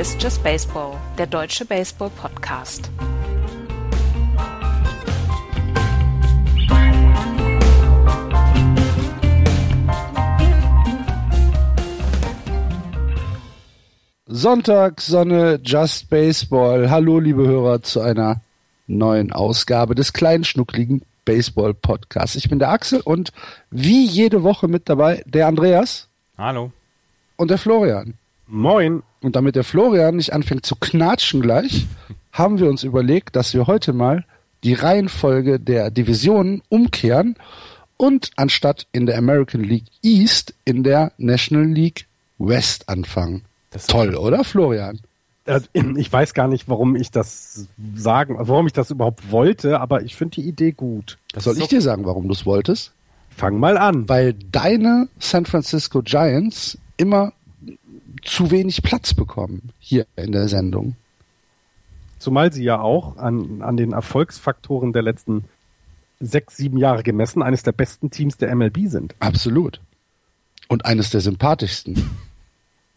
Ist Just Baseball, der deutsche Baseball-Podcast. Sonntag, Sonne, Just Baseball. Hallo, liebe Hörer, zu einer neuen Ausgabe des kleinen, schnuckligen Baseball Podcasts. Ich bin der Axel und wie jede Woche mit dabei der Andreas. Hallo. Und der Florian. Moin. Und damit der Florian nicht anfängt zu knatschen gleich, haben wir uns überlegt, dass wir heute mal die Reihenfolge der Divisionen umkehren und anstatt in der American League East in der National League West anfangen. Toll, oder Florian? Also, ich weiß gar nicht, warum ich das sagen, warum ich das überhaupt wollte, aber ich finde die Idee gut. Das Soll ich dir sagen, warum du es wolltest? Fang mal an. Weil deine San Francisco Giants immer zu wenig Platz bekommen hier in der Sendung. Zumal sie ja auch an, an den Erfolgsfaktoren der letzten sechs, sieben Jahre gemessen eines der besten Teams der MLB sind. Absolut. Und eines der sympathischsten.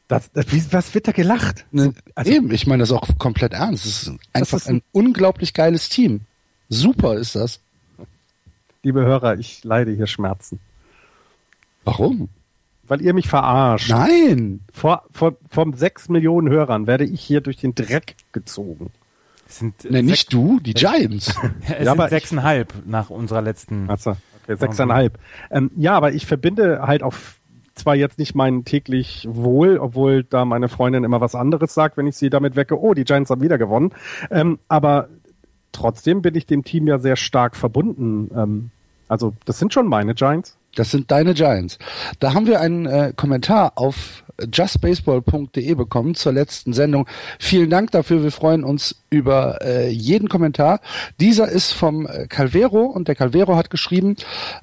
Das, das, was wird da gelacht? Ne, also, eben, ich meine das auch komplett ernst. Es ist einfach ist ein, ein unglaublich geiles Team. Super ist das. Liebe Hörer, ich leide hier Schmerzen. Warum? Weil ihr mich verarscht. Nein! Vor, vor, von sechs Millionen Hörern werde ich hier durch den Dreck gezogen. Sind, ne, nicht du, die Giants. es ja, aber sechseinhalb nach unserer letzten. Achso, okay, sechseinhalb. Ähm, ja, aber ich verbinde halt auch zwar jetzt nicht mein täglich Wohl, obwohl da meine Freundin immer was anderes sagt, wenn ich sie damit wecke, oh, die Giants haben wieder gewonnen. Ähm, aber trotzdem bin ich dem Team ja sehr stark verbunden. Ähm, also das sind schon meine Giants. Das sind deine Giants. Da haben wir einen äh, Kommentar auf justbaseball.de bekommen zur letzten Sendung. Vielen Dank dafür. Wir freuen uns über äh, jeden Kommentar. Dieser ist vom äh, Calvero und der Calvero hat geschrieben,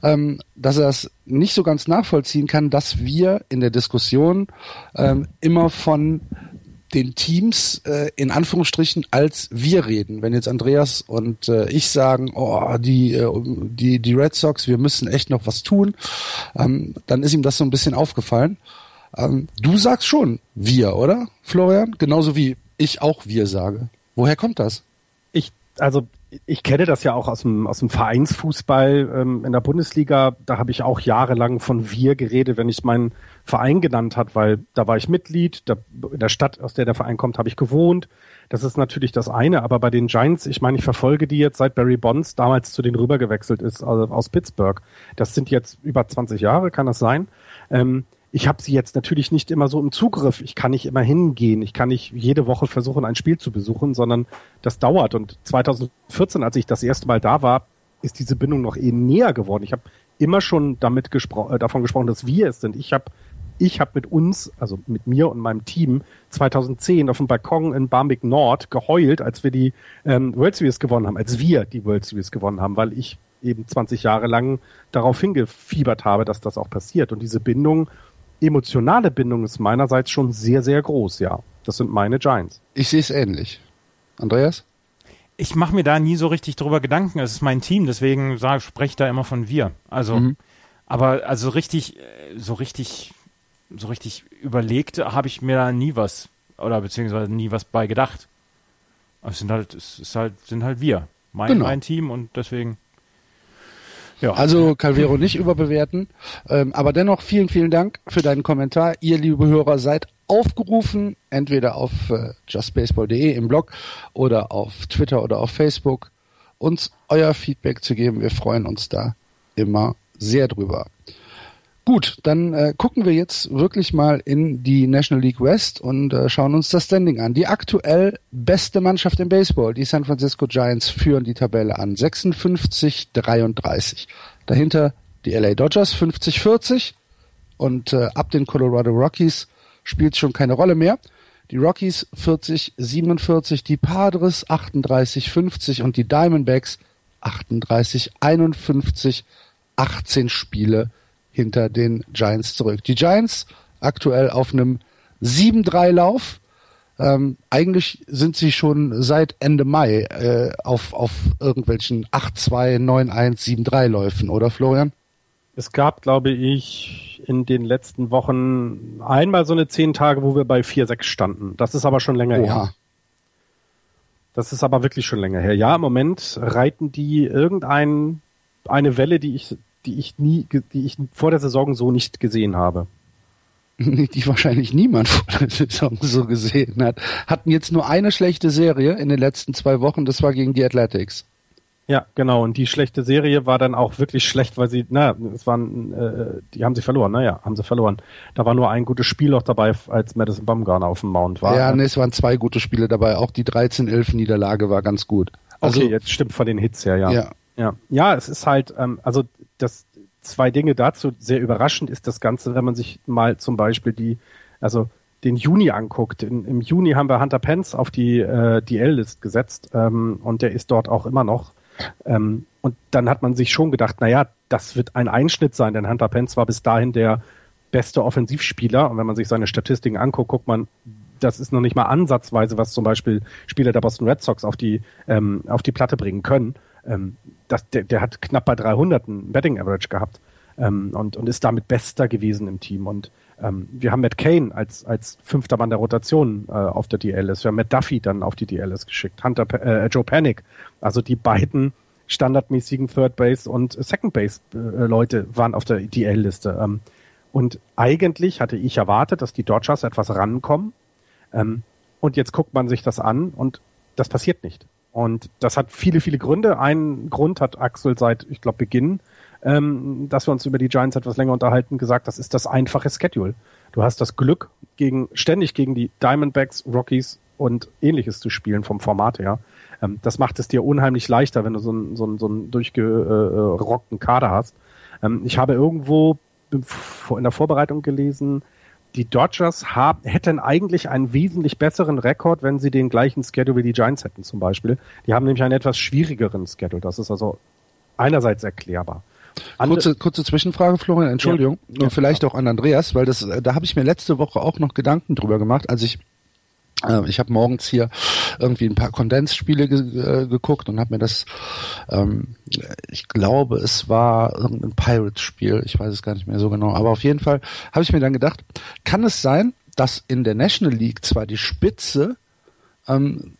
ähm, dass er es nicht so ganz nachvollziehen kann, dass wir in der Diskussion ähm, immer von den Teams äh, in Anführungsstrichen als wir reden. Wenn jetzt Andreas und äh, ich sagen, oh, die, äh, die, die Red Sox, wir müssen echt noch was tun, ähm, dann ist ihm das so ein bisschen aufgefallen. Ähm, du sagst schon wir, oder, Florian? Genauso wie ich auch wir sage. Woher kommt das? Ich, also ich kenne das ja auch aus dem, aus dem Vereinsfußball ähm, in der Bundesliga. Da habe ich auch jahrelang von wir geredet, wenn ich meinen Verein genannt hat, weil da war ich Mitglied, da, in der Stadt, aus der der Verein kommt, habe ich gewohnt. Das ist natürlich das eine, aber bei den Giants, ich meine, ich verfolge die jetzt seit Barry Bonds damals zu denen rübergewechselt ist, also aus Pittsburgh. Das sind jetzt über 20 Jahre, kann das sein? Ähm, ich habe sie jetzt natürlich nicht immer so im Zugriff. Ich kann nicht immer hingehen. Ich kann nicht jede Woche versuchen, ein Spiel zu besuchen, sondern das dauert. Und 2014, als ich das erste Mal da war, ist diese Bindung noch eh näher geworden. Ich habe immer schon damit gespro äh, davon gesprochen, dass wir es sind. Ich habe ich habe mit uns, also mit mir und meinem Team, 2010 auf dem Balkon in Barmbek Nord geheult, als wir die ähm, World Series gewonnen haben, als wir die World Series gewonnen haben, weil ich eben 20 Jahre lang darauf hingefiebert habe, dass das auch passiert. Und diese Bindung emotionale Bindung ist meinerseits schon sehr, sehr groß, ja. Das sind meine Giants. Ich sehe es ähnlich. Andreas? Ich mache mir da nie so richtig drüber Gedanken. Es ist mein Team, deswegen sage, spreche ich da immer von wir. Also, mhm. aber also richtig, äh, so richtig, so richtig überlegt habe ich mir da nie was oder beziehungsweise nie was bei gedacht. Es sind halt, es ist halt, sind halt wir. Mein, genau. mein Team und deswegen. Ja. Also Calvero nicht überbewerten. Ähm, aber dennoch vielen, vielen Dank für deinen Kommentar. Ihr, liebe Hörer, seid aufgerufen, entweder auf äh, justbaseball.de im Blog oder auf Twitter oder auf Facebook, uns euer Feedback zu geben. Wir freuen uns da immer sehr drüber. Gut, dann äh, gucken wir jetzt wirklich mal in die National League West und äh, schauen uns das Standing an. Die aktuell beste Mannschaft im Baseball, die San Francisco Giants, führen die Tabelle an. 56-33. Dahinter die LA Dodgers 50-40 und äh, ab den Colorado Rockies spielt schon keine Rolle mehr. Die Rockies 40-47, die Padres 38-50 und die Diamondbacks 38-51. 18 Spiele hinter den Giants zurück. Die Giants aktuell auf einem 7-3-Lauf. Ähm, eigentlich sind sie schon seit Ende Mai äh, auf, auf irgendwelchen 8-2, 9-1, 7-3 Läufen, oder Florian? Es gab, glaube ich, in den letzten Wochen einmal so eine zehn Tage, wo wir bei 4-6 standen. Das ist aber schon länger Oha. her. Das ist aber wirklich schon länger her. Ja, im Moment reiten die irgendein eine Welle, die ich, die ich nie, die ich vor der Saison so nicht gesehen habe. Die wahrscheinlich niemand vor der Saison so gesehen hat. Hatten jetzt nur eine schlechte Serie in den letzten zwei Wochen, das war gegen die Athletics. Ja, genau. Und die schlechte Serie war dann auch wirklich schlecht, weil sie, na, es waren, äh, die haben sie verloren, naja, haben sie verloren. Da war nur ein gutes Spiel noch dabei, als Madison Bumgarner auf dem Mount war. Ja, nee, es waren zwei gute Spiele dabei. Auch die 13-11 Niederlage war ganz gut. Also, okay, jetzt stimmt von den Hits her, ja. Ja, ja. ja es ist halt, ähm, also das zwei Dinge dazu. Sehr überraschend ist das Ganze, wenn man sich mal zum Beispiel die, also den Juni anguckt. In, Im Juni haben wir Hunter Pence auf die äh, DL-List gesetzt ähm, und der ist dort auch immer noch. Ähm, und dann hat man sich schon gedacht, naja, das wird ein Einschnitt sein, denn Hunter Pence war bis dahin der beste Offensivspieler. Und wenn man sich seine Statistiken anguckt, guckt man, das ist noch nicht mal ansatzweise, was zum Beispiel Spieler der Boston Red Sox auf die, ähm, auf die Platte bringen können. Ähm, das, der, der hat knapp bei 300 ein Betting Average gehabt ähm, und, und ist damit bester gewesen im Team. Und ähm, wir haben Matt Kane als, als fünfter Mann der Rotation äh, auf der DLS. Wir haben Matt Duffy dann auf die DLS geschickt. Hunter, äh, Joe Panic. Also die beiden standardmäßigen Third Base und Second Base äh, Leute waren auf der DL-Liste. Ähm, und eigentlich hatte ich erwartet, dass die Dodgers etwas rankommen. Ähm, und jetzt guckt man sich das an und das passiert nicht. Und das hat viele, viele Gründe. Ein Grund hat Axel seit, ich glaube, Beginn ähm, dass wir uns über die Giants etwas länger unterhalten, gesagt, das ist das einfache Schedule. Du hast das Glück, gegen, ständig gegen die Diamondbacks, Rockies und ähnliches zu spielen vom Format her. Ähm, das macht es dir unheimlich leichter, wenn du so einen, so einen, so einen durchgerockten Kader hast. Ähm, ich habe irgendwo in der Vorbereitung gelesen, die Dodgers haben, hätten eigentlich einen wesentlich besseren Rekord, wenn sie den gleichen Schedule wie die Giants hätten zum Beispiel. Die haben nämlich einen etwas schwierigeren Schedule. Das ist also einerseits erklärbar. Kurze, kurze Zwischenfrage, Florian, Entschuldigung. Ja. Und vielleicht auch an Andreas, weil das, da habe ich mir letzte Woche auch noch Gedanken drüber gemacht, als ich äh, ich habe morgens hier irgendwie ein paar Kondensspiele ge äh, geguckt und habe mir das, ähm, ich glaube, es war irgendein Pirates-Spiel, ich weiß es gar nicht mehr so genau, aber auf jeden Fall habe ich mir dann gedacht, kann es sein, dass in der National League zwar die Spitze ähm,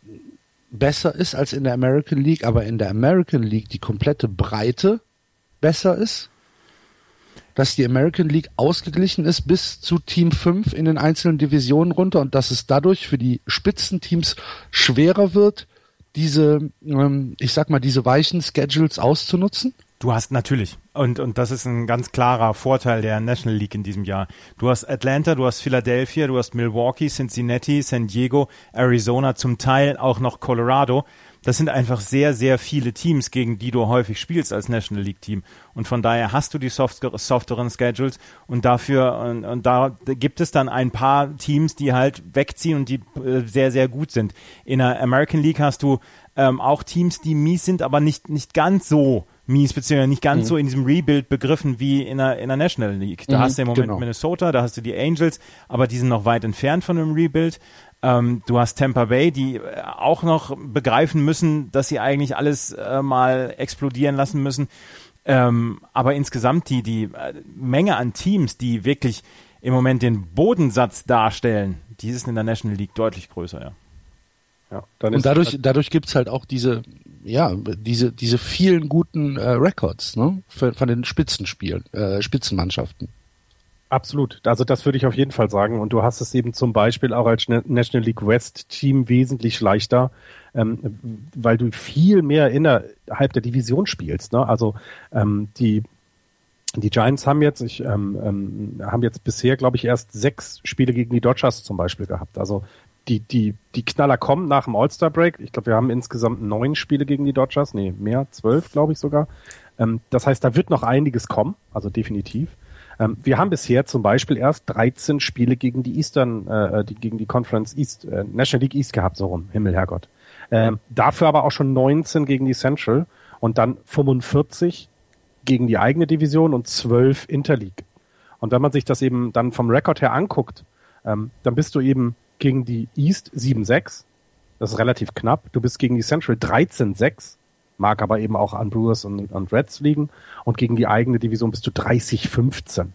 besser ist als in der American League, aber in der American League die komplette Breite besser ist? Dass die American League ausgeglichen ist bis zu Team 5 in den einzelnen Divisionen runter und dass es dadurch für die Spitzenteams schwerer wird, diese, ähm, ich sag mal, diese weichen Schedules auszunutzen? Du hast natürlich, und, und das ist ein ganz klarer Vorteil der National League in diesem Jahr. Du hast Atlanta, du hast Philadelphia, du hast Milwaukee, Cincinnati, San Diego, Arizona, zum Teil auch noch Colorado das sind einfach sehr, sehr viele Teams, gegen die du häufig spielst als National League Team. Und von daher hast du die soft, softeren Schedules und dafür, und, und da gibt es dann ein paar Teams, die halt wegziehen und die äh, sehr, sehr gut sind. In der American League hast du ähm, auch Teams, die mies sind, aber nicht, nicht ganz so mies, beziehungsweise nicht ganz mhm. so in diesem Rebuild begriffen wie in der, in der National League. Da mhm, hast du im Moment genau. Minnesota, da hast du die Angels, aber die sind noch weit entfernt von einem Rebuild. Ähm, du hast Tampa Bay, die äh, auch noch begreifen müssen, dass sie eigentlich alles äh, mal explodieren lassen müssen. Ähm, aber insgesamt die, die äh, Menge an Teams, die wirklich im Moment den Bodensatz darstellen, die ist in der National League deutlich größer, ja. Ja, und dadurch, dadurch gibt's halt auch diese, ja, diese, diese vielen guten äh, Records, ne, von, von den Spitzenspielen, äh, Spitzenmannschaften. Absolut. Also das würde ich auf jeden Fall sagen. Und du hast es eben zum Beispiel auch als National League West Team wesentlich leichter, ähm, weil du viel mehr innerhalb der Division spielst. Ne? Also ähm, die die Giants haben jetzt, ich, ähm, ähm, haben jetzt bisher, glaube ich, erst sechs Spiele gegen die Dodgers zum Beispiel gehabt. Also die, die, die Knaller kommen nach dem All-Star-Break. Ich glaube, wir haben insgesamt neun Spiele gegen die Dodgers. Nee, mehr, zwölf, glaube ich sogar. Ähm, das heißt, da wird noch einiges kommen, also definitiv. Ähm, wir haben bisher zum Beispiel erst 13 Spiele gegen die Eastern, äh, die, gegen die Conference East, äh, National League East gehabt, so rum, Himmel, Herrgott. Ähm, dafür aber auch schon 19 gegen die Central und dann 45 gegen die eigene Division und 12 Interleague. Und wenn man sich das eben dann vom Rekord her anguckt, ähm, dann bist du eben gegen die East 7-6. Das ist relativ knapp. Du bist gegen die Central 13-6 mag aber eben auch an Brewers und, und Reds liegen. Und gegen die eigene Division bist du 30-15.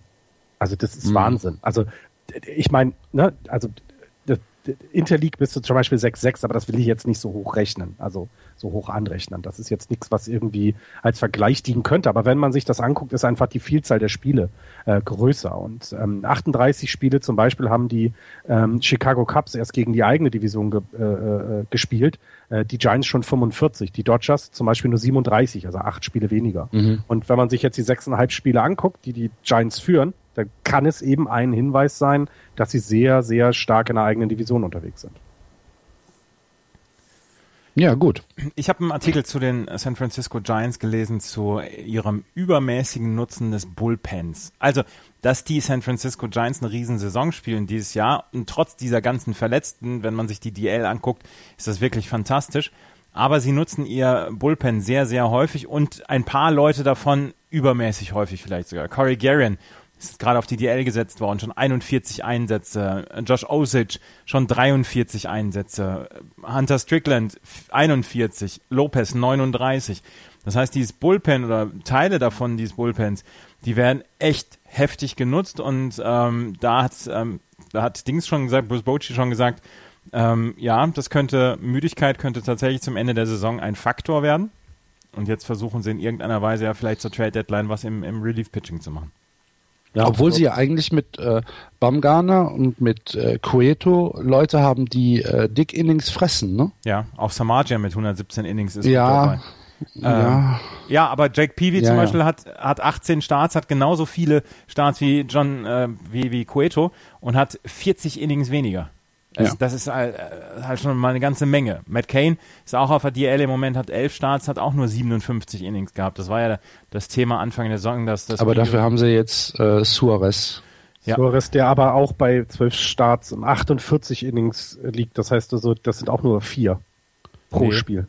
Also das ist mhm. Wahnsinn. Also ich meine, ne, also Interleague bist du zum Beispiel 6-6, aber das will ich jetzt nicht so hoch rechnen, also so hoch anrechnen. Das ist jetzt nichts, was irgendwie als Vergleich dienen könnte. Aber wenn man sich das anguckt, ist einfach die Vielzahl der Spiele äh, größer. Und ähm, 38 Spiele zum Beispiel haben die ähm, Chicago Cubs erst gegen die eigene Division ge äh, äh, gespielt. Äh, die Giants schon 45, die Dodgers zum Beispiel nur 37, also acht Spiele weniger. Mhm. Und wenn man sich jetzt die sechseinhalb Spiele anguckt, die die Giants führen, dann kann es eben ein Hinweis sein, dass sie sehr, sehr stark in der eigenen Division unterwegs sind. Ja, gut. Ich habe einen Artikel zu den San Francisco Giants gelesen zu ihrem übermäßigen Nutzen des Bullpens. Also, dass die San Francisco Giants eine Riesensaison spielen dieses Jahr und trotz dieser ganzen Verletzten, wenn man sich die DL anguckt, ist das wirklich fantastisch. Aber sie nutzen ihr Bullpen sehr, sehr häufig und ein paar Leute davon übermäßig häufig vielleicht sogar. Corey Guerin ist gerade auf die DL gesetzt worden, schon 41 Einsätze. Josh Osage schon 43 Einsätze. Hunter Strickland 41. Lopez 39. Das heißt, dieses Bullpen oder Teile davon, dieses Bullpens, die werden echt heftig genutzt und ähm, da hat ähm, da hat Dings schon gesagt, Bruce Bochy schon gesagt, ähm, ja, das könnte Müdigkeit könnte tatsächlich zum Ende der Saison ein Faktor werden. Und jetzt versuchen sie in irgendeiner Weise ja vielleicht zur Trade Deadline was im, im Relief Pitching zu machen. Ja, Obwohl sie ja eigentlich mit äh, Bamgarner und mit äh, Cueto Leute haben, die äh, Dick Innings fressen, ne? Ja, auch Samaja mit 117 Innings ist ja, ja. Ähm, ja, aber Jake Peavy ja, zum Beispiel ja. hat, hat 18 Starts, hat genauso viele Starts wie John, äh, wie, wie Cueto und hat 40 Innings weniger. Das, ja. das ist halt, halt, schon mal eine ganze Menge. Matt Kane ist auch auf der DL im Moment, hat elf Starts, hat auch nur 57 Innings gehabt. Das war ja das Thema Anfang der Saison. Dass das aber dafür haben sie jetzt äh, Suarez. Ja. Suarez, der aber auch bei zwölf Starts und 48 Innings liegt. Das heißt also, das sind auch nur vier pro nee. Spiel.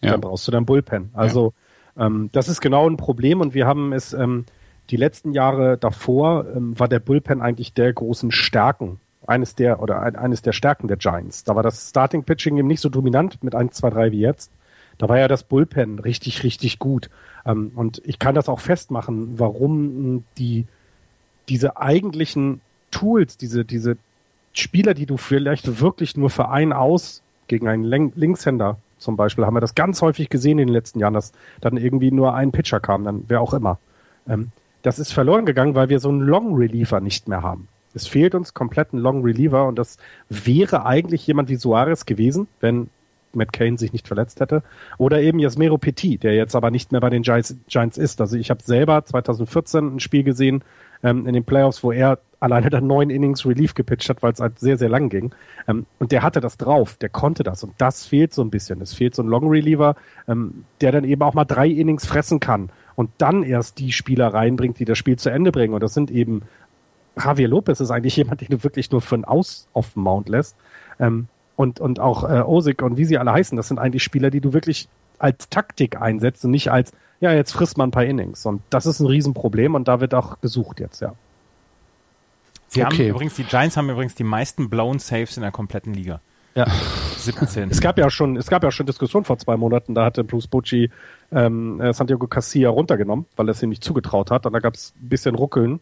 Ja. Dann brauchst du dann Bullpen. Also ja. ähm, das ist genau ein Problem und wir haben es ähm, die letzten Jahre davor ähm, war der Bullpen eigentlich der großen Stärken eines der oder ein, eines der Stärken der Giants. Da war das Starting Pitching eben nicht so dominant mit 1, 2, 3 wie jetzt. Da war ja das Bullpen richtig, richtig gut. Ähm, und ich kann das auch festmachen, warum die diese eigentlichen Tools, diese, diese Spieler, die du vielleicht wirklich nur für einen aus gegen einen Linkshänder zum Beispiel, haben wir das ganz häufig gesehen in den letzten Jahren, dass dann irgendwie nur ein Pitcher kam, dann wer auch immer. Ähm, das ist verloren gegangen, weil wir so einen Long Reliever nicht mehr haben. Es fehlt uns komplett ein Long Reliever und das wäre eigentlich jemand wie Suarez gewesen, wenn Matt Kane sich nicht verletzt hätte. Oder eben Jasmero Petit, der jetzt aber nicht mehr bei den Giants, Giants ist. Also ich habe selber 2014 ein Spiel gesehen ähm, in den Playoffs, wo er alleine dann neun Innings Relief gepitcht hat, weil es halt sehr, sehr lang ging. Ähm, und der hatte das drauf, der konnte das. Und das fehlt so ein bisschen. Es fehlt so ein Long Reliever, ähm, der dann eben auch mal drei Innings fressen kann und dann erst die Spieler reinbringt, die das Spiel zu Ende bringen. Und das sind eben Javier Lopez ist eigentlich jemand, den du wirklich nur für ein Aus auf dem Mount lässt. Ähm, und, und auch äh, Osik und wie sie alle heißen, das sind eigentlich Spieler, die du wirklich als Taktik einsetzt und nicht als, ja, jetzt frisst man ein paar Innings. Und das ist ein Riesenproblem und da wird auch gesucht jetzt, ja. Sie okay. haben übrigens, die Giants haben übrigens die meisten blown Saves in der kompletten Liga. Ja. 17. Es gab ja schon, es gab ja schon Diskussion vor zwei Monaten, da hatte Bruce Bocci ähm, äh, Santiago Casilla runtergenommen, weil er es ihm nicht zugetraut hat. Und da gab es ein bisschen Ruckeln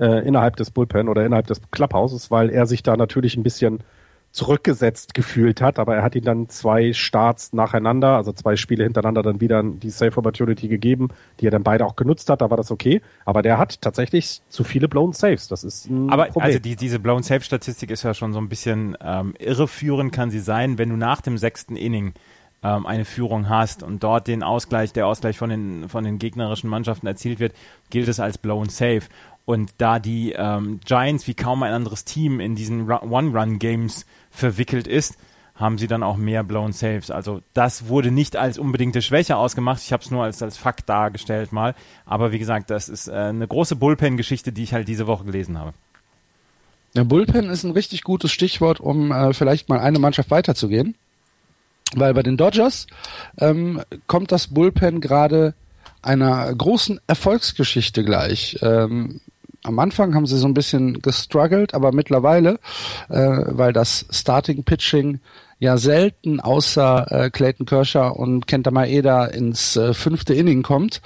äh, innerhalb des Bullpen oder innerhalb des Clubhouses, weil er sich da natürlich ein bisschen zurückgesetzt gefühlt hat, aber er hat ihm dann zwei Starts nacheinander, also zwei Spiele hintereinander dann wieder die Safe Opportunity gegeben, die er dann beide auch genutzt hat, da war das okay. Aber der hat tatsächlich zu viele Blown Saves. Das ist ein Aber Problem. also die, diese Blown Save Statistik ist ja schon so ein bisschen ähm, irreführend kann sie sein, wenn du nach dem sechsten Inning ähm, eine Führung hast und dort den Ausgleich, der Ausgleich von den, von den gegnerischen Mannschaften erzielt wird, gilt es als Blown Save. Und da die ähm, Giants wie kaum ein anderes Team in diesen One-Run-Games verwickelt ist, haben sie dann auch mehr blown Saves. Also das wurde nicht als unbedingte Schwäche ausgemacht. Ich habe es nur als, als Fakt dargestellt mal. Aber wie gesagt, das ist äh, eine große Bullpen-Geschichte, die ich halt diese Woche gelesen habe. Der Bullpen ist ein richtig gutes Stichwort, um äh, vielleicht mal eine Mannschaft weiterzugehen. Weil bei den Dodgers ähm, kommt das Bullpen gerade einer großen Erfolgsgeschichte gleich. Ähm, am Anfang haben sie so ein bisschen gestruggelt, aber mittlerweile, äh, weil das Starting Pitching ja selten außer äh, Clayton Kershaw und Kenta Maeda ins äh, fünfte Inning kommt,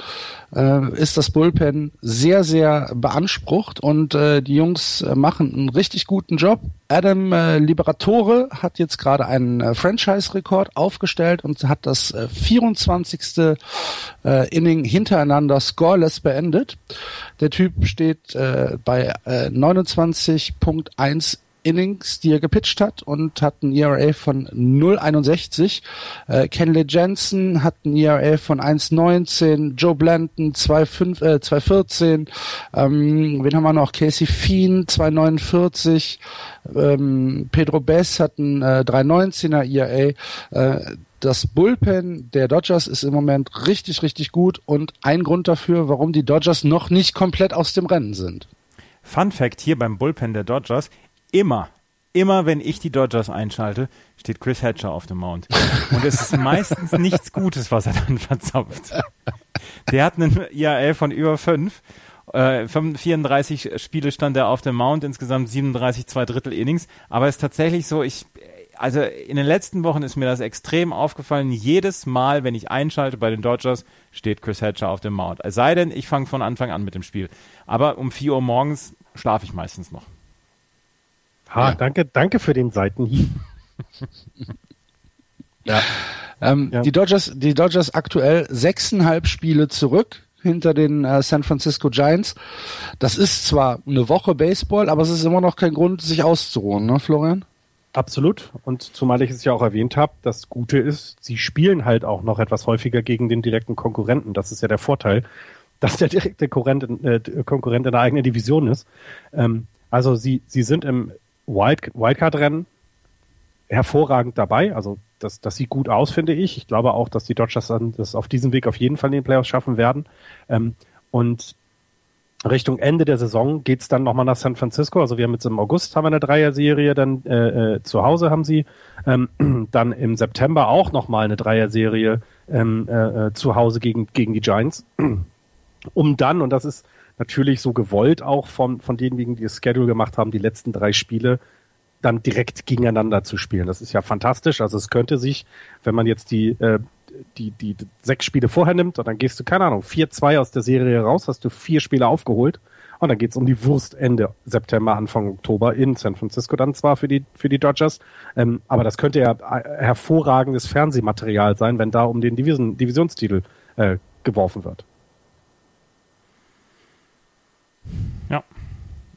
äh, ist das Bullpen sehr, sehr beansprucht und äh, die Jungs äh, machen einen richtig guten Job. Adam äh, Liberatore hat jetzt gerade einen äh, Franchise-Rekord aufgestellt und hat das äh, 24. Äh, Inning hintereinander scoreless beendet. Der Typ steht äh, bei äh, 29.1 Innings, die er gepitcht hat und hat ein ERA von 0,61. Äh, Kenley Jensen hat ein ERA von 1,19. Joe Blanton 2,5, äh, 2,14. Ähm, wen haben wir noch? Casey Fien 2,49. Ähm, Pedro Bess hat ein äh, 3,19er ERA. Äh, das Bullpen der Dodgers ist im Moment richtig, richtig gut und ein Grund dafür, warum die Dodgers noch nicht komplett aus dem Rennen sind. Fun Fact hier beim Bullpen der Dodgers immer, immer wenn ich die Dodgers einschalte, steht Chris Hatcher auf dem Mount. Und es ist meistens nichts Gutes, was er dann verzapft. Der hat einen IAL von über fünf. Äh, 34 Spiele stand er auf dem Mount, insgesamt 37 zwei Drittel Innings. Aber es ist tatsächlich so, ich, also in den letzten Wochen ist mir das extrem aufgefallen. Jedes Mal, wenn ich einschalte bei den Dodgers, steht Chris Hatcher auf dem Mount. Es sei denn, ich fange von Anfang an mit dem Spiel. Aber um 4 Uhr morgens schlafe ich meistens noch. Ha, ja. danke, danke für den Seitenhieb. ja. Ähm, ja. Die Dodgers, die Dodgers aktuell sechseinhalb Spiele zurück hinter den äh, San Francisco Giants. Das ist zwar eine Woche Baseball, aber es ist immer noch kein Grund, sich auszuruhen, ne, Florian? Absolut. Und zumal ich es ja auch erwähnt habe, das Gute ist, sie spielen halt auch noch etwas häufiger gegen den direkten Konkurrenten. Das ist ja der Vorteil, dass der direkte Konkurrent, äh, Konkurrent in der eigenen Division ist. Ähm, also sie, sie sind im Wild, Wildcard-Rennen hervorragend dabei. Also das, das sieht gut aus, finde ich. Ich glaube auch, dass die Dodgers das auf diesem Weg auf jeden Fall in den Playoffs schaffen werden. Ähm, und Richtung Ende der Saison geht's dann nochmal nach San Francisco. Also wir haben jetzt im August haben wir eine Dreier-Serie, dann äh, äh, zu Hause haben sie. Ähm, dann im September auch nochmal eine Dreier-Serie ähm, äh, äh, zu Hause gegen, gegen die Giants. Um dann, und das ist natürlich so gewollt auch von, von denjenigen, die das Schedule gemacht haben, die letzten drei Spiele dann direkt gegeneinander zu spielen. Das ist ja fantastisch. Also es könnte sich, wenn man jetzt die, äh, die, die, sechs Spiele vorher nimmt und dann gehst du, keine Ahnung, 4-2 aus der Serie raus, hast du vier Spiele aufgeholt und dann geht's um die Wurst Ende September, Anfang Oktober in San Francisco dann zwar für die, für die Dodgers. Ähm, aber das könnte ja äh, hervorragendes Fernsehmaterial sein, wenn da um den Division, Divisionstitel äh, geworfen wird. Ja.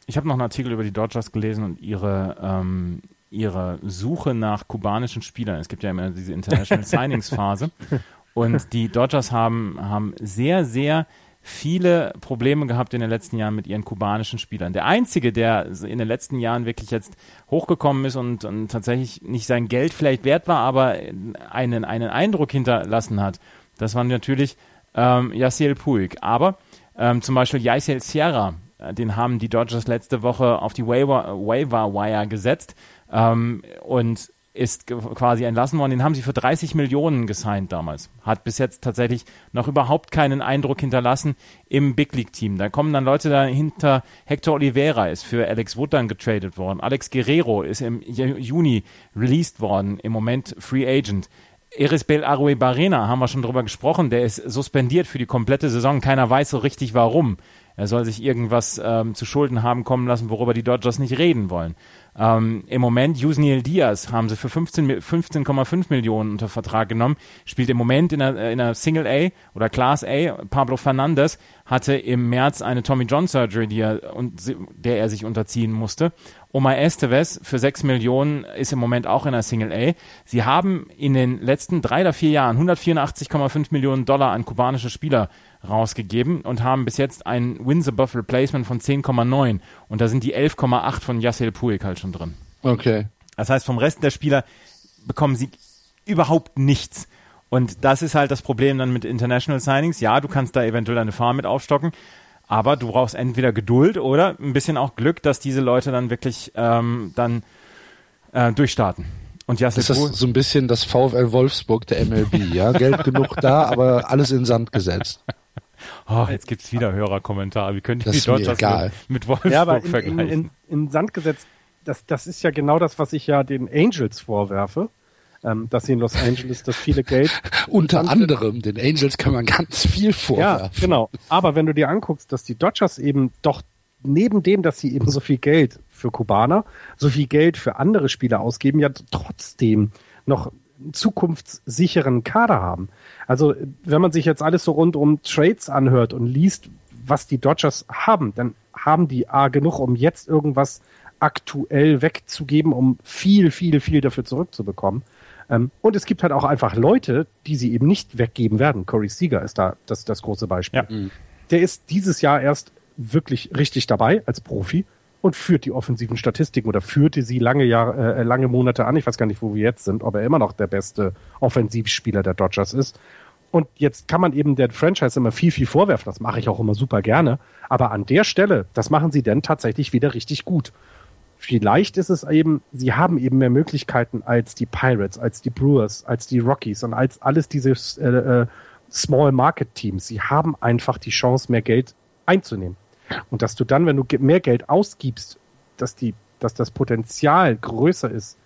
Ich habe noch einen Artikel über die Dodgers gelesen und ihre, ähm, ihre Suche nach kubanischen Spielern. Es gibt ja immer diese International Signings Phase. Und die Dodgers haben, haben sehr, sehr viele Probleme gehabt in den letzten Jahren mit ihren kubanischen Spielern. Der einzige, der in den letzten Jahren wirklich jetzt hochgekommen ist und, und tatsächlich nicht sein Geld vielleicht wert war, aber einen, einen Eindruck hinterlassen hat, das war natürlich ähm, Yasiel Puig. Aber ähm, zum Beispiel Yaisiel Sierra, äh, den haben die Dodgers letzte Woche auf die Waiver, Waiver Wire gesetzt ähm, und ist quasi entlassen worden. Den haben sie für 30 Millionen gesigned damals. Hat bis jetzt tatsächlich noch überhaupt keinen Eindruck hinterlassen im Big League Team. Da kommen dann Leute dahinter. Hector Oliveira ist für Alex Wood dann getradet worden. Alex Guerrero ist im Juni released worden. Im Moment Free Agent. Erisbel Arue Barrena haben wir schon drüber gesprochen. Der ist suspendiert für die komplette Saison. Keiner weiß so richtig warum. Er soll sich irgendwas ähm, zu Schulden haben kommen lassen, worüber die Dodgers nicht reden wollen. Ähm, Im Moment, Yusniel Diaz haben sie für 15,5 15, Millionen unter Vertrag genommen, spielt im Moment in einer, in einer Single A oder Class A. Pablo Fernandez hatte im März eine Tommy John Surgery, die er, der er sich unterziehen musste. Omar Esteves für 6 Millionen ist im Moment auch in einer Single A. Sie haben in den letzten drei oder vier Jahren 184,5 Millionen Dollar an kubanische Spieler rausgegeben und haben bis jetzt ein Wins above Replacement von 10,9 und da sind die 11,8 von Yassel Puig halt schon drin. Okay. Das heißt, vom Rest der Spieler bekommen sie überhaupt nichts. Und das ist halt das Problem dann mit International Signings. Ja, du kannst da eventuell eine Farm mit aufstocken, aber du brauchst entweder Geduld oder ein bisschen auch Glück, dass diese Leute dann wirklich ähm, dann äh, durchstarten. Und Yassel ist das so ein bisschen das VfL Wolfsburg der MLB, ja? Geld genug da, aber alles in Sand gesetzt. Oh, jetzt gibt's wieder Hörerkommentare. Wie könnte ich die Dodgers mit, mit Wolfsburg ja, aber in, vergleichen? In, in, in Sand gesetzt, das, das ist ja genau das, was ich ja den Angels vorwerfe. ähm, dass sie in Los Angeles das viele Geld unter anderem den Angels kann man ganz viel vorwerfen. Ja, genau. Aber wenn du dir anguckst, dass die Dodgers eben doch neben dem, dass sie eben so viel Geld für Kubaner, so viel Geld für andere Spieler ausgeben, ja trotzdem noch einen zukunftssicheren Kader haben. Also wenn man sich jetzt alles so rund um Trades anhört und liest, was die Dodgers haben, dann haben die A genug, um jetzt irgendwas aktuell wegzugeben, um viel, viel, viel dafür zurückzubekommen. Ähm, und es gibt halt auch einfach Leute, die sie eben nicht weggeben werden. Corey Seager ist da das, das große Beispiel. Ja. Der ist dieses Jahr erst wirklich richtig dabei als Profi und führt die offensiven Statistiken oder führte sie lange Jahre, äh, lange Monate an. Ich weiß gar nicht, wo wir jetzt sind, ob er immer noch der beste Offensivspieler der Dodgers ist. Und jetzt kann man eben der Franchise immer viel, viel vorwerfen. Das mache ich auch immer super gerne. Aber an der Stelle, das machen sie denn tatsächlich wieder richtig gut. Vielleicht ist es eben, sie haben eben mehr Möglichkeiten als die Pirates, als die Brewers, als die Rockies und als alles diese äh, äh, Small Market Teams. Sie haben einfach die Chance, mehr Geld einzunehmen. Und dass du dann, wenn du mehr Geld ausgibst, dass die, dass das Potenzial größer ist,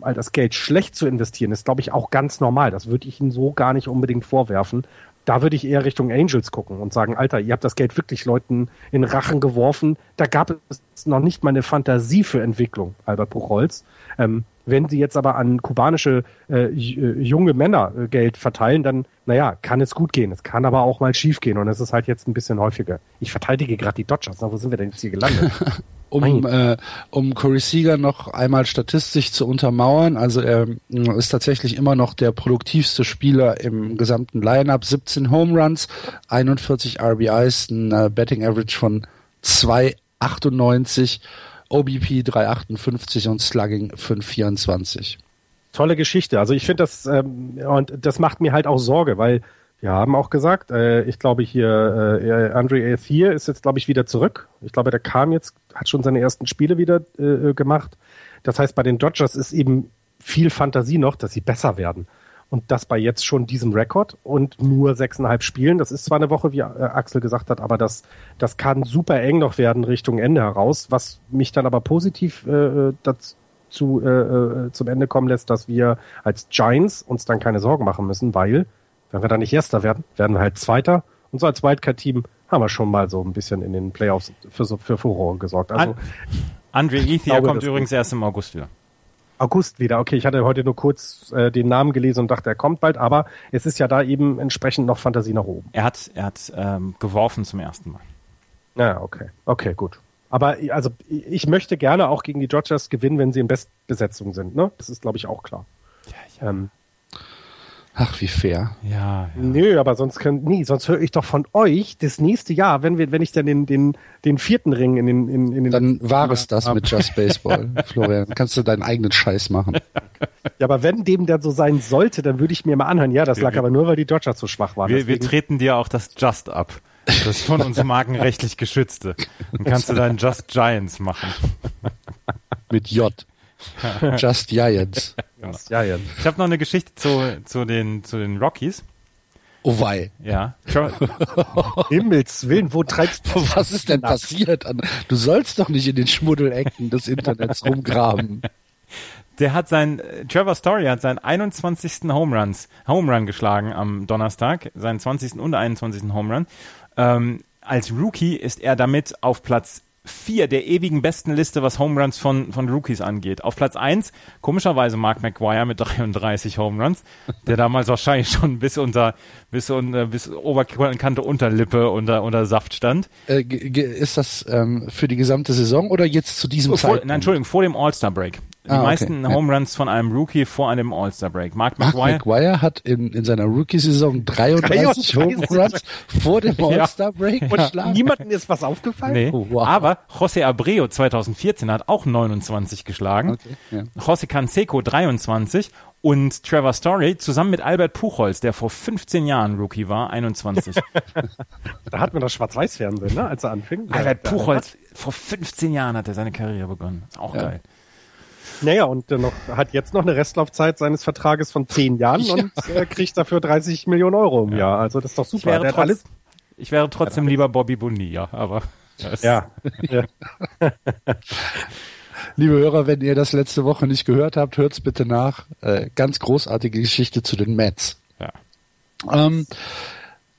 all das Geld schlecht zu investieren, ist, glaube ich, auch ganz normal. Das würde ich ihnen so gar nicht unbedingt vorwerfen. Da würde ich eher Richtung Angels gucken und sagen, Alter, ihr habt das Geld wirklich Leuten in Rachen geworfen. Da gab es noch nicht mal eine Fantasie für Entwicklung, Albert Buchholz. Ähm, wenn sie jetzt aber an kubanische äh, äh, junge Männer äh, Geld verteilen, dann, naja, kann es gut gehen. Es kann aber auch mal schief gehen und es ist halt jetzt ein bisschen häufiger. Ich verteidige gerade die Dodgers. Na, wo sind wir denn jetzt hier gelandet? um, äh, um Corey Seager noch einmal statistisch zu untermauern, also er äh, ist tatsächlich immer noch der produktivste Spieler im gesamten Lineup. 17 Home Runs, 41 RBIs, ein äh, Betting Average von 2,98 OBP 358 und Slugging 524. Tolle Geschichte. Also ich finde das, ähm, und das macht mir halt auch Sorge, weil wir haben auch gesagt, äh, ich glaube hier, äh, Andre Athier ist jetzt, glaube ich, wieder zurück. Ich glaube, der kam jetzt, hat schon seine ersten Spiele wieder äh, gemacht. Das heißt, bei den Dodgers ist eben viel Fantasie noch, dass sie besser werden. Und das bei jetzt schon diesem Rekord und nur sechseinhalb Spielen. Das ist zwar eine Woche, wie äh, Axel gesagt hat, aber das, das kann super eng noch werden Richtung Ende heraus, was mich dann aber positiv äh, dazu äh, äh, zum Ende kommen lässt, dass wir als Giants uns dann keine Sorgen machen müssen, weil, wenn wir dann nicht Erster werden, werden wir halt Zweiter. Und so als Wildcard-Team haben wir schon mal so ein bisschen in den Playoffs für, für Furore gesorgt. Also, Andre Ethier kommt übrigens erst im August wieder. August wieder. Okay, ich hatte heute nur kurz äh, den Namen gelesen und dachte, er kommt bald, aber es ist ja da eben entsprechend noch Fantasie nach oben. Er hat, er hat ähm, geworfen zum ersten Mal. Ja, okay. Okay, gut. Aber also ich möchte gerne auch gegen die Dodgers gewinnen, wenn sie in Bestbesetzung sind. Ne? Das ist, glaube ich, auch klar. Ja, ja. Ähm, Ach, wie fair. Ja. ja. Nö, aber sonst können, nee, sonst höre ich doch von euch das nächste Jahr, wenn wir, wenn ich dann den, den, den vierten Ring in den, in, in den. Dann war es das mit Just Baseball, Florian. Kannst du deinen eigenen Scheiß machen. Ja, aber wenn dem dann so sein sollte, dann würde ich mir mal anhören. Ja, das lag wir, aber nur, weil die Dodgers so schwach waren. Wir, wir treten dir auch das Just ab. Das von uns markenrechtlich geschützte. Dann kannst du deinen Just Giants machen. Mit J. Just Giants. Just Giants. Ich habe noch eine Geschichte zu, zu, den, zu den Rockies. Oh wei. Ja. Himmels Willen, wo treibst du? Was ist denn passiert? Du sollst doch nicht in den Schmuddelecken des Internets rumgraben. Der hat sein, Trevor Story hat seinen 21. Home Runs, Home Run geschlagen am Donnerstag, seinen 20. und 21. Home Run. Ähm, als Rookie ist er damit auf Platz vier der ewigen besten Liste, was Home Runs von, von Rookies angeht. Auf Platz eins komischerweise Mark McGuire mit 33 Home Runs, der damals wahrscheinlich schon bis unter, bis, unter, bis Oberkante Unterlippe unter, unter Saft stand. Äh, ist das ähm, für die gesamte Saison oder jetzt zu diesem vor, Nein, Entschuldigung, vor dem All-Star-Break. Die ah, meisten okay. Home Runs von einem Rookie vor einem All-Star-Break. Mark McGuire, Mark McGuire hat in, in seiner Rookie-Saison 33 Home Runs vor dem All-Star-Break ja. geschlagen. Niemandem ist was aufgefallen? Nee. Oh, wow. Aber José Abreu 2014 hat auch 29 geschlagen. Okay, ja. José Canseco 23 und Trevor Story zusammen mit Albert Puchholz, der vor 15 Jahren Rookie war, 21. da hatten wir das Schwarz-Weiß-Fernsehen, ne, als er anfing. Albert Puchholz, vor 15 Jahren hat er seine Karriere begonnen. Auch ja. geil. Naja, und noch, hat jetzt noch eine Restlaufzeit seines Vertrages von zehn Jahren ja. und äh, kriegt dafür 30 Millionen Euro im ja. Jahr. Also das ist doch super. Ich wäre, trotz, alles, ich wäre trotzdem lieber Bobby Bonilla, aber ja. ja. Liebe Hörer, wenn ihr das letzte Woche nicht gehört habt, hört's bitte nach. Äh, ganz großartige Geschichte zu den Mets. Ja. Ähm,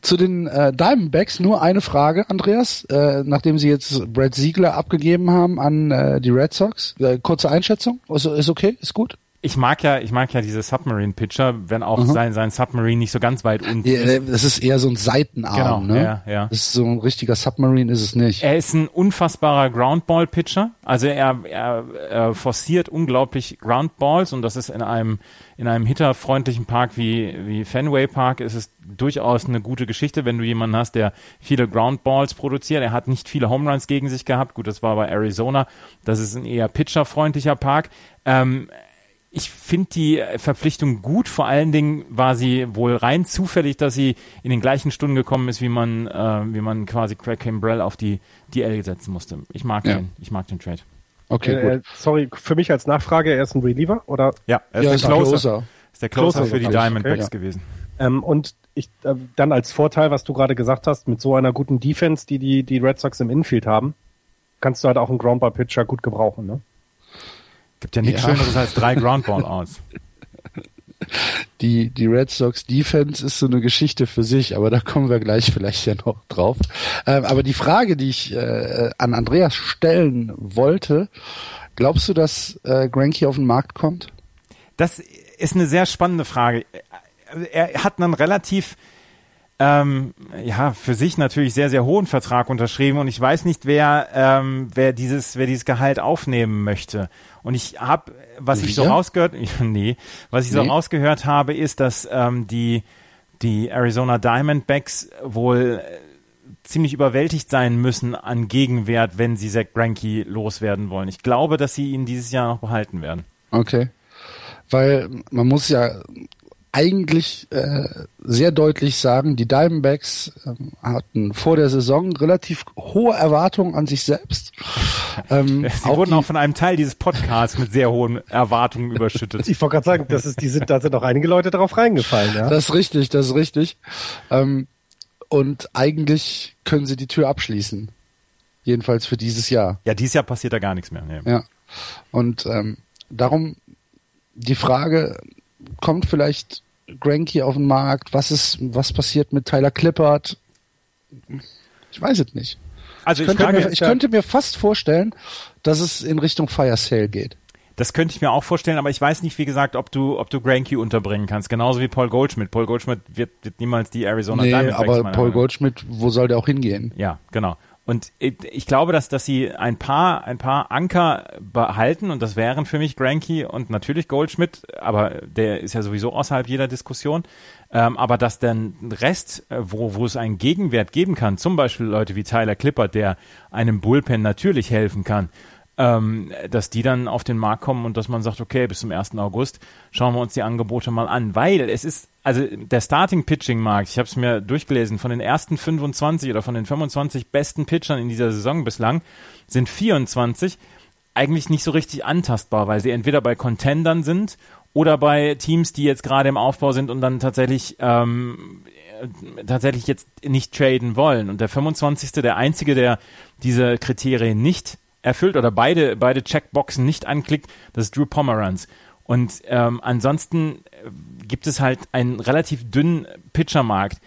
zu den äh, Diamondbacks nur eine Frage, Andreas, äh, nachdem Sie jetzt Brad Siegler abgegeben haben an äh, die Red Sox. Äh, kurze Einschätzung? Ist, ist okay? Ist gut? Ich mag ja, ich mag ja diese Submarine-Pitcher, wenn auch sein, sein Submarine nicht so ganz weit unten Ja, ist. das ist eher so ein Seitenarm, Genau, ne? ja, ja. Das ist so ein richtiger Submarine, ist es nicht. Er ist ein unfassbarer Groundball-Pitcher. Also er, er, er forciert unglaublich Groundballs und das ist in einem, in einem hitterfreundlichen Park wie, wie Fenway Park ist es durchaus eine gute Geschichte, wenn du jemanden hast, der viele Groundballs produziert. Er hat nicht viele Home Runs gegen sich gehabt. Gut, das war bei Arizona. Das ist ein eher pitcherfreundlicher Park. Ähm, ich finde die Verpflichtung gut. Vor allen Dingen war sie wohl rein zufällig, dass sie in den gleichen Stunden gekommen ist, wie man, äh, wie man quasi Craig Kimbrell auf die DL setzen musste. Ich mag Ja. den, ich mag den Trade. Okay, Äh, gut. sorry, für mich als Nachfrage, er ist ein Reliever oder Ja, er Ja, ist ist der ein Closer. Closer. Ist der Closer Closer für die Diamondbacks okay. gewesen. Ähm, und ich äh, dann als Vorteil, was du gerade gesagt hast, mit so einer guten Defense, die die, die Red Sox im Infield haben, kannst du halt auch einen Groundball-Pitcher gut gebrauchen. Ne? Gibt ja nichts Ja. Schöneres als drei Groundball aus. Die, die Red Sox Defense ist so eine Geschichte für sich, aber da kommen wir gleich vielleicht ja noch drauf. Ähm, aber die Frage, die ich äh, an Andreas stellen wollte, glaubst du, dass äh, Granky auf den Markt kommt? Das ist eine sehr spannende Frage. Er hat einen relativ, ähm, ja, für sich natürlich sehr, sehr hohen Vertrag unterschrieben und ich weiß nicht, wer, ähm, wer dieses, wer dieses Gehalt aufnehmen möchte. Und ich habe, was ich so rausgehört, nee, was ich so Nee. rausgehört habe, ist, dass ähm, die die Arizona Diamondbacks wohl äh, ziemlich überwältigt sein müssen an Gegenwert, wenn sie Zach Greinke loswerden wollen. Ich glaube, dass sie ihn dieses Jahr noch behalten werden. Okay. Weil man muss ja eigentlich äh, sehr deutlich sagen, die Diamondbacks ähm, hatten vor der Saison relativ hohe Erwartungen an sich selbst. Ähm, Sie wurden die- auch von einem Teil dieses Podcasts mit sehr hohen Erwartungen überschüttet. Ich wollte gerade sagen, das ist, die sind, da sind auch einige Leute drauf reingefallen. Ja? Das ist richtig, das ist richtig. Ähm, und eigentlich können sie die Tür abschließen. Jedenfalls für dieses Jahr. Ja, dieses Jahr passiert da gar nichts mehr. Nee. Ja. Und ähm, darum die Frage, kommt vielleicht Granky auf den Markt? Was ist, was passiert mit Tyler Clippard? Ich weiß es nicht. Also Ich ich, könnte, mir, ich könnte mir fast vorstellen, dass es in Richtung Fire Sale geht. das könnte ich mir auch vorstellen, aber ich weiß nicht, wie gesagt, ob du, ob du Granky unterbringen kannst. Genauso wie Paul Goldschmidt. Paul Goldschmidt wird, wird niemals die Arizona Nee, Diamondbacks. aber Paul. Goldschmidt, wo soll der auch hingehen? Ja, genau. Und ich glaube, dass, dass sie ein paar, ein paar Anker behalten und das wären für mich Granky und natürlich Goldschmidt, aber der ist ja sowieso außerhalb jeder Diskussion. Ähm, aber dass dann Rest, äh, wo, wo es einen Gegenwert geben kann, zum Beispiel Leute wie Tyler Clippert, der einem Bullpen natürlich helfen kann, ähm, dass die dann auf den Markt kommen und dass man sagt, okay, bis zum 1. August schauen wir uns die Angebote mal an, weil es ist, also der Starting-Pitching-Markt, ich habe es mir durchgelesen, von den ersten 25 oder von den 25 besten Pitchern in dieser Saison bislang sind 24 eigentlich nicht so richtig antastbar, weil sie entweder bei Contendern sind oder bei Teams, die jetzt gerade im Aufbau sind und dann tatsächlich ähm, äh, tatsächlich jetzt nicht traden wollen. Und der 25. der einzige, der diese Kriterien nicht erfüllt oder beide beide Checkboxen nicht anklickt, das ist Drew Pomeranz. Und ähm, ansonsten äh, gibt es halt einen relativ dünnen Pitchermarkt.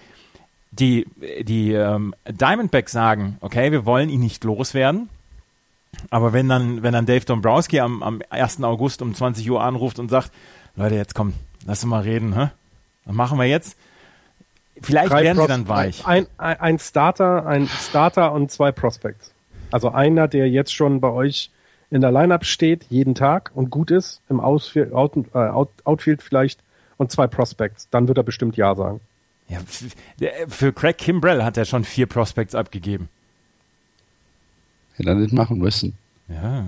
Die, die ähm, Diamondbacks sagen, okay, wir wollen ihn nicht loswerden. Aber wenn dann, wenn dann Dave Dombrowski am, am 1. August um 20 Uhr anruft und sagt, Leute, jetzt komm, lass uns mal reden, hä? Was machen wir jetzt? Vielleicht Drei werden sie Pros- dann weich. Ein, ein, ein Starter, ein Starter und zwei Prospects. Also einer, der jetzt schon bei euch in der Lineup steht, jeden Tag und gut ist, im Ausfield, Out, äh, Out, Outfield vielleicht und zwei Prospects. Dann wird er bestimmt Ja sagen. Ja, für Craig Kimbrell hat er schon vier Prospects abgegeben. Hätte er nicht machen müssen. Ja,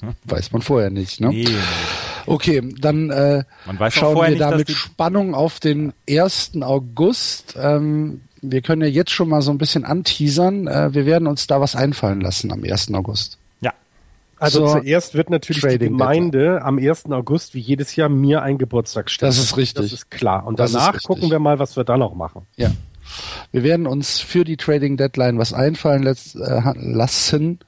Weiß man vorher nicht, ne? nee. Okay, dann äh, Man weiß auch schauen wir nicht, da mit Spannung auf den 1. August. Ähm, wir können ja jetzt schon mal so ein bisschen anteasern. Äh, wir werden uns da was einfallen lassen am 1. August. Ja, Also So, zuerst wird natürlich die Trading Gemeinde am 1. August wie jedes Jahr mir ein Geburtstag stellen. Das ist richtig. Das ist klar. Und Das danach gucken wir mal, was wir da noch machen. Ja. Wir werden uns für die Trading Deadline was einfallen letzt, äh, lassen.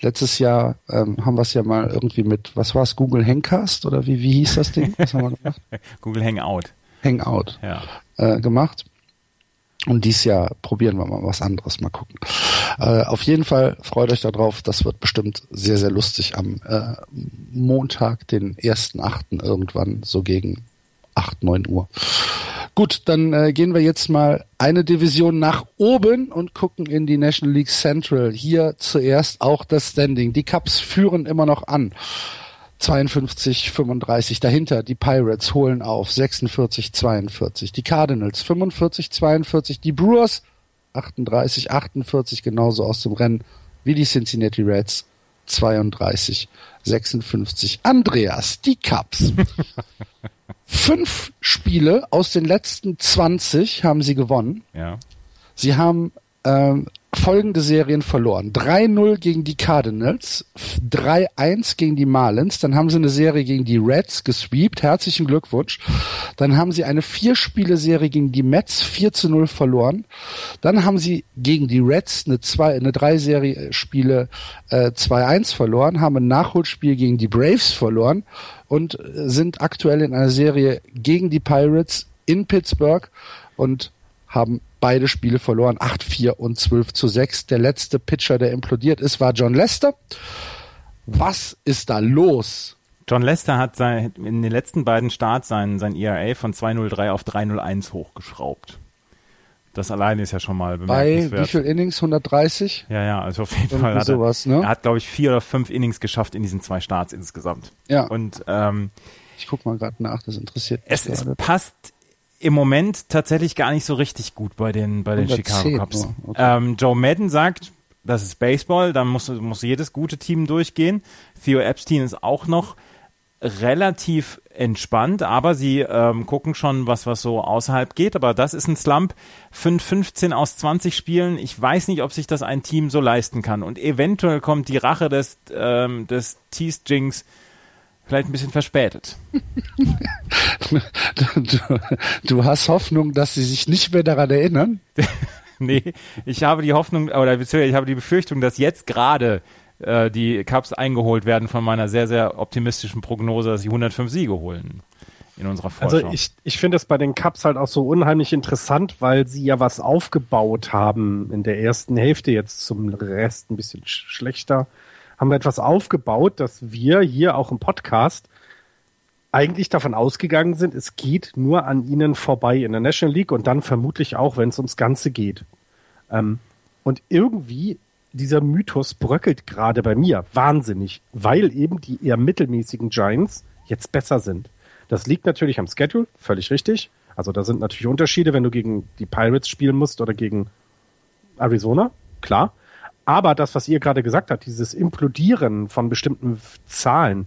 Letztes Jahr ähm, haben wir es ja mal irgendwie mit, was war es, Google Hangcast oder wie, wie hieß das Ding? Was haben wir gemacht? Google Hangout. Hangout Ja. äh, gemacht. Und dies Jahr probieren wir mal was anderes, mal gucken. Äh, auf jeden Fall freut euch darauf, das wird bestimmt sehr, sehr lustig am äh, Montag, den 1.8. irgendwann, so gegen 8, 9 Uhr. Gut, dann äh, gehen wir jetzt mal eine Division nach oben und gucken in die National League Central. Hier zuerst auch das Standing. Die Cubs führen immer noch an. 52, 35. Dahinter die Pirates holen auf 46, 42. Die Cardinals 45, 42. Die Brewers 38, 48 genauso aus dem Rennen wie die Cincinnati Reds 32, 56. Andreas, die Cubs. Fünf Spiele aus den letzten 20 haben sie gewonnen. Ja. Sie haben ähm, folgende Serien verloren. 3-0 gegen die Cardinals, 3-1 gegen die Marlins, dann haben sie eine Serie gegen die Reds gesweept, herzlichen Glückwunsch. Dann haben sie eine Vier-Spiele-Serie gegen die Mets 4-0 verloren. Dann haben sie gegen die Reds eine, zwei, eine Drei-Serie Spiele äh, 2-1 verloren, haben ein Nachholspiel gegen die Braves verloren und äh, sind aktuell in einer Serie gegen die Pirates in Pittsburgh und haben beide Spiele verloren, 8-4 und 12 zu 6. Der letzte Pitcher, der implodiert ist, war John Lester. Was ist da los? John Lester hat sein, in den letzten beiden Starts sein, sein ERA von 203 auf 301 hochgeschraubt. Das alleine ist ja schon mal Bei bemerkenswert. wie viel Innings? 130? Ja, ja, also auf jeden Fall hat er, sowas, ne? er hat, glaube ich, vier oder fünf Innings geschafft in diesen zwei Starts insgesamt. Ja. Und ähm, Ich guck mal gerade nach, das interessiert mich es, es passt im Moment tatsächlich gar nicht so richtig gut bei den, bei den 110 Chicago Cubs. nur, okay. Ähm, Joe Madden sagt, das ist Baseball, da muss, muss jedes gute Team durchgehen. Theo Epstein ist auch noch relativ entspannt, aber sie ähm, gucken schon, was, was so außerhalb geht. Aber das ist ein Slump. 5, 15 aus 20 Spielen. Ich weiß nicht, ob sich das ein Team so leisten kann. Und eventuell kommt die Rache des, ähm, des Tease Jinx vielleicht ein bisschen verspätet. Du, du hast Hoffnung, dass sie sich nicht mehr daran erinnern? nee, ich habe die Hoffnung, oder beziehungsweise ich habe die Befürchtung, dass jetzt gerade äh, die Cups eingeholt werden von meiner sehr, sehr optimistischen Prognose, dass sie 105 Siege holen in unserer Vorschau. Also ich, ich finde es bei den Cups halt auch so unheimlich interessant, weil sie ja was aufgebaut haben in der ersten Hälfte, jetzt zum Rest ein bisschen sch schlechter, haben wir etwas aufgebaut, dass wir hier auch im Podcast eigentlich davon ausgegangen sind, es geht nur an ihnen vorbei in der National League und dann vermutlich auch, wenn es ums Ganze geht. Ähm, und irgendwie dieser Mythos bröckelt gerade bei mir wahnsinnig, weil eben die eher mittelmäßigen Giants jetzt besser sind. Das liegt natürlich am Schedule, völlig richtig. Also da sind natürlich Unterschiede, wenn du gegen die Pirates spielen musst oder gegen Arizona, klar. Aber das, was ihr gerade gesagt habt, dieses Implodieren von bestimmten Zahlen,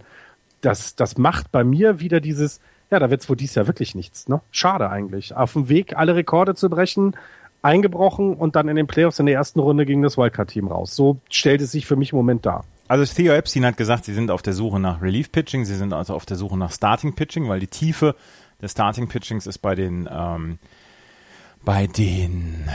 das, das macht bei mir wieder dieses, ja, da wird's wohl dies Jahr wirklich nichts, ne? Schade eigentlich. Auf dem Weg, alle Rekorde zu brechen, eingebrochen und dann in den Playoffs in der ersten Runde gegen das Wildcard-Team raus. So stellt es sich für mich im Moment dar. Also Theo Epstein hat gesagt, sie sind auf der Suche nach Relief Pitching, sie sind also auf der Suche nach Starting Pitching, weil die Tiefe des Starting Pitchings ist bei den ähm, bei den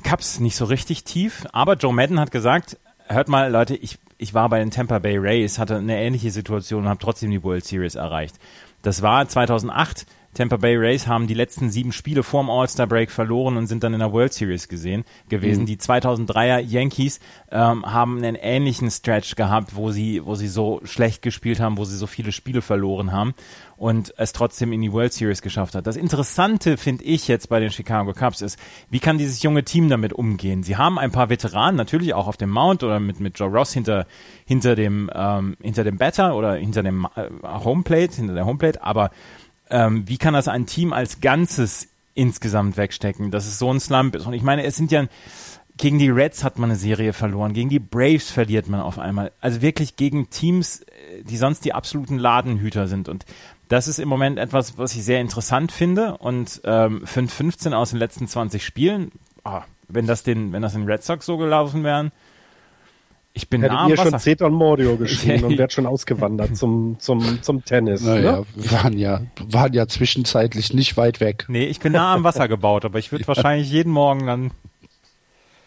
Cups nicht so richtig tief. Aber Joe Madden hat gesagt, hört mal Leute, ich, ich war bei den Tampa Bay Rays, hatte eine ähnliche Situation und habe trotzdem die World Series erreicht. Das war 2008. Tampa Bay Rays haben die letzten sieben Spiele vorm All-Star Break verloren und sind dann in der World Series gesehen gewesen. Die 2003er Yankees ähm, haben einen ähnlichen Stretch gehabt, wo sie wo sie so schlecht gespielt haben, wo sie so viele Spiele verloren haben und es trotzdem in die World Series geschafft hat. Das Interessante finde ich jetzt bei den Chicago Cubs ist, wie kann dieses junge Team damit umgehen? Sie haben ein paar Veteranen natürlich auch auf dem Mount oder mit mit Joe Ross hinter hinter dem ähm, hinter dem Batter oder hinter dem äh, Homeplate hinter der Homeplate, aber ähm, wie kann das ein Team als Ganzes insgesamt wegstecken, dass es so ein Slump ist? Und ich meine, es sind ja gegen die Reds hat man eine Serie verloren, gegen die Braves verliert man auf einmal. Also wirklich gegen Teams, äh, die sonst die absoluten Ladenhüter sind. Und das ist im Moment etwas, was ich sehr interessant finde. Und ähm, 5-15 aus den letzten 20 Spielen, ah, wenn das den, wenn das den Red Sox so gelaufen wären, Ich bin Hättet nah am ihr schon Wasser. Zeton Mordio geschrieben und wärt schon ausgewandert zum, zum, zum Tennis. Naja, Ne? wir waren ja, waren ja zwischenzeitlich nicht weit weg. Nee, ich bin nah am Wasser gebaut, aber ich würde wahrscheinlich jeden Morgen dann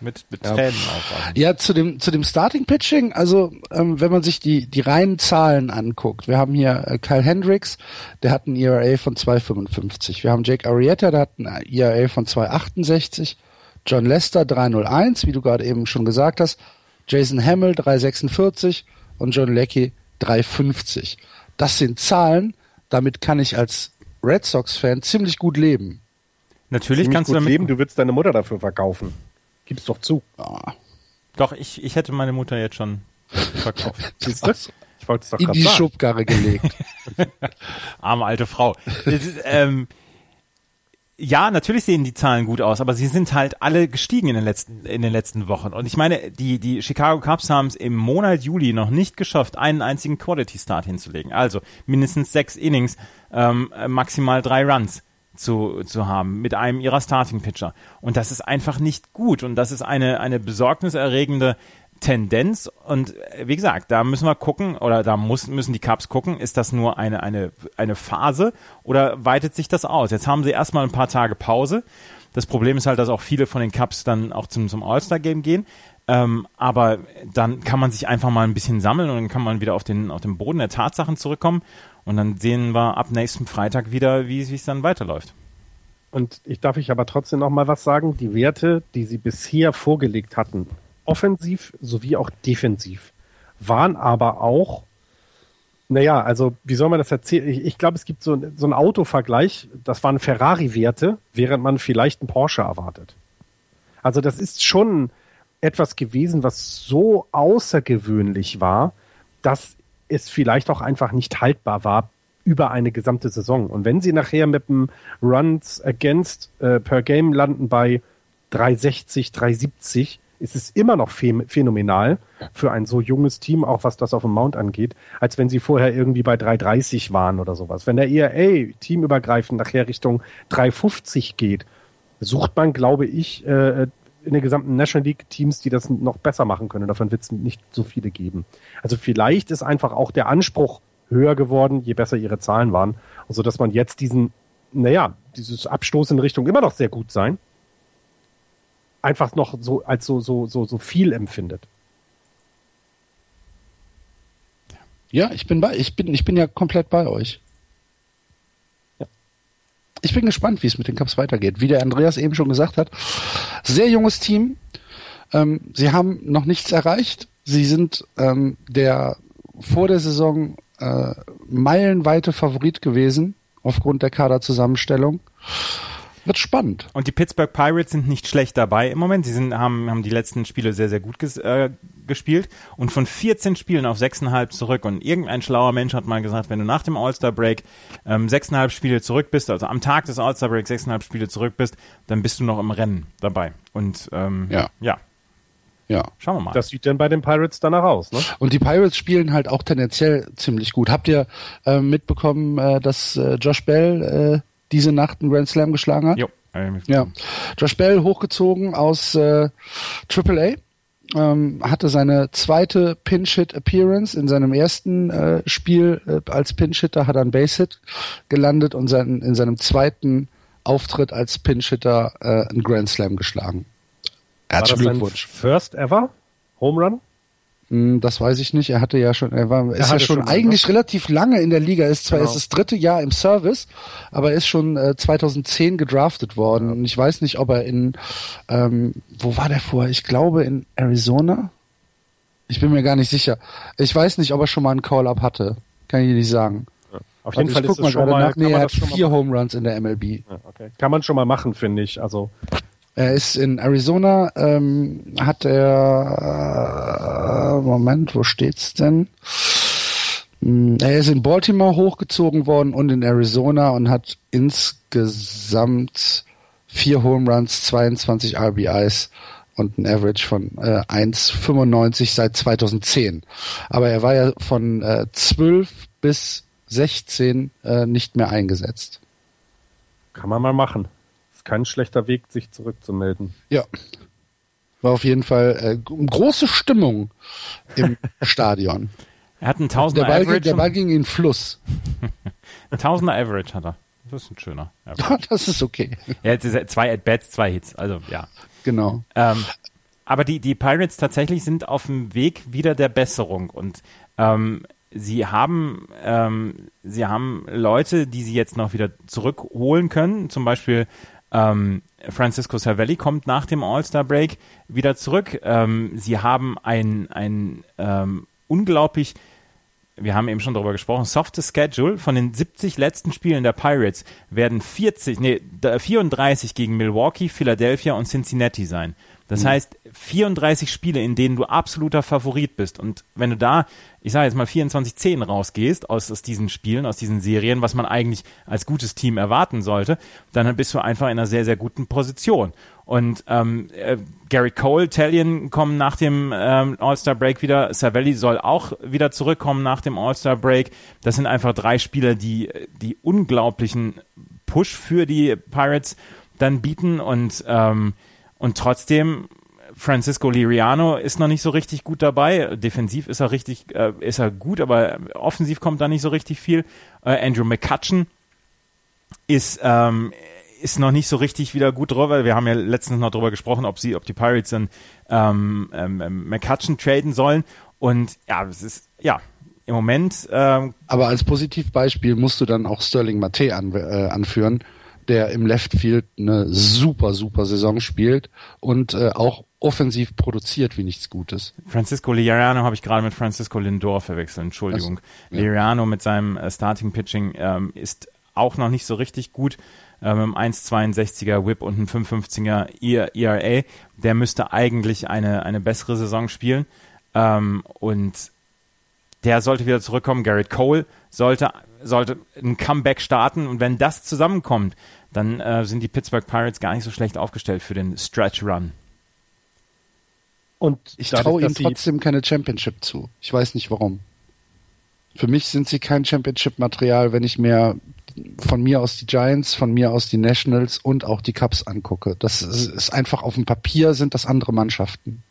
mit, mit Tränen aufwachen. Ja, zu dem, zu dem Starting Pitching, also ähm, wenn man sich die, die reinen Zahlen anguckt, wir haben hier äh, Kyle Hendricks, der hat ein ERA von 2,55. Wir haben Jake Arrieta, der hat ein ERA von 2,68. John Lester 3,01, wie du gerade eben schon gesagt hast. Jason Hamill 3,46 und John Leckie 3,50. Das sind Zahlen, damit kann ich als Red Sox-Fan ziemlich gut leben. Natürlich Ziemlich kannst du damit leben, du würdest deine Mutter dafür verkaufen. Gib's doch zu. Ah, Doch, ich, ich hätte meine Mutter jetzt schon verkauft. Siehst du? Ich wollte es doch in die sagen. Schubkarre gelegt. Arme alte Frau. Ist, ähm, ja, natürlich sehen die Zahlen gut aus, aber sie sind halt alle gestiegen in den letzten, in den letzten Wochen. Und ich meine, die, die Chicago Cubs haben es im Monat Juli noch nicht geschafft, einen einzigen Quality Start hinzulegen. Also mindestens sechs Innings, ähm, maximal drei Runs zu, zu haben mit einem ihrer Starting Pitcher. Und das ist einfach nicht gut. Und das ist eine, eine besorgniserregende Tendenz und äh, wie gesagt, da müssen wir gucken oder da muss, müssen die Cubs gucken, ist das nur eine, eine, eine Phase oder weitet sich das aus? Jetzt haben sie erstmal ein paar Tage Pause. Das Problem ist halt, dass auch viele von den Cubs dann auch zum, zum All-Star-Game gehen. Ähm, aber dann kann man sich einfach mal ein bisschen sammeln und dann kann man wieder auf den, auf den Boden der Tatsachen zurückkommen und dann sehen wir ab nächsten Freitag wieder, wie es dann weiterläuft. Und ich darf ich aber trotzdem noch mal was sagen. Die Werte, die sie bisher vorgelegt hatten, offensiv sowie auch defensiv, waren aber auch, naja, also wie soll man das erzählen? Ich, ich glaube, es gibt so, so einen Autovergleich, das waren Ferrari-Werte, während man vielleicht einen Porsche erwartet. Also das ist schon etwas gewesen, was so außergewöhnlich war, dass es vielleicht auch einfach nicht haltbar war über eine gesamte Saison. Und wenn sie nachher mit dem Runs against äh, per Game landen bei 360, 370, ist es immer noch phän- phänomenal für ein so junges Team, auch was das auf dem Mount angeht, als wenn sie vorher irgendwie bei 330 waren oder sowas. Wenn der ERA teamübergreifend nachher Richtung 350 geht, sucht man, glaube ich, äh, in den gesamten National League Teams, die das noch besser machen können. Davon wird es nicht so viele geben. Also vielleicht ist einfach auch der Anspruch höher geworden, je besser ihre Zahlen waren. Also dass man jetzt diesen, naja, dieses Abstoß in Richtung immer noch sehr gut sein, einfach noch so als so, so, so, so viel empfindet. Ja, ich bin bei, ich bin, ich bin ja komplett bei euch. Ja. Ich bin gespannt, wie es mit den Cups weitergeht. Wie der Andreas eben schon gesagt hat, sehr junges Team. Ähm, sie haben noch nichts erreicht. Sie sind ähm, der vor der Saison äh, meilenweite Favorit gewesen aufgrund der Kaderzusammenstellung. Wird spannend. Und die Pittsburgh Pirates sind nicht schlecht dabei im Moment. Sie sind, haben, haben die letzten Spiele sehr, sehr gut ges, äh, gespielt und von 14 Spielen auf 6,5 zurück. Und irgendein schlauer Mensch hat mal gesagt, wenn du nach dem All-Star-Break ähm, 6,5 Spiele zurück bist, also am Tag des All-Star-Breaks 6,5 Spiele zurück bist, dann bist du noch im Rennen dabei. Und ähm, Ja. ja, Ja. schauen wir mal. Das sieht dann bei den Pirates danach aus, ne? Und die Pirates spielen halt auch tendenziell ziemlich gut. Habt ihr äh, mitbekommen, äh, dass äh, Josh Bell äh, diese Nacht einen Grand Slam geschlagen hat? jo. Ja. Josh Bell hochgezogen aus äh, AAA. Ähm, hatte seine zweite Pinch-Hit-Appearance. In seinem ersten äh, Spiel äh, als Pinch-Hitter hat er einen Base-Hit gelandet und sein, in seinem zweiten Auftritt als Pinch-Hitter äh, einen Grand Slam geschlagen. War das Herzlichen sein Glückwunsch. First ever Home Run? Hm, Das weiß ich nicht. Er hatte ja schon, er war, ist ja schon, schon mal, eigentlich relativ lange in der Liga. Ist zwar Genau. erst das dritte Jahr im Service, aber er ist schon äh, 2010 gedraftet worden. Und ich weiß nicht, ob er in, ähm, wo war der vorher? Ich glaube in Arizona. Ich bin mir gar nicht sicher. Ich weiß nicht, ob er schon mal einen Call-Up hatte. Kann ich dir nicht sagen. Auf Warte, jeden Fall ich ist es schon mal, nach. Nee, er hat vier. Home Runs in der MLB. Ja, okay. Kann man schon mal machen, finde ich. Also Er ist in Arizona, ähm, hat er, äh, Moment, wo steht's denn? Hm, Er ist in Baltimore hochgezogen worden und in Arizona und hat insgesamt vier Home Runs, 22 RBIs und ein Average von äh, 1,95 seit 2010. Aber er war ja von äh, 12 bis 16 äh, nicht mehr eingesetzt. kann man mal machen. Kein schlechter Weg, sich zurückzumelden. Ja. War auf jeden Fall äh, große Stimmung im Stadion. Er hat einen Tausender der Ball, Average. Der Ball ging in den Fluss. ein Tausender Average hat er. Das ist ein schöner. Average. das ist okay. Ja, jetzt ist zwei At-Bats, zwei Hits. Also, ja. Genau. Ähm, aber die, die Pirates tatsächlich sind auf dem Weg wieder der Besserung und ähm, sie haben ähm, sie haben Leute, die sie jetzt noch wieder zurückholen können. Zum Beispiel ähm, Francisco Savelli kommt nach dem All-Star Break wieder zurück. Ähm, sie haben ein ein ähm, unglaublich wir haben eben schon darüber gesprochen, softes Schedule. Von den 70 letzten Spielen der Pirates werden 40, nee, 34 gegen Milwaukee, Philadelphia und Cincinnati sein. Das mhm. heißt, 34 Spiele, in denen du absoluter Favorit bist. Und wenn du da, ich sage jetzt mal 24-10 rausgehst aus, aus diesen Spielen, aus diesen Serien, was man eigentlich als gutes Team erwarten sollte, dann bist du einfach in einer sehr, sehr guten Position. Und ähm, äh, Gary Cole, Talion kommen nach dem ähm, All-Star-Break wieder. Savelli soll auch wieder zurückkommen nach dem All-Star-Break. Das sind einfach drei Spieler, die die unglaublichen Push für die Pirates dann bieten und ähm, und trotzdem Francisco Liriano ist noch nicht so richtig gut dabei. Defensiv ist er richtig, äh, ist er gut, aber offensiv kommt da nicht so richtig viel. Äh, Andrew McCutcheon ist ähm, ist noch nicht so richtig wieder gut drauf, weil wir haben ja letztens noch darüber gesprochen, ob sie, ob die Pirates dann ähm, ähm, ähm, McCutcheon traden sollen. Und ja, es ist, ja, im Moment. Ähm, Aber als Positivbeispiel musst du dann auch Sterling Mate an, äh, anführen, der im Left Field eine super, super Saison spielt und äh, auch offensiv produziert wie nichts Gutes. Francisco Liriano habe ich gerade mit Francisco Lindor verwechselt, Entschuldigung. Also, ja. Liriano mit seinem äh, Starting Pitching ähm, ist auch noch nicht so richtig gut äh, mit einem 1,62er Whip und einem 5,50er ERA. Der müsste eigentlich eine, eine bessere Saison spielen. Ähm, und der sollte wieder zurückkommen. Garrett Cole sollte, sollte ein Comeback starten. Und wenn das zusammenkommt, dann äh, sind die Pittsburgh Pirates gar nicht so schlecht aufgestellt für den Stretch Run. Und ich traue ihm trotzdem keine Championship zu. Ich weiß nicht warum. Für mich sind sie kein Championship-Material, wenn ich mir von mir aus die Giants, von mir aus die Nationals und auch die Cubs angucke. Das ist einfach auf dem Papier sind das andere Mannschaften.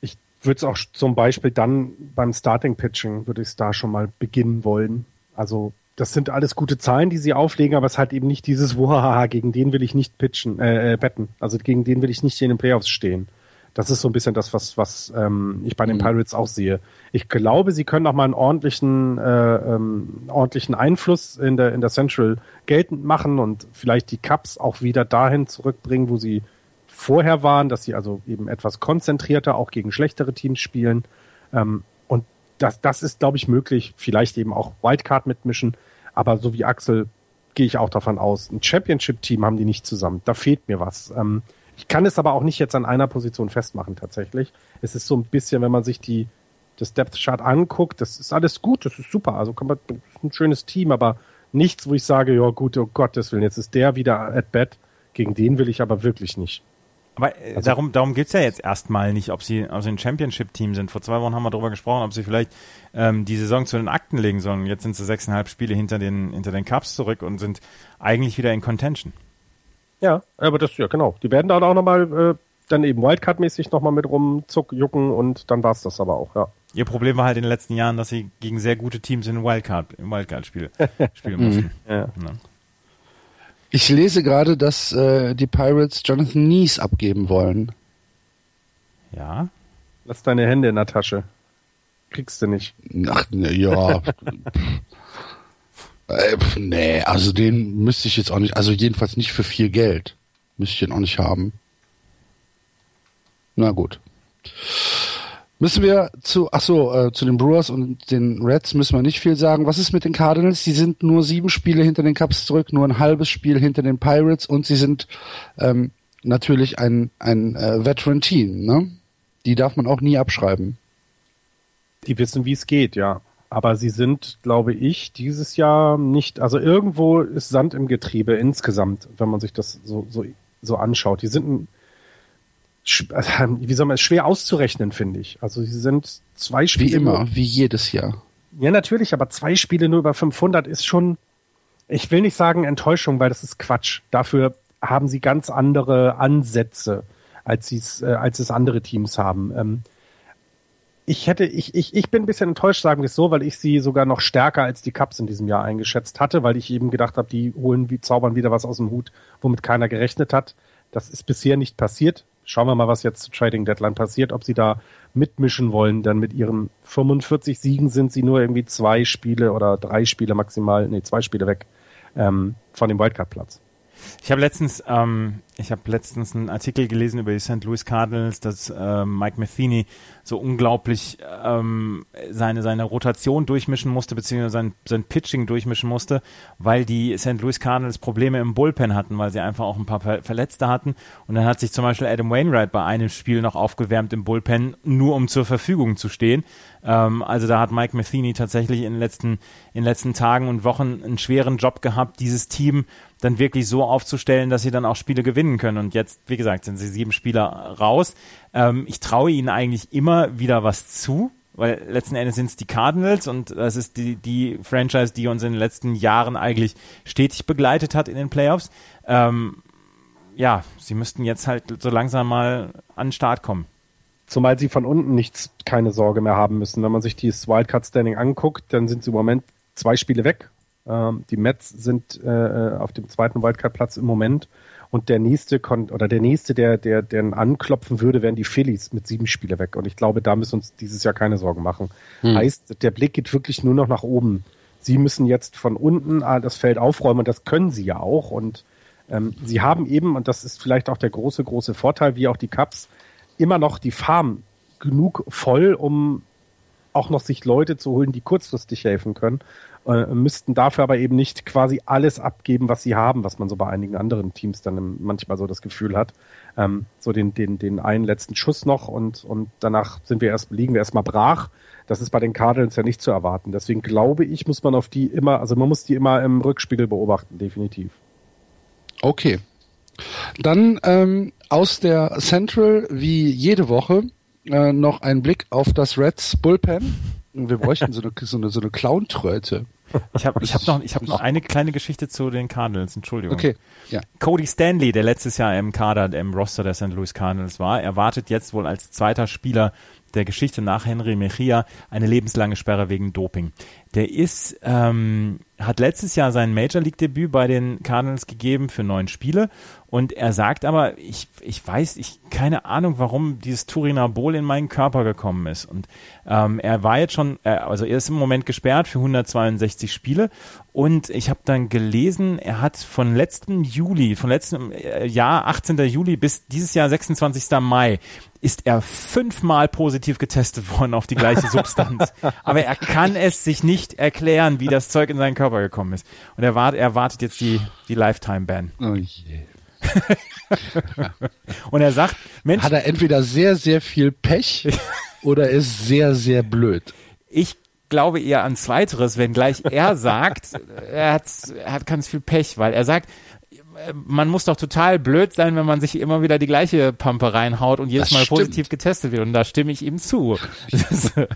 Ich würde es auch zum Beispiel dann beim Starting Pitching würde ich es da schon mal beginnen wollen. Also das sind alles gute Zahlen, die sie auflegen, aber es hat eben nicht dieses Wuhaha, gegen den will ich nicht pitchen, äh, äh, betten. Also gegen den will ich nicht in den Playoffs stehen. Das ist so ein bisschen das, was, was ähm, ich bei den mhm. Pirates auch sehe. Ich glaube, sie können auch mal einen ordentlichen, äh, ähm, ordentlichen Einfluss in der, in der Central geltend machen und vielleicht die Cups auch wieder dahin zurückbringen, wo sie vorher waren, dass sie also eben etwas konzentrierter auch gegen schlechtere Teams spielen. Ähm, das, das ist, glaube ich, möglich. Vielleicht eben auch Wildcard mitmischen. Aber so wie Axel gehe ich auch davon aus. Ein Championship-Team haben die nicht zusammen. Da fehlt mir was. Ähm, ich kann es aber auch nicht jetzt an einer Position festmachen tatsächlich. Es ist so ein bisschen, wenn man sich die das Depth Chart anguckt, das ist alles gut, das ist super. Also kann man, ist ein schönes Team, aber nichts, wo ich sage, ja gut, oh Gottes Willen, jetzt ist der wieder at bat. Gegen den will ich aber wirklich nicht. Aber äh, also, darum, darum geht's ja jetzt erstmal nicht, ob sie, ob sie ein Championship-Team sind. Vor zwei Wochen haben wir darüber gesprochen, ob sie vielleicht ähm, die Saison zu den Akten legen sollen. Jetzt sind sie sechseinhalb Spiele hinter den, hinter den Cups zurück und sind eigentlich wieder in Contention. Ja, aber das, ja genau. Die werden da auch nochmal, äh, dann eben Wildcard-mäßig nochmal mit rumzucken und dann war's das aber auch, ja. Ihr Problem war halt in den letzten Jahren, dass sie gegen sehr gute Teams in Wildcard, im Wildcard-Spiel spielen mussten. ja. ja. Ich lese gerade, dass äh, die Pirates Jonathan Nies abgeben wollen. Ja. Lass deine Hände in der Tasche. Kriegst du nicht. Ach, ne, ja. Äh, nee, also den müsste ich jetzt auch nicht, also jedenfalls nicht für viel Geld. Müsste ich den auch nicht haben. Na gut. Müssen wir zu, ach so, äh, zu den Brewers und den Reds müssen wir nicht viel sagen. Was ist mit den Cardinals? Die sind nur sieben Spiele hinter den Cubs zurück, nur ein halbes Spiel hinter den Pirates und sie sind ähm, natürlich ein, ein äh, Veteran-Team. Ne? Die darf man auch nie abschreiben. Die wissen, wie es geht, ja. Aber sie sind, glaube ich, dieses Jahr nicht, also irgendwo ist Sand im Getriebe insgesamt, wenn man sich das so, so, so anschaut. Die sind, ein, wie soll man es, schwer auszurechnen, finde ich. Also sie sind zwei Spiele. Wie immer, wie jedes Jahr. Ja, natürlich, aber zwei Spiele nur über 500 ist schon, ich will nicht sagen Enttäuschung, weil das ist Quatsch. Dafür haben sie ganz andere Ansätze. als, sie's, äh, als es andere Teams haben. Ähm, ich hätte, ich, ich, ich bin ein bisschen enttäuscht, sagen wir es so, weil ich sie sogar noch stärker als die Cups in diesem Jahr eingeschätzt hatte, weil ich eben gedacht habe, die holen wie zaubern wieder was aus dem Hut, womit keiner gerechnet hat. Das ist bisher nicht passiert. Schauen wir mal, was jetzt zu Trading Deadline passiert, ob sie da mitmischen wollen. Dann mit ihren 45 Siegen sind sie nur irgendwie zwei Spiele oder drei Spiele maximal, nee, zwei Spiele weg ähm, von dem Wildcard-Platz. Ich habe letztens, ähm, ich habe letztens einen Artikel gelesen über die St. Louis Cardinals, dass äh, Mike Matheny so unglaublich ähm, seine seine Rotation durchmischen musste beziehungsweise sein sein Pitching durchmischen musste, weil die St. Louis Cardinals Probleme im Bullpen hatten, weil sie einfach auch ein paar Verletzte hatten und dann hat sich zum Beispiel Adam Wainwright bei einem Spiel noch aufgewärmt im Bullpen, nur um zur Verfügung zu stehen. Ähm, also da hat Mike Matheny tatsächlich in den letzten in den letzten Tagen und Wochen einen schweren Job gehabt, dieses Team dann wirklich so aufzustellen, dass sie dann auch Spiele gewinnen können. Und jetzt, wie gesagt, sind sie sieben Spieler raus. Ähm, ich traue ihnen eigentlich immer wieder was zu, weil letzten Endes sind es die Cardinals und das ist die, die Franchise, die uns in den letzten Jahren eigentlich stetig begleitet hat in den Playoffs. Ähm, ja, sie müssten jetzt halt so langsam mal an den Start kommen. Zumal sie von unten nichts, keine Sorge mehr haben müssen. Wenn man sich dieses Wildcard Standing anguckt, dann sind sie im Moment zwei Spiele weg ähm, die Mets sind äh, äh, auf dem zweiten Wildcard-Platz im Moment. Und der nächste kon oder der nächste, der, der, der anklopfen würde, wären die Phillies mit sieben Spiele weg. Und ich glaube, da müssen uns dieses Jahr keine Sorgen machen. Hm. Heißt, der Blick geht wirklich nur noch nach oben. Sie müssen jetzt von unten ah, das Feld aufräumen und das können sie ja auch. Und ähm, sie haben eben, und das ist vielleicht auch der große, große Vorteil, wie auch die Cubs, immer noch die Farm genug voll, um auch noch sich Leute zu holen, die kurzfristig helfen können äh, müssten dafür aber eben nicht quasi alles abgeben, was sie haben, was man so bei einigen anderen Teams dann manchmal so das Gefühl hat. Ähm, so den, den, den einen letzten Schuss noch und, und danach sind wir erst, liegen wir erstmal brach. Das ist bei den Cardinals ja nicht zu erwarten. Deswegen glaube ich, muss man auf die immer, also man muss die immer im Rückspiegel beobachten, definitiv. Okay. Dann ähm, aus der Central wie jede Woche äh, noch ein Blick auf das Reds Bullpen. Wir bräuchten so eine, so eine, so eine Clown-Tröte. Ich habe ich hab noch, ich hab noch eine kleine Geschichte zu den Cardinals, Entschuldigung. Okay, ja. Cody Stanley, der letztes Jahr im Kader, im Roster der St. Louis Cardinals war, erwartet jetzt wohl als zweiter Spieler der Geschichte nach Henry Mejia eine lebenslange Sperre wegen Doping. Der ist, ähm, hat letztes Jahr sein Major League Debüt bei den Cardinals gegeben für neun Spiele und er sagt aber, ich, ich weiß, ich keine Ahnung, warum dieses Turinabol in meinen Körper gekommen ist. Und ähm, er war jetzt schon, äh, also er ist im Moment gesperrt für 162 Spiele und ich habe dann gelesen, er hat von letzten Juli, von letztem äh, Jahr 18. Juli bis dieses Jahr 26. Mai ist er fünfmal positiv getestet worden auf die gleiche Substanz. Aber er kann es sich nicht erklären, wie das Zeug in seinen Körper gekommen ist. Und er, wart, er wartet jetzt die, die Lifetime-Ban. Oh je. und er sagt, Mensch. Hat er entweder sehr, sehr viel Pech oder ist sehr, sehr blöd? Ich glaube eher an Zweiteres, wenn gleich er sagt, er hat, er hat ganz viel Pech, weil er sagt, man muss doch total blöd sein, wenn man sich immer wieder die gleiche Pampe reinhaut und jedes das Mal stimmt. positiv getestet wird. Und da stimme ich ihm zu. Das, das,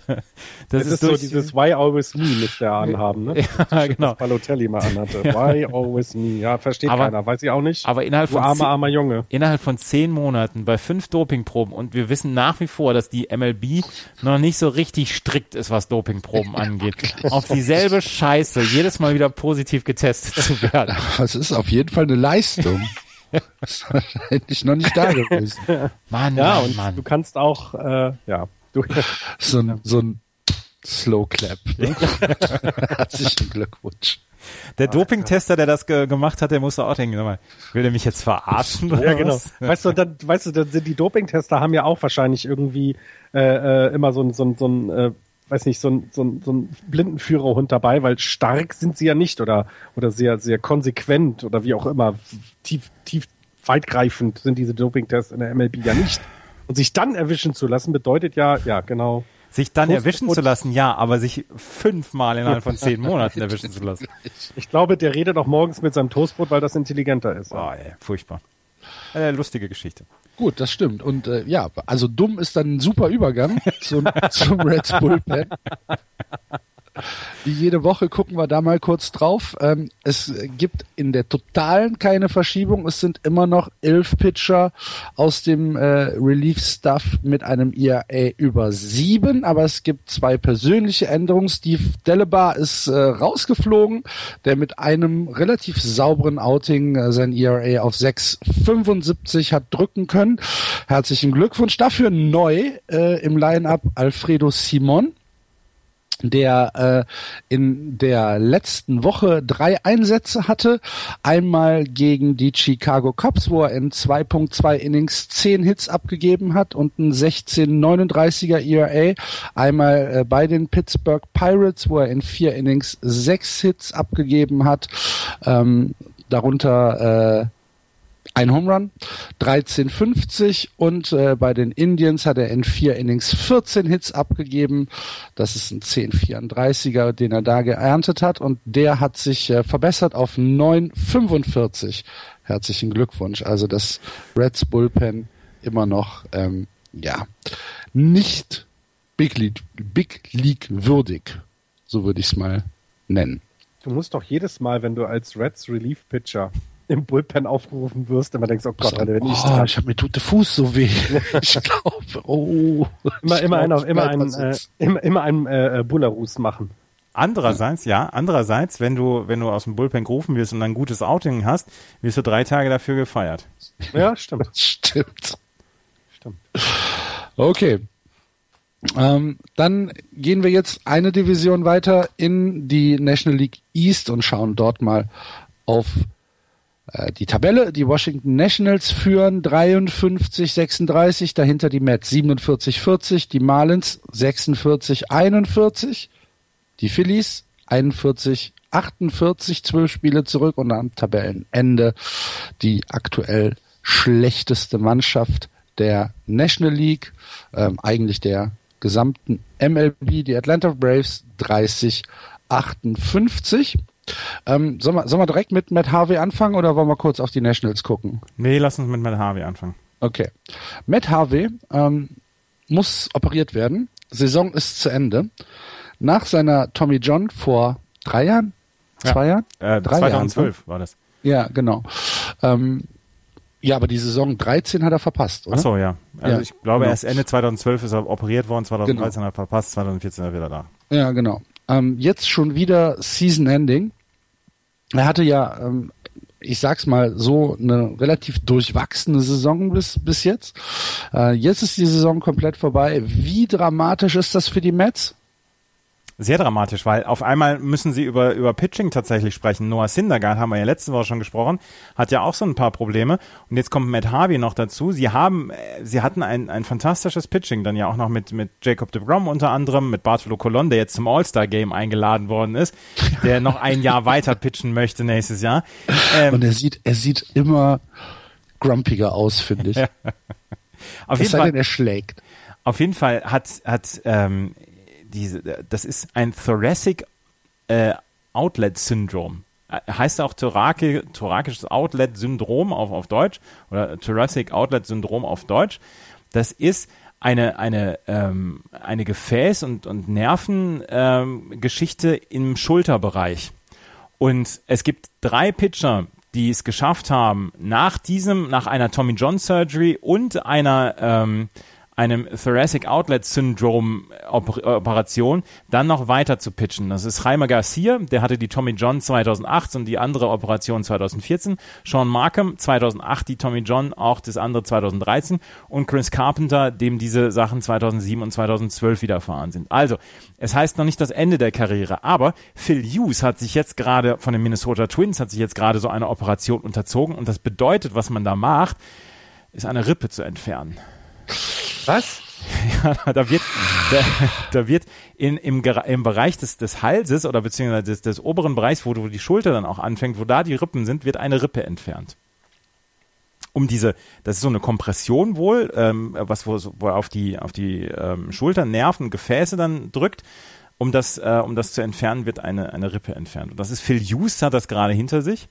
das ist, ist so dieses Why always me mit der anhaben, ne? ja, genau. Was Balotelli mal anhatte. Why always me? Ja, versteht aber, keiner, weiß ich auch nicht. Aber innerhalb du von armer, armer Junge. Innerhalb von zehn Monaten bei fünf Dopingproben und wir wissen nach wie vor, dass die MLB noch nicht so richtig strikt ist, was Dopingproben angeht. auf dieselbe Scheiße jedes Mal wieder positiv getestet zu werden. Das ist auf jeden Fall eine Leistung. ist wahrscheinlich noch nicht da gewesen. Mann, ja, Mann, und Mann. du kannst auch, äh, ja. Du, so ein, so ein Slow Clap. Herzlichen Glückwunsch. Der Dopingtester, der das ge gemacht hat, der musste auch denken, mal, will der mich jetzt verarschen? ja, genau. Weißt du, dann, weißt du, dann sind die Dopingtester haben ja auch wahrscheinlich irgendwie äh, äh, immer so ein, so ein, so ein äh, weiß nicht, so ein, so ein, so ein Blindenführerhund dabei, weil stark sind sie ja nicht oder, oder sehr, sehr konsequent oder wie auch immer, tief, tief weitgreifend sind diese Dopingtests in der MLB ja nicht. Und sich dann erwischen zu lassen, bedeutet ja, ja, genau. Sich dann erwischen zu lassen, ja, aber sich fünfmal innerhalb von zehn Monaten erwischen zu lassen. Ich glaube, der redet auch morgens mit seinem Toastbrot, weil das intelligenter ist. Oh, ey, furchtbar. Äh, lustige Geschichte. Gut, das stimmt. Und äh, ja, also dumm ist dann ein super Übergang zum, zum Red Bull Pen. Wie jede Woche gucken wir da mal kurz drauf. Ähm, es gibt in der totalen keine Verschiebung. Es sind immer noch elf Pitcher aus dem äh, Relief-Stuff mit einem ERA über sieben, aber es gibt zwei persönliche Änderungen. Steve Delabar ist äh, rausgeflogen, der mit einem relativ sauberen Outing äh, sein ERA auf 6,75 hat drücken können. Herzlichen Glückwunsch. Dafür neu äh, im Line-Up Alfredo Simon der äh, in der letzten Woche drei Einsätze hatte. Einmal gegen die Chicago Cubs, wo er in 2.2 Innings zehn Hits abgegeben hat und ein 16,39er ERA. Einmal äh, bei den Pittsburgh Pirates, wo er in vier Innings sechs Hits abgegeben hat. Ähm, darunter äh, ein Home Run, 13,50 und äh, bei den Indians hat er in vier Innings 14 Hits abgegeben. Das ist ein 10,34er, den er da geerntet hat und der hat sich äh, verbessert auf 9,45. Herzlichen Glückwunsch. Also das Reds Bullpen immer noch, ähm, ja, nicht Big League, Big League würdig. So würde ich es mal nennen. Du musst doch jedes Mal, wenn du als Reds Relief Pitcher im Bullpen aufgerufen wirst, immer denkst, oh Gott, Alter, wenn ich oh, ich habe mir tut der Fuß so weh. ich glaube, oh. Immer, immer, ein, immer, ein, äh, immer, immer einen äh, Bullerus machen. Andererseits, ja, andererseits, wenn du, wenn du aus dem Bullpen gerufen wirst und ein gutes Outing hast, wirst du drei Tage dafür gefeiert. Ja, stimmt. stimmt. Stimmt. Okay. Ähm, dann gehen wir jetzt eine Division weiter in die National League East und schauen dort mal auf äh, die Tabelle, die Washington Nationals führen 53-36, dahinter die Mets 47-40, die Marlins 46-41, die Phillies 41 48, zwölf Spiele zurück und am Tabellenende die aktuell schlechteste Mannschaft der National League, ähm, eigentlich der gesamten MLB, die Atlanta Braves 30 58. Ähm, sollen, wir, sollen wir direkt mit Matt Harvey anfangen oder wollen wir kurz auf die Nationals gucken? Nee, lass uns mit Matt Harvey anfangen. Okay. Matt Harvey ähm, muss operiert werden. Saison ist zu Ende. Nach seiner Tommy John vor drei Jahren? Zwei ja. Jahren? Äh, drei 2012 Jahren, war das. Ja, genau. Ähm, ja, aber die Saison 13 hat er verpasst, oder? Ach so, ja. Also ja, ich glaube, genau. erst Ende 2012 ist er operiert worden, 2013 genau. hat er verpasst, 2014 ist er wieder da. Ja, genau. Ähm, jetzt schon wieder Season Ending. Er hatte ja, ähm, ich sag's mal so, eine relativ durchwachsene Saison bis, bis jetzt. Äh, jetzt ist die Saison komplett vorbei. Wie dramatisch ist das für die Mets? Sehr dramatisch, weil auf einmal müssen sie über, über Pitching tatsächlich sprechen. Noah Syndergaard haben wir ja letzte Woche schon gesprochen, hat ja auch so ein paar Probleme. Und jetzt kommt Matt Harvey noch dazu. Sie haben, äh, sie hatten ein, ein fantastisches Pitching, dann ja auch noch mit, mit Jacob de Grom unter anderem, mit Bartolo Colon, der jetzt zum All-Star-Game eingeladen worden ist, der noch ein Jahr weiter pitchen möchte nächstes Jahr. Ähm, Und er sieht, er sieht immer grumpiger aus, finde ich. auf jeden Fall, denn, er schlägt. Auf jeden Fall hat, hat ähm, diese, das ist ein Thoracic äh, Outlet Syndrom. Äh, heißt auch Thorake, thorakisches Outlet Syndrom auf, auf Deutsch oder Thoracic Outlet Syndrom auf Deutsch. Das ist eine, eine, ähm, eine Gefäß- und, und Nervengeschichte ähm, im Schulterbereich. Und es gibt drei Pitcher, die es geschafft haben, nach diesem, nach einer Tommy John Surgery und einer ähm, einem Thoracic Outlet Syndrome Operation dann noch weiter zu pitchen. Das ist Jaime Garcia, der hatte die Tommy John 2008 und die andere Operation 2014. Sean Markham 2008 die Tommy John, auch das andere 2013 und Chris Carpenter, dem diese Sachen 2007 und 2012 widerfahren sind. Also, es heißt noch nicht das Ende der Karriere, aber Phil Hughes hat sich jetzt gerade von den Minnesota Twins hat sich jetzt gerade so eine Operation unterzogen und das bedeutet, was man da macht, ist eine Rippe zu entfernen. Was? Ja, da wird, da, da wird in, im, im Bereich des, des Halses oder beziehungsweise des, des oberen Bereichs, wo du die Schulter dann auch anfängt, wo da die Rippen sind, wird eine Rippe entfernt. Um diese, das ist so eine Kompression wohl, ähm, was wo, wo auf die, auf die ähm, Schultern, Nerven, Gefäße dann drückt. Um das, äh, um das zu entfernen, wird eine, eine Rippe entfernt. Und das ist Phil Hughes hat das gerade hinter sich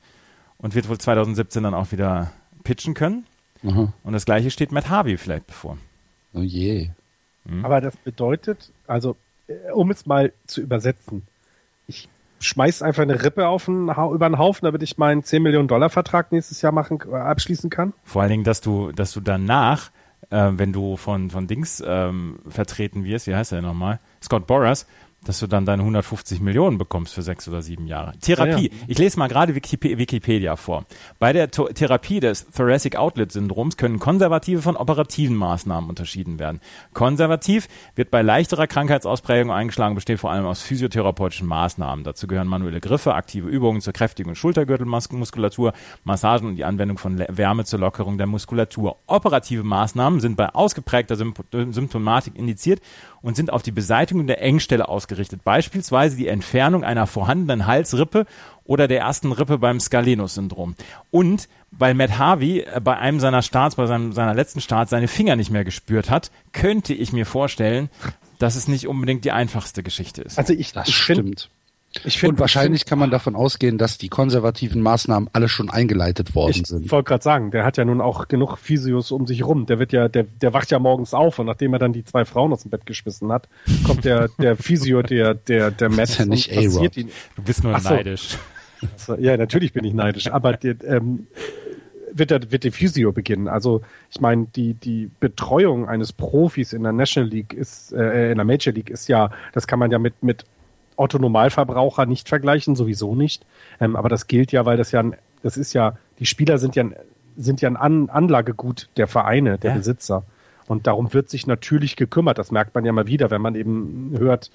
und wird wohl 2017 dann auch wieder pitchen können. Mhm. Und das gleiche steht Matt Harvey vielleicht bevor. Oh je. Mhm. Aber das bedeutet, also, äh, um es mal zu übersetzen, ich schmeiß einfach eine Rippe auf den, über den Haufen, damit ich meinen 10 Millionen Dollar Vertrag nächstes Jahr machen, äh, abschließen kann. Vor allen Dingen, dass du, dass du danach, äh, wenn du von, von Dings ähm, vertreten wirst, wie heißt er nochmal? Scott Boras, dass du dann deine 150 Millionen bekommst für sechs oder sieben Jahre. Therapie. Ja, ja. Ich lese mal gerade Wikipedia vor. Bei der to Therapie des Thoracic Outlet Syndroms können konservative von operativen Maßnahmen unterschieden werden. Konservativ wird bei leichterer Krankheitsausprägung eingeschlagen, besteht vor allem aus physiotherapeutischen Maßnahmen. Dazu gehören manuelle Griffe, aktive Übungen zur Kräftigung Schultergürtelmuskulatur, Massagen und die Anwendung von Wärme zur Lockerung der Muskulatur. Operative Maßnahmen sind bei ausgeprägter Symptomatik indiziert und sind auf die Beseitigung der Engstelle ausgerichtet, beispielsweise die Entfernung einer vorhandenen Halsrippe oder der ersten Rippe beim Scalenus-Syndrom. Und weil Matt Harvey äh, bei einem seiner Starts, bei seinem, seiner letzten Starts seine Finger nicht mehr gespürt hat, könnte ich mir vorstellen, dass es nicht unbedingt die einfachste Geschichte ist. Also ich, das ich stimmt. Ich find, und wahrscheinlich kann man davon ausgehen, dass die konservativen Maßnahmen alle schon eingeleitet worden ich sind. Ich wollte gerade sagen, der hat ja nun auch genug Physios um sich rum. Der wird ja, der, der wacht ja morgens auf und nachdem er dann die zwei Frauen aus dem Bett geschmissen hat, kommt der, der Physio, der, der, der Metz ja nicht und ihn. Du bist nur so. neidisch. So, ja, natürlich bin ich neidisch. Aber der, ähm, wird der, wird der Physio beginnen. Also ich meine, die, die Betreuung eines Profis in der National League ist, äh, in der Major League ist ja, das kann man ja mit, mit Otto Normalverbraucher nicht vergleichen, sowieso nicht. Ähm, aber das gilt ja, weil das ja, das ist ja, die Spieler sind ja, sind ja ein An Anlagegut der Vereine, der ja. Besitzer. Und darum wird sich natürlich gekümmert. Das merkt man ja mal wieder, wenn man eben hört,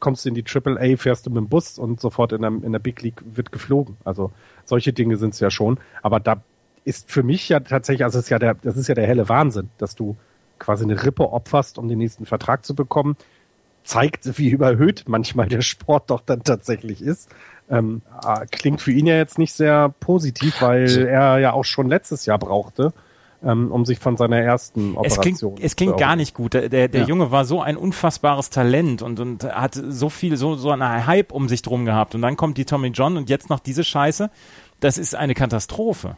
kommst du in die Triple A, fährst du mit dem Bus und sofort in der, in der Big League wird geflogen. Also solche Dinge sind es ja schon. Aber da ist für mich ja tatsächlich, also das ist ja der, das ist ja der helle Wahnsinn, dass du quasi eine Rippe opferst, um den nächsten Vertrag zu bekommen zeigt, wie überhöht manchmal der Sport doch dann tatsächlich ist. Ähm, ah, klingt für ihn ja jetzt nicht sehr positiv, weil er ja auch schon letztes Jahr brauchte, ähm, um sich von seiner ersten Operation. Es klingt, es klingt gar nicht gut. Der, der, der ja. Junge war so ein unfassbares Talent und, und hat so viel, so, so einen Hype um sich drum gehabt. Und dann kommt die Tommy John und jetzt noch diese Scheiße. Das ist eine Katastrophe.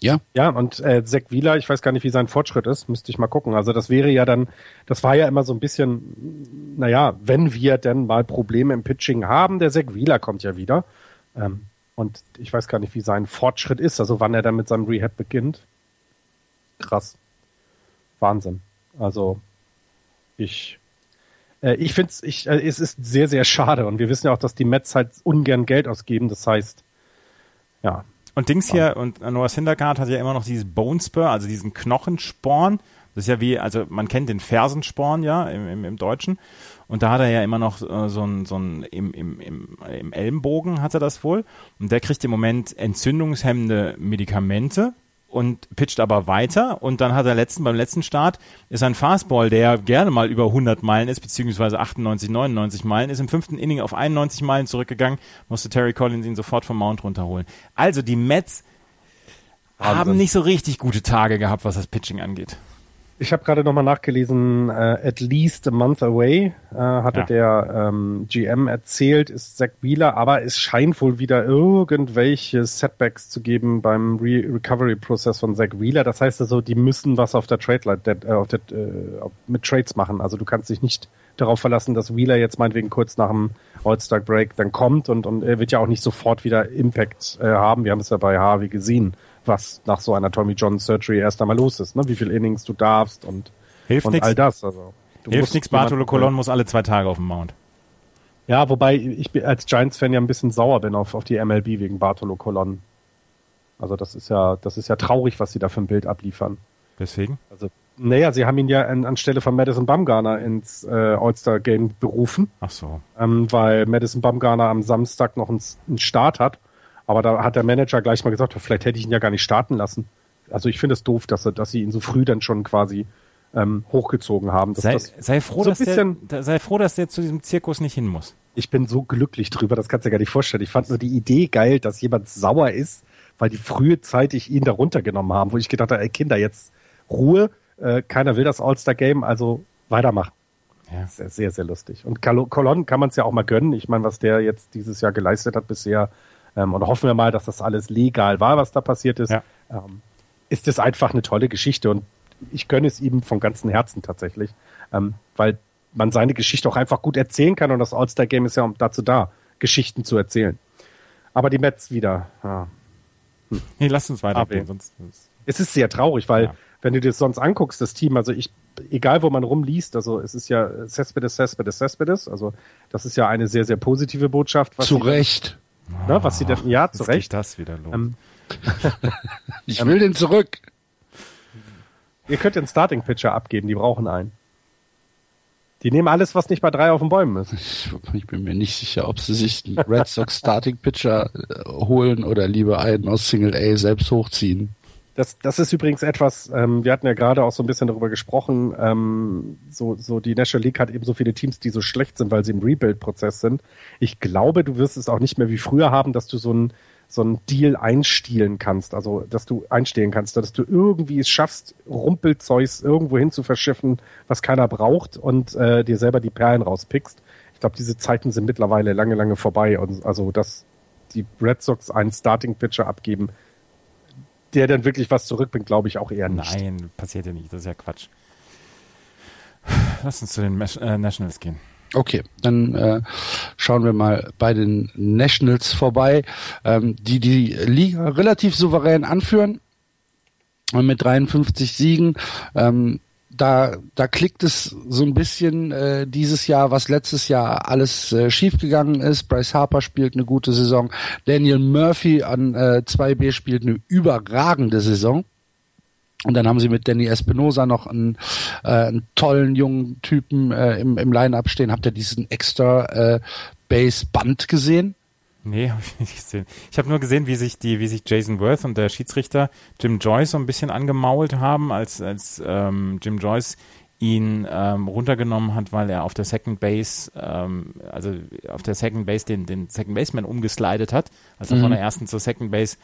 Ja. Ja, und äh, Zach Wieler, ich weiß gar nicht, wie sein Fortschritt ist, müsste ich mal gucken. Also das wäre ja dann, das war ja immer so ein bisschen, naja, wenn wir denn mal Probleme im Pitching haben, der Zach Wieler kommt ja wieder. Ähm, und ich weiß gar nicht, wie sein Fortschritt ist, also wann er dann mit seinem Rehab beginnt. Krass. Wahnsinn. Also ich äh, ich finde ich, äh, es ist sehr, sehr schade und wir wissen ja auch, dass die Mets halt ungern Geld ausgeben. Das heißt, ja, und Dings hier, und Noah Syndergaard hat ja immer noch dieses Bone Spur, also diesen Knochensporn. Das ist ja wie, also man kennt den Fersensporn ja im, im, im Deutschen. Und da hat er ja immer noch äh, so ein, so ein im, im, im, im Ellenbogen hat er das wohl. Und der kriegt im Moment entzündungshemmende Medikamente, und pitcht aber weiter und dann hat er letzten, beim letzten Start ist ein Fastball, der gerne mal über 100 Meilen ist, beziehungsweise 98, 99 Meilen, ist im fünften Inning auf 91 Meilen zurückgegangen, musste Terry Collins ihn sofort vom Mount runterholen. Also die Mets Wahnsinn. haben nicht so richtig gute Tage gehabt, was das Pitching angeht. Ich habe gerade nochmal nachgelesen, äh, at least a month away, äh, hatte ja. der ähm, GM erzählt, ist Zach Wheeler, aber es scheint wohl wieder irgendwelche Setbacks zu geben beim Re Recovery-Prozess von Zach Wheeler. Das heißt also, die müssen was auf der Trade äh, auf der, äh, mit Trades machen. Also du kannst dich nicht darauf verlassen, dass Wheeler jetzt meinetwegen kurz nach dem All-Star-Break dann kommt und, und er wird ja auch nicht sofort wieder Impact äh, haben. Wir haben es ja bei Harvey gesehen was nach so einer Tommy John Surgery erst einmal los ist, ne? Wie viel Innings du darfst und, Hilft und nix. all das. Also, Hilft nichts, Bartolo Colon muss alle zwei Tage auf dem Mount. Ja, wobei ich als Giants-Fan ja ein bisschen sauer bin auf, auf die MLB wegen Bartolo Colon. Also das ist ja, das ist ja traurig, was sie da für ein Bild abliefern. Weswegen? Also, naja, sie haben ihn ja an, anstelle von Madison Bumgarner ins äh, All-Star-Game berufen. Ach so. Ähm, weil Madison Bumgarner am Samstag noch einen, einen Start hat aber da hat der Manager gleich mal gesagt, vielleicht hätte ich ihn ja gar nicht starten lassen. Also ich finde es doof, dass, er, dass sie ihn so früh dann schon quasi ähm, hochgezogen haben. Sei, sei, froh, so dass der, sei froh, dass der zu diesem Zirkus nicht hin muss. Ich bin so glücklich drüber, das kannst du dir gar nicht vorstellen. Ich fand nur die Idee geil, dass jemand sauer ist, weil die frühzeitig ihn da runtergenommen haben, wo ich gedacht habe, ey Kinder, jetzt Ruhe, äh, keiner will das All-Star-Game, also weitermachen. Ja. Sehr, sehr, sehr lustig. Und Colon kann man es ja auch mal gönnen. Ich meine, was der jetzt dieses Jahr geleistet hat bisher, ähm, und hoffen wir mal, dass das alles legal war, was da passiert ist, ja. ähm, ist es einfach eine tolle Geschichte und ich gönne es ihm von ganzem Herzen tatsächlich, ähm, weil man seine Geschichte auch einfach gut erzählen kann und das All-Star-Game ist ja dazu da, Geschichten zu erzählen. Aber die Mets wieder. Ja. Hm. Nee, lass uns weitergehen. Sonst, es ist sehr traurig, weil ja. wenn du dir das sonst anguckst, das Team, also ich, egal wo man rumliest, also es ist ja Cespedes, Cespedes, Cespedes, also das ist ja eine sehr, sehr positive Botschaft. Was zu Recht. Ne, was sie denn, ja, zu Recht. das wieder los. Ähm, ich will den zurück. Ihr könnt den Starting Pitcher abgeben, die brauchen einen. Die nehmen alles, was nicht bei drei auf den Bäumen ist. Ich, ich bin mir nicht sicher, ob sie sich einen Red Sox Starting Pitcher äh, holen oder lieber einen aus Single A selbst hochziehen. Das, das ist übrigens etwas, ähm, wir hatten ja gerade auch so ein bisschen darüber gesprochen, ähm, so, so die National League hat eben so viele Teams, die so schlecht sind, weil sie im Rebuild-Prozess sind. Ich glaube, du wirst es auch nicht mehr wie früher haben, dass du so ein so ein Deal einstielen kannst, also dass du einstehen kannst, dass du irgendwie es schaffst, Rumpelzeugs irgendwo hin zu verschiffen, was keiner braucht und äh, dir selber die Perlen rauspickst. Ich glaube, diese Zeiten sind mittlerweile lange, lange vorbei. Und also, dass die Red Sox einen Starting Pitcher abgeben, der dann wirklich was zurückbringt, glaube ich auch eher nicht. Nein, passiert ja nicht. Das ist ja Quatsch. Lass uns zu den äh, Nationals gehen. Okay, dann äh, schauen wir mal bei den Nationals vorbei, ähm, die die Liga relativ souverän anführen mit 53 Siegen. Ähm, da, da klickt es so ein bisschen äh, dieses Jahr, was letztes Jahr alles äh, schiefgegangen ist. Bryce Harper spielt eine gute Saison. Daniel Murphy an äh, 2B spielt eine überragende Saison. Und dann haben sie mit Danny Espinosa noch einen, äh, einen tollen jungen Typen äh, im, im Line-Up stehen. Habt ihr diesen extra äh, Base-Band gesehen? Nee, habe ich nicht gesehen. Ich habe nur gesehen, wie sich die, wie sich Jason Worth und der Schiedsrichter Jim Joyce so ein bisschen angemault haben, als, als ähm, Jim Joyce ihn ähm, runtergenommen hat, weil er auf der Second Base, ähm, also auf der Second Base den, den Second Baseman umgeslidet hat, als er mhm. von der ersten zur Second Base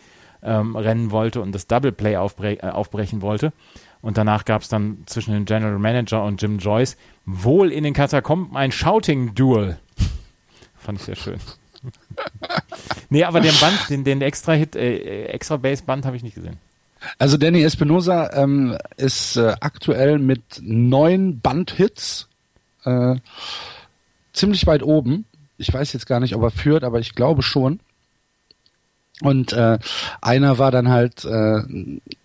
ähm, rennen wollte und das Double Play aufbre äh, aufbrechen wollte. Und danach gab es dann zwischen dem General Manager und Jim Joyce wohl in den Katakomben ein Shouting-Duel. Fand ich sehr schön. nee, aber den Band, den, den extra Hit, äh, extra Base-Band habe ich nicht gesehen. Also Danny Espinosa ähm, ist äh, aktuell mit neun Bandhits äh, ziemlich weit oben. Ich weiß jetzt gar nicht, ob er führt, aber ich glaube schon. Und äh, einer war dann halt äh,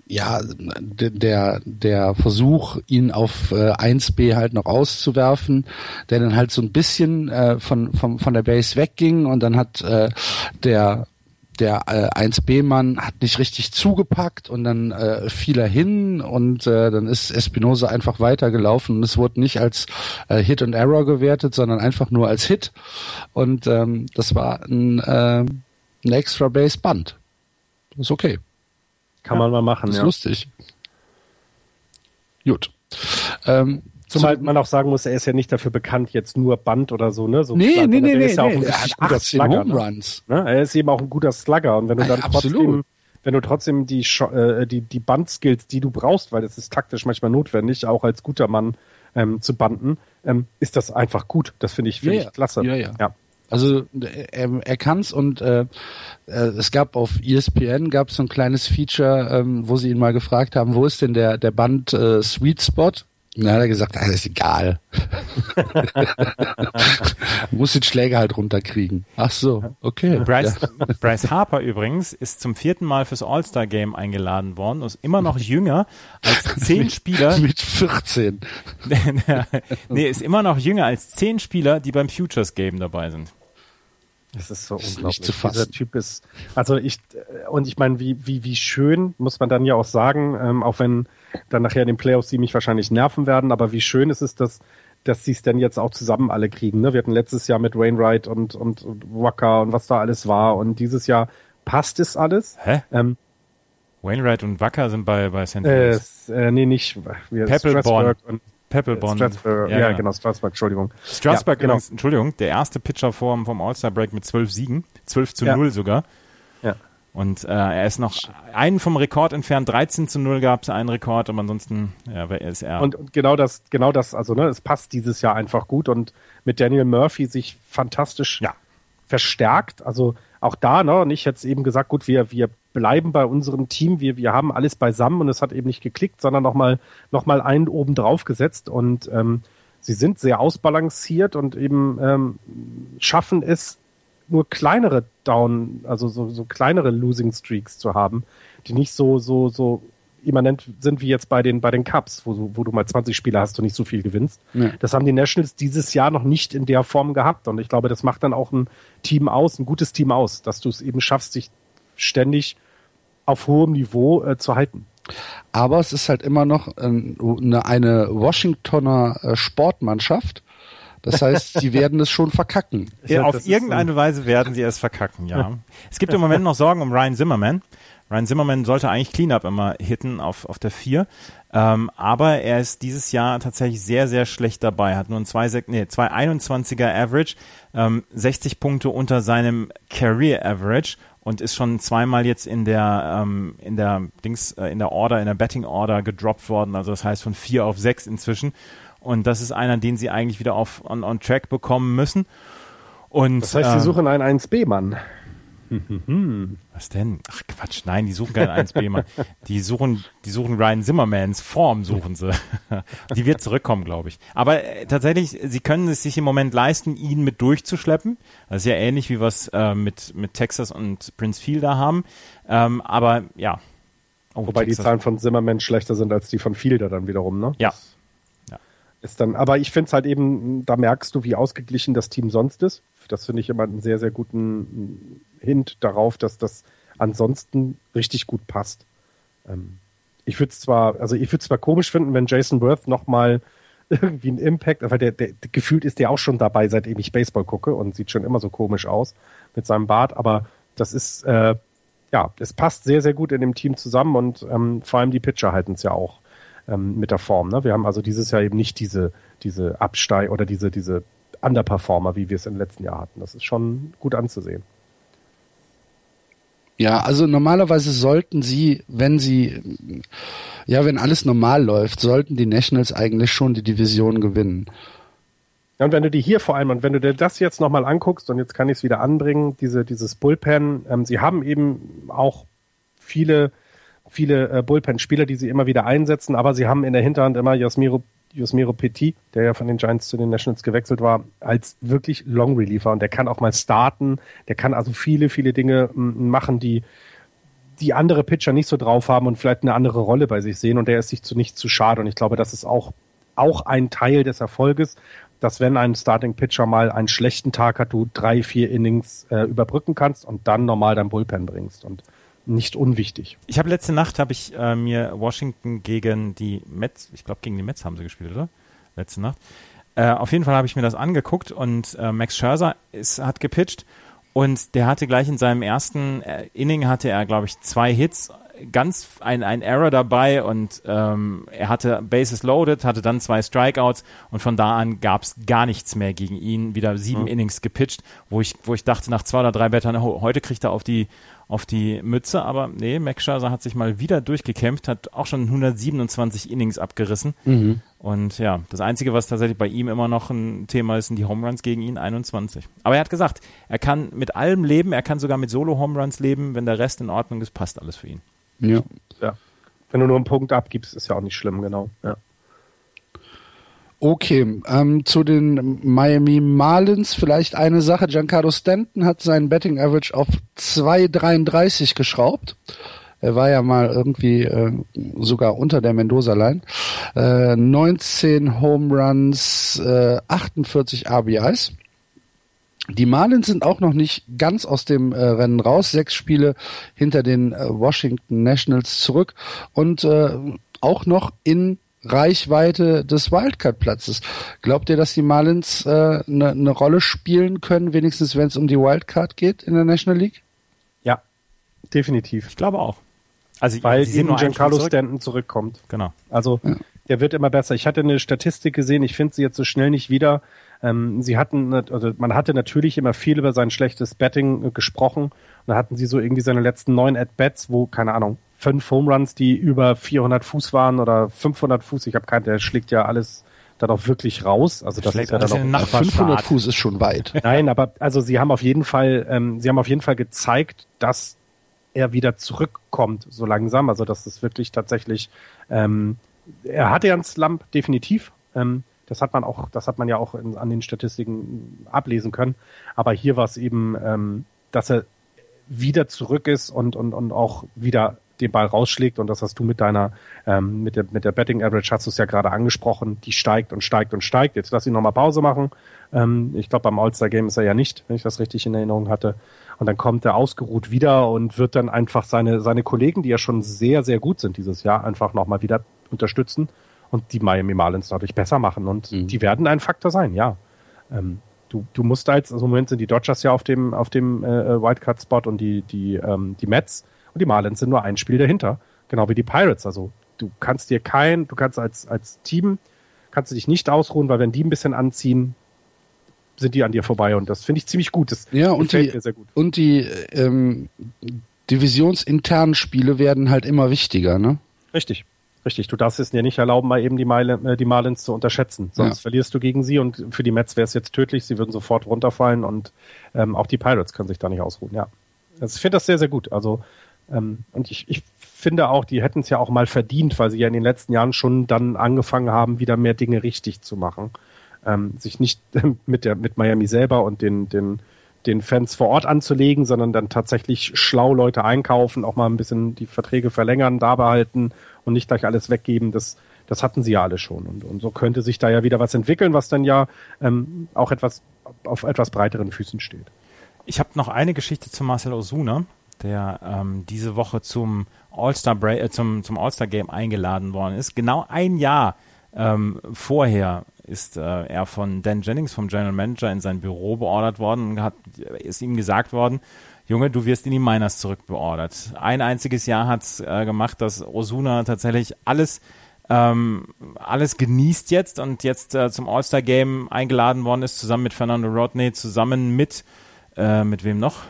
ja der der Versuch, ihn auf äh, 1B halt noch auszuwerfen, der dann halt so ein bisschen äh, von von von der Base wegging und dann hat äh, der der äh, 1B-Mann hat nicht richtig zugepackt und dann äh, fiel er hin und äh, dann ist Espinosa einfach weitergelaufen und es wurde nicht als äh, Hit und Error gewertet, sondern einfach nur als Hit und ähm, das war ein äh, ein extra Base Band. Ist okay. Kann ja, man mal machen, ist ja. lustig. Gut. Ähm, Zumal man auch sagen muss, er ist ja nicht dafür bekannt, jetzt nur Band oder so, ne? So nee, Slugger. nee, nee, nee, ist ja nee. Auch ein er hat 18 Slugger, Home Runs. Ne? Er ist eben auch ein guter Slugger und wenn du dann ja, trotzdem, wenn du trotzdem die, äh, die, die Bandskills, die du brauchst, weil das ist taktisch manchmal notwendig, auch als guter Mann ähm, zu banden, ähm, ist das einfach gut. Das finde ich, finde ja, ich klasse. Ja, ja. ja. Also er, er kann's und äh, äh, es gab auf ESPN gab so ein kleines Feature, ähm, wo sie ihn mal gefragt haben, wo ist denn der der Band äh, Sweet Spot? Und dann hat er gesagt, ah, ist egal. Muss den Schläger halt runterkriegen. Ach so, okay. Bryce, ja. Bryce Harper übrigens ist zum vierten Mal fürs All-Star-Game eingeladen worden, ist immer noch jünger als zehn mit, Spieler. Mit 14. nee, ist immer noch jünger als zehn Spieler, die beim Futures Game dabei sind. Das ist so das unglaublich. Nicht zu fassen. Dieser Typ ist, also ich, und ich meine, wie, wie, wie schön, muss man dann ja auch sagen, ähm, auch wenn dann nachher in den Playoffs sie mich wahrscheinlich nerven werden, aber wie schön ist es, dass, dass sie es denn jetzt auch zusammen alle kriegen. Ne? Wir hatten letztes Jahr mit Wainwright und, und, und Wacker und was da alles war und dieses Jahr passt es alles. Hä? Ähm, Wainwright und Wacker sind bei, bei St. Louis. Äh, nee, nicht. Peppelborn. Und Peppelborn. Strasburg, ja, ja, genau, Strasburg, Entschuldigung. Strasburg, ja, genau. Übrigens, Entschuldigung, der erste Pitcher vom, vom All-Star-Break mit zwölf Siegen, zwölf zu null sogar. Ja. Und äh, er ist noch einen vom Rekord entfernt, 13 zu 0 gab es einen Rekord, aber ansonsten ja, ist er. Und, und genau das, genau das, also ne, es passt dieses Jahr einfach gut und mit Daniel Murphy sich fantastisch ja. verstärkt. Also auch da, ne, nicht jetzt eben gesagt, gut, wir, wir bleiben bei unserem Team, wir, wir haben alles beisammen und es hat eben nicht geklickt, sondern nochmal noch mal einen oben drauf gesetzt und ähm, sie sind sehr ausbalanciert und eben ähm, schaffen es, nur kleinere Down, also so, so kleinere Losing Streaks zu haben, die nicht so, so, so immanent sind wie jetzt bei den, bei den Cups, wo du, wo du mal 20 Spiele hast und nicht so viel gewinnst. Ja. Das haben die Nationals dieses Jahr noch nicht in der Form gehabt. Und ich glaube, das macht dann auch ein Team aus, ein gutes Team aus, dass du es eben schaffst, sich ständig auf hohem Niveau äh, zu halten. Aber es ist halt immer noch eine, eine Washingtoner äh, Sportmannschaft. Das heißt, sie werden es schon verkacken. Ja, auf irgendeine Weise werden sie es verkacken, ja. es gibt im Moment noch Sorgen um Ryan Zimmerman. Ryan Zimmerman sollte eigentlich Cleanup immer hitten auf, auf der 4. Ähm, aber er ist dieses Jahr tatsächlich sehr, sehr schlecht dabei. Hat nur ein 2, nee, 221er Average, ähm, 60 Punkte unter seinem Career Average und ist schon zweimal jetzt in der ähm, in der Dings äh, in der Order in der Betting Order gedroppt worden. Also das heißt von vier auf sechs inzwischen. Und das ist einer den sie eigentlich wieder auf on, on track bekommen müssen. Und das heißt sie ähm, suchen einen 1B Mann Was denn? Ach Quatsch, nein, die suchen keinen 1B, Mann. Die suchen, die suchen Ryan Zimmermans Form, suchen sie. die wird zurückkommen, glaube ich. Aber äh, tatsächlich, sie können es sich im Moment leisten, ihn mit durchzuschleppen. Das ist ja ähnlich wie was äh, mit, mit Texas und Prince Fielder haben. Ähm, aber ja. Oh, Wobei Texas. die Zahlen von Zimmerman schlechter sind als die von Fielder dann wiederum, ne? Ja. Ist dann, aber ich finde es halt eben, da merkst du, wie ausgeglichen das Team sonst ist. Das finde ich immer einen sehr, sehr guten Hint darauf, dass das ansonsten richtig gut passt. Ähm, ich würde es zwar, also ich würde zwar komisch finden, wenn Jason Worth nochmal irgendwie einen Impact, aber der, der, gefühlt ist der auch schon dabei, seitdem ich Baseball gucke und sieht schon immer so komisch aus mit seinem Bart, aber das ist, äh, ja, es passt sehr, sehr gut in dem Team zusammen und ähm, vor allem die Pitcher halten es ja auch ähm, mit der Form. Ne? Wir haben also dieses Jahr eben nicht diese, diese Absteig oder diese, diese Underperformer, wie wir es im letzten Jahr hatten. Das ist schon gut anzusehen. Ja, also normalerweise sollten sie, wenn sie, ja, wenn alles normal läuft, sollten die Nationals eigentlich schon die Division gewinnen. Und wenn du die hier vor allem, und wenn du dir das jetzt nochmal anguckst, und jetzt kann ich es wieder anbringen, diese, dieses Bullpen, ähm, sie haben eben auch viele, viele äh, Bullpen-Spieler, die sie immer wieder einsetzen, aber sie haben in der Hinterhand immer Jasmiro Yusmiro Petit, der ja von den Giants zu den Nationals gewechselt war, als wirklich Long Reliever. Und der kann auch mal starten, der kann also viele, viele Dinge machen, die die andere Pitcher nicht so drauf haben und vielleicht eine andere Rolle bei sich sehen. Und der ist sich zu nicht zu schade. Und ich glaube, das ist auch auch ein Teil des Erfolges, dass wenn ein Starting Pitcher mal einen schlechten Tag hat, du drei, vier Innings äh, überbrücken kannst und dann normal dein Bullpen bringst. Und nicht unwichtig. Ich habe letzte Nacht habe ich äh, mir Washington gegen die Mets, ich glaube gegen die Mets haben sie gespielt, oder? Letzte Nacht. Äh, auf jeden Fall habe ich mir das angeguckt und äh, Max Scherzer ist, hat gepitcht und der hatte gleich in seinem ersten äh, Inning hatte er glaube ich zwei Hits, ganz ein, ein Error dabei und ähm, er hatte Bases loaded, hatte dann zwei Strikeouts und von da an gab es gar nichts mehr gegen ihn. Wieder sieben mhm. Innings gepitcht, wo ich, wo ich dachte nach zwei oder drei Bettern, heute kriegt er auf die auf die Mütze, aber nee, Max Scherzer hat sich mal wieder durchgekämpft, hat auch schon 127 Innings abgerissen. Mhm. Und ja, das Einzige, was tatsächlich bei ihm immer noch ein Thema ist, sind die Home Runs gegen ihn, 21. Aber er hat gesagt, er kann mit allem leben, er kann sogar mit Solo-Home Runs leben, wenn der Rest in Ordnung ist, passt alles für ihn. Ja. ja. Wenn du nur einen Punkt abgibst, ist ja auch nicht schlimm, genau. Ja. Okay, ähm, zu den Miami Marlins vielleicht eine Sache. Giancarlo Stanton hat seinen Betting Average auf 2,33 geschraubt. Er war ja mal irgendwie äh, sogar unter der Mendoza-Line. Äh, 19 Home Runs, äh, 48 RBIs. Die Marlins sind auch noch nicht ganz aus dem äh, Rennen raus. Sechs Spiele hinter den äh, Washington Nationals zurück und äh, auch noch in Reichweite des Wildcard-Platzes. Glaubt ihr, dass die Marlins eine äh, ne, ne Rolle spielen können, wenigstens wenn es um die Wildcard geht in der National League? Ja, definitiv. Ich glaube auch. Also weil eben Giancarlo zurück. Stanton zurückkommt. Genau. Also ja. der wird immer besser. Ich hatte eine Statistik gesehen, ich finde sie jetzt so schnell nicht wieder. Ähm, sie hatten, also man hatte natürlich immer viel über sein schlechtes Betting äh, gesprochen. Und dann hatten sie so irgendwie seine letzten neun At-Bats, wo, keine Ahnung, fünf Home Runs, die über 400 Fuß waren oder 500 Fuß. Ich habe keinen, der schlägt ja alles dann auch wirklich raus. Also das ist ja dann auch nach 500 Fuß ist schon weit. Nein, aber also sie haben auf jeden Fall, ähm, sie haben auf jeden Fall gezeigt, dass er wieder zurückkommt so langsam. Also dass es wirklich tatsächlich, ähm, er hatte ja einen Slump definitiv. Ähm, Das hat man auch, das hat man ja auch in, an den Statistiken ablesen können. Aber hier war es eben, ähm, dass er wieder zurück ist und, und, und auch wieder den Ball rausschlägt und das hast du mit deiner, ähm, mit der, mit der Betting Average hast du es ja gerade angesprochen, die steigt und steigt und steigt. Jetzt lass ihn nochmal Pause machen. Ähm, ich glaube, beim All-Star Game ist er ja nicht, wenn ich das richtig in Erinnerung hatte. Und dann kommt er ausgeruht wieder und wird dann einfach seine, seine Kollegen, die ja schon sehr, sehr gut sind dieses Jahr, einfach nochmal wieder unterstützen und die Miami Marlins dadurch besser machen. Und mhm. die werden ein Faktor sein, ja. Ähm, du, du musst als, also im Moment sind die Dodgers ja auf dem, auf dem äh, Wildcard-Spot und die, die, ähm, die Mets und die Marlins sind nur ein Spiel dahinter. Genau wie die Pirates. Also du kannst dir kein, du kannst als, als Team, kannst du dich nicht ausruhen, weil wenn die ein bisschen anziehen, sind die an dir vorbei und das finde ich ziemlich gut. Das ja, und die, mir sehr gut. Und die ähm, divisionsinternen Spiele werden halt immer wichtiger, ne? Richtig. Richtig, du darfst es dir nicht erlauben, mal eben die, Meile, äh, die Marlins zu unterschätzen. Sonst ja. verlierst du gegen sie und für die Mets wäre es jetzt tödlich, sie würden sofort runterfallen und ähm, auch die Pirates können sich da nicht ausruhen, ja. Also ich finde das sehr, sehr gut. Also ähm, und ich, ich finde auch, die hätten es ja auch mal verdient, weil sie ja in den letzten Jahren schon dann angefangen haben, wieder mehr Dinge richtig zu machen. Ähm, sich nicht mit der mit Miami selber und den den den Fans vor Ort anzulegen, sondern dann tatsächlich schlau Leute einkaufen, auch mal ein bisschen die Verträge verlängern, da behalten und nicht gleich alles weggeben. Das, das hatten sie ja alle schon. Und, und so könnte sich da ja wieder was entwickeln, was dann ja ähm, auch etwas auf etwas breiteren Füßen steht. Ich habe noch eine Geschichte zu Marcel Osuna, der ähm, diese Woche zum All-Star äh, zum, zum All-Star Game eingeladen worden ist. Genau ein Jahr ähm, vorher ist äh, er von Dan Jennings, vom General Manager, in sein Büro beordert worden und hat, ist ihm gesagt worden, Junge, du wirst in die Miners zurückbeordert. Ein einziges Jahr hat es äh, gemacht, dass Osuna tatsächlich alles ähm, alles genießt jetzt und jetzt äh, zum All-Star-Game eingeladen worden ist, zusammen mit Fernando Rodney, zusammen mit, äh, mit wem noch?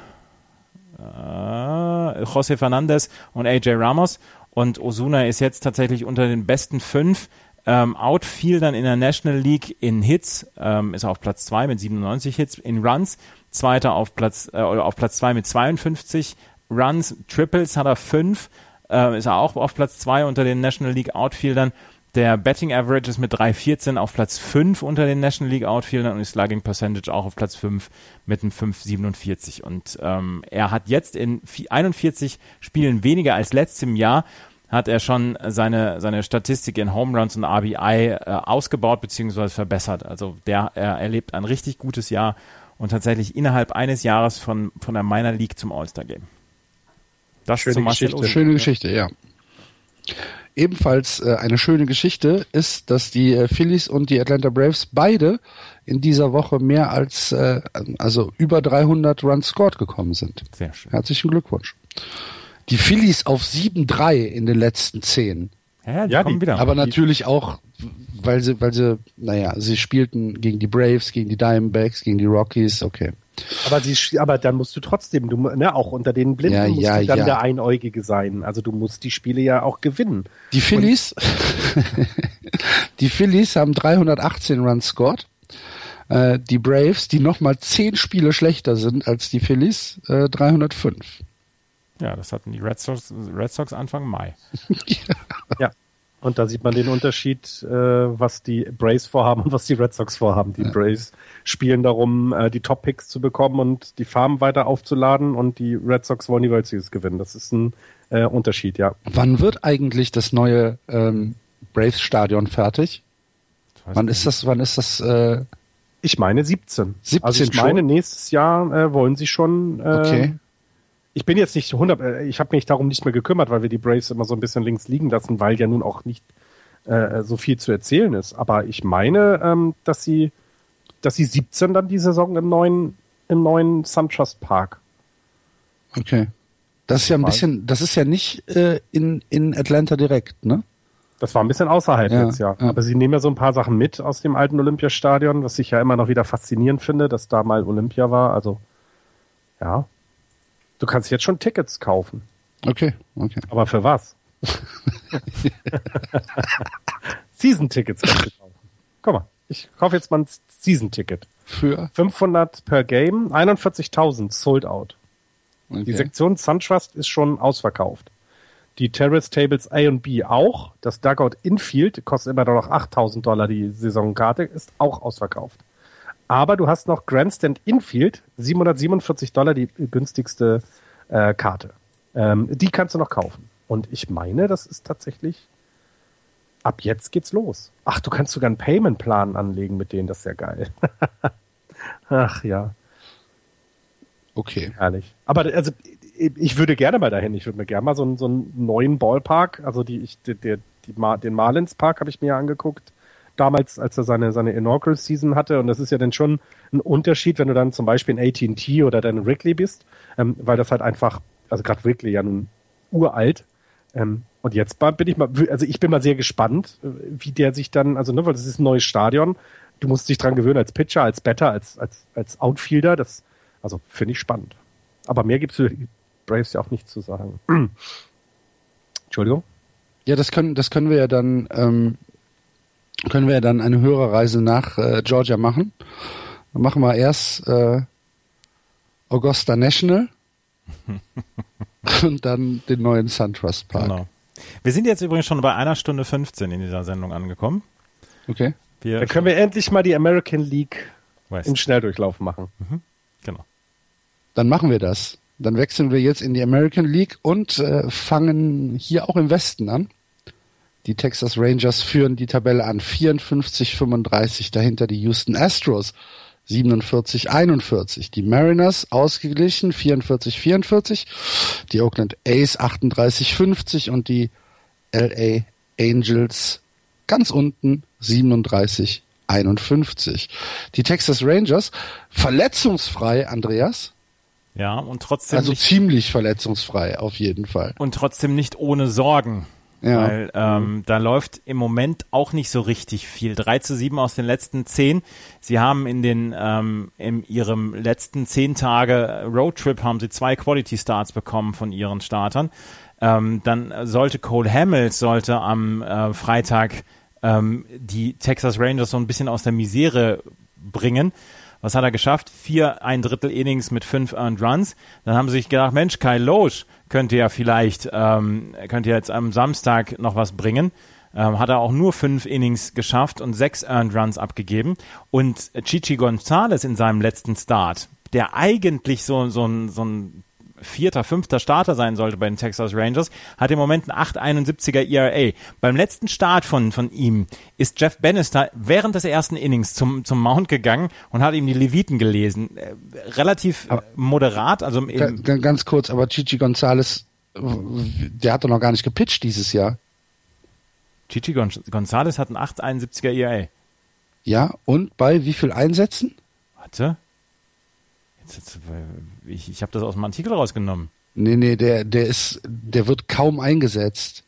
Äh, José Fernandez und AJ Ramos. Und Osuna ist jetzt tatsächlich unter den besten fünf ähm, Outfieldern in der National League in Hits ähm, ist er auf Platz 2 mit 97 Hits, in Runs Zweiter auf Platz äh, auf Platz 2 mit 52 Runs, Triples hat er 5, äh, ist er auch auf Platz 2 unter den National League Outfieldern. Der Betting Average ist mit 3,14 auf Platz 5 unter den National League Outfieldern und die Slugging Percentage auch auf Platz 5 mit einem 5,47. Und ähm, er hat jetzt in 41 Spielen weniger als letztem Jahr hat er schon seine, seine Statistik in Home Runs und RBI äh, ausgebaut bzw. verbessert. Also der, er erlebt ein richtig gutes Jahr und tatsächlich innerhalb eines Jahres von, von der Minor League zum All-Star Game. Das schöne Geschichte. Schöne Geschichte, ja. Ebenfalls äh, eine schöne Geschichte ist, dass die äh, Phillies und die Atlanta Braves beide in dieser Woche mehr als, äh, also über 300 Runs scored gekommen sind. Sehr schön. Herzlichen Glückwunsch die Phillies auf 7-3 in den letzten zehn. Ja, die ja, kommen die, wieder. Aber natürlich auch, weil sie, weil sie, naja, sie spielten gegen die Braves, gegen die Diamondbacks, gegen die Rockies, okay. Aber sie, aber dann musst du trotzdem, du, ne, auch unter den Blinden ja, musst ja, du dann ja. der Einäugige sein. Also du musst die Spiele ja auch gewinnen. Die Phillies, die Phillies haben 318 Runs scored. Äh, die Braves, die nochmal zehn Spiele schlechter sind als die Phillies, äh, 305. Ja, das hatten die Red Sox, Red Sox Anfang Mai. ja. Und da sieht man den Unterschied, äh, was die Braves vorhaben und was die Red Sox vorhaben. Die ja. Braves spielen darum, äh, die Top-Picks zu bekommen und die Farmen weiter aufzuladen und die Red Sox wollen die World Series gewinnen. Das ist ein äh, Unterschied, ja. Wann wird eigentlich das neue ähm, Braves-Stadion fertig? Wann ist das, wann ist das, äh, ich meine 17. 17 also ich meine, nächstes Jahr äh, wollen sie schon äh, okay ich bin jetzt nicht 100, äh, ich habe mich darum nicht mehr gekümmert, weil wir die Braves immer so ein bisschen links liegen lassen, weil ja nun auch nicht äh, so viel zu erzählen ist. Aber ich meine, ähm, dass sie, dass sie 17 dann die Saison im neuen, im neuen SunTrust Park. Okay. Das ist ja ein bisschen, das ist ja nicht äh, in, in Atlanta direkt, ne? Das war ein bisschen außerhalb ja, jetzt, ja. ja. Aber sie nehmen ja so ein paar Sachen mit aus dem alten Olympiastadion, was ich ja immer noch wieder faszinierend finde, dass da mal Olympia war. Also, ja. Du kannst jetzt schon Tickets kaufen. Okay, okay. Aber für was? Season-Tickets kannst du kaufen. Guck mal, ich kaufe jetzt mal ein Season-Ticket. Für? 500 per Game, 41.000 sold out. Okay. Die Sektion SunTrust ist schon ausverkauft. Die Terrace Tables A und B auch. Das Dugout Infield kostet immer noch 8000 Dollar die Saisonkarte, ist auch ausverkauft. Aber du hast noch Grandstand Infield, 747 Dollar die günstigste äh, Karte. Ähm, die kannst du noch kaufen. Und ich meine, das ist tatsächlich ab jetzt geht's los. Ach, du kannst sogar einen Payment-Plan anlegen mit denen, das ist ja geil. Ach ja. Okay. Herrlich. Aber also ich würde gerne mal dahin. Ich würde mir gerne mal so einen, so einen neuen Ballpark, also die, ich, der, der, die, den Marlins Park habe ich mir angeguckt. Damals, als er seine, seine Inaugural Season hatte. Und das ist ja dann schon ein Unterschied, wenn du dann zum Beispiel in AT&T oder dann in Wrigley bist, ähm, weil das halt einfach, also gerade Wrigley ja nun uralt. Ähm, und jetzt bin ich mal, also ich bin mal sehr gespannt, äh, wie der sich dann, also ne, weil das ist ein neues Stadion. Du musst dich dran gewöhnen als Pitcher, als Batter, als, als, als Outfielder. Das, also finde ich spannend. Aber mehr gibt's für die Braves ja auch nicht zu sagen. Entschuldigung? Ja, das können, das können wir ja dann, ähm, können wir ja dann eine Hörerreise nach äh, Georgia machen. Dann machen wir erst äh, Augusta National und dann den neuen SunTrust Park. Genau. Wir sind jetzt übrigens schon bei einer Stunde 15 in dieser Sendung angekommen. Okay. Wir dann können wir endlich mal die American League West. im Schnelldurchlauf machen. Mhm. Genau. Dann machen wir das. Dann wechseln wir jetzt in die American League und äh, fangen hier auch im Westen an. Die Texas Rangers führen die Tabelle an 54-35, dahinter die Houston Astros 47-41, die Mariners ausgeglichen 44-44, die Oakland A's 38-50 und die LA Angels ganz unten 37 51. Die Texas Rangers verletzungsfrei, Andreas, ja, und trotzdem. Also ziemlich verletzungsfrei, auf jeden Fall. Und trotzdem nicht ohne Sorgen. Ja. Weil ähm, da läuft im Moment auch nicht so richtig viel. 3 zu 7 aus den letzten 10. Sie haben in den ähm, in ihrem letzten 10 Tage Roadtrip haben sie zwei Quality Starts bekommen von ihren Startern. Ähm, dann sollte Cole Hamels sollte am äh, Freitag ähm, die Texas Rangers so ein bisschen aus der Misere bringen. Was hat er geschafft? Vier, ein Drittel Innings mit fünf Earned Runs. Dann haben sie sich gedacht, Mensch, Kai Loesch könnte ja vielleicht, ähm, könnte jetzt am Samstag noch was bringen. Ähm, hat er auch nur fünf Innings geschafft und sechs Earned Runs abgegeben. Und Chichi Gonzalez in seinem letzten Start, der eigentlich so, so, so ein vierter, fünfter Starter sein sollte bei den Texas Rangers, hat im Moment einen 8,71er ERA. Beim letzten Start von, von ihm ist Jeff Bannister während des ersten Innings zum, zum Mount gegangen und hat ihm die Leviten gelesen. Äh, relativ aber, moderat, also ganz, ganz kurz, aber Chichi Gonzalez, der hat doch noch gar nicht gepitcht dieses Jahr. Chichi Gonzalez hat einen 8,71er ERA. Ja, und bei wie viel Einsätzen? Warte. Jetzt, ich ich habe das aus dem Artikel rausgenommen. Nee, nee, der, der ist, der wird kaum eingesetzt.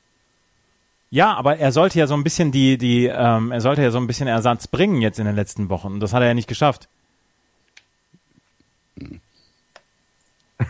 Ja, aber er sollte ja so ein bisschen die, die, ähm, er sollte ja so ein bisschen Ersatz bringen jetzt in den letzten Wochen. Das hat er ja nicht geschafft.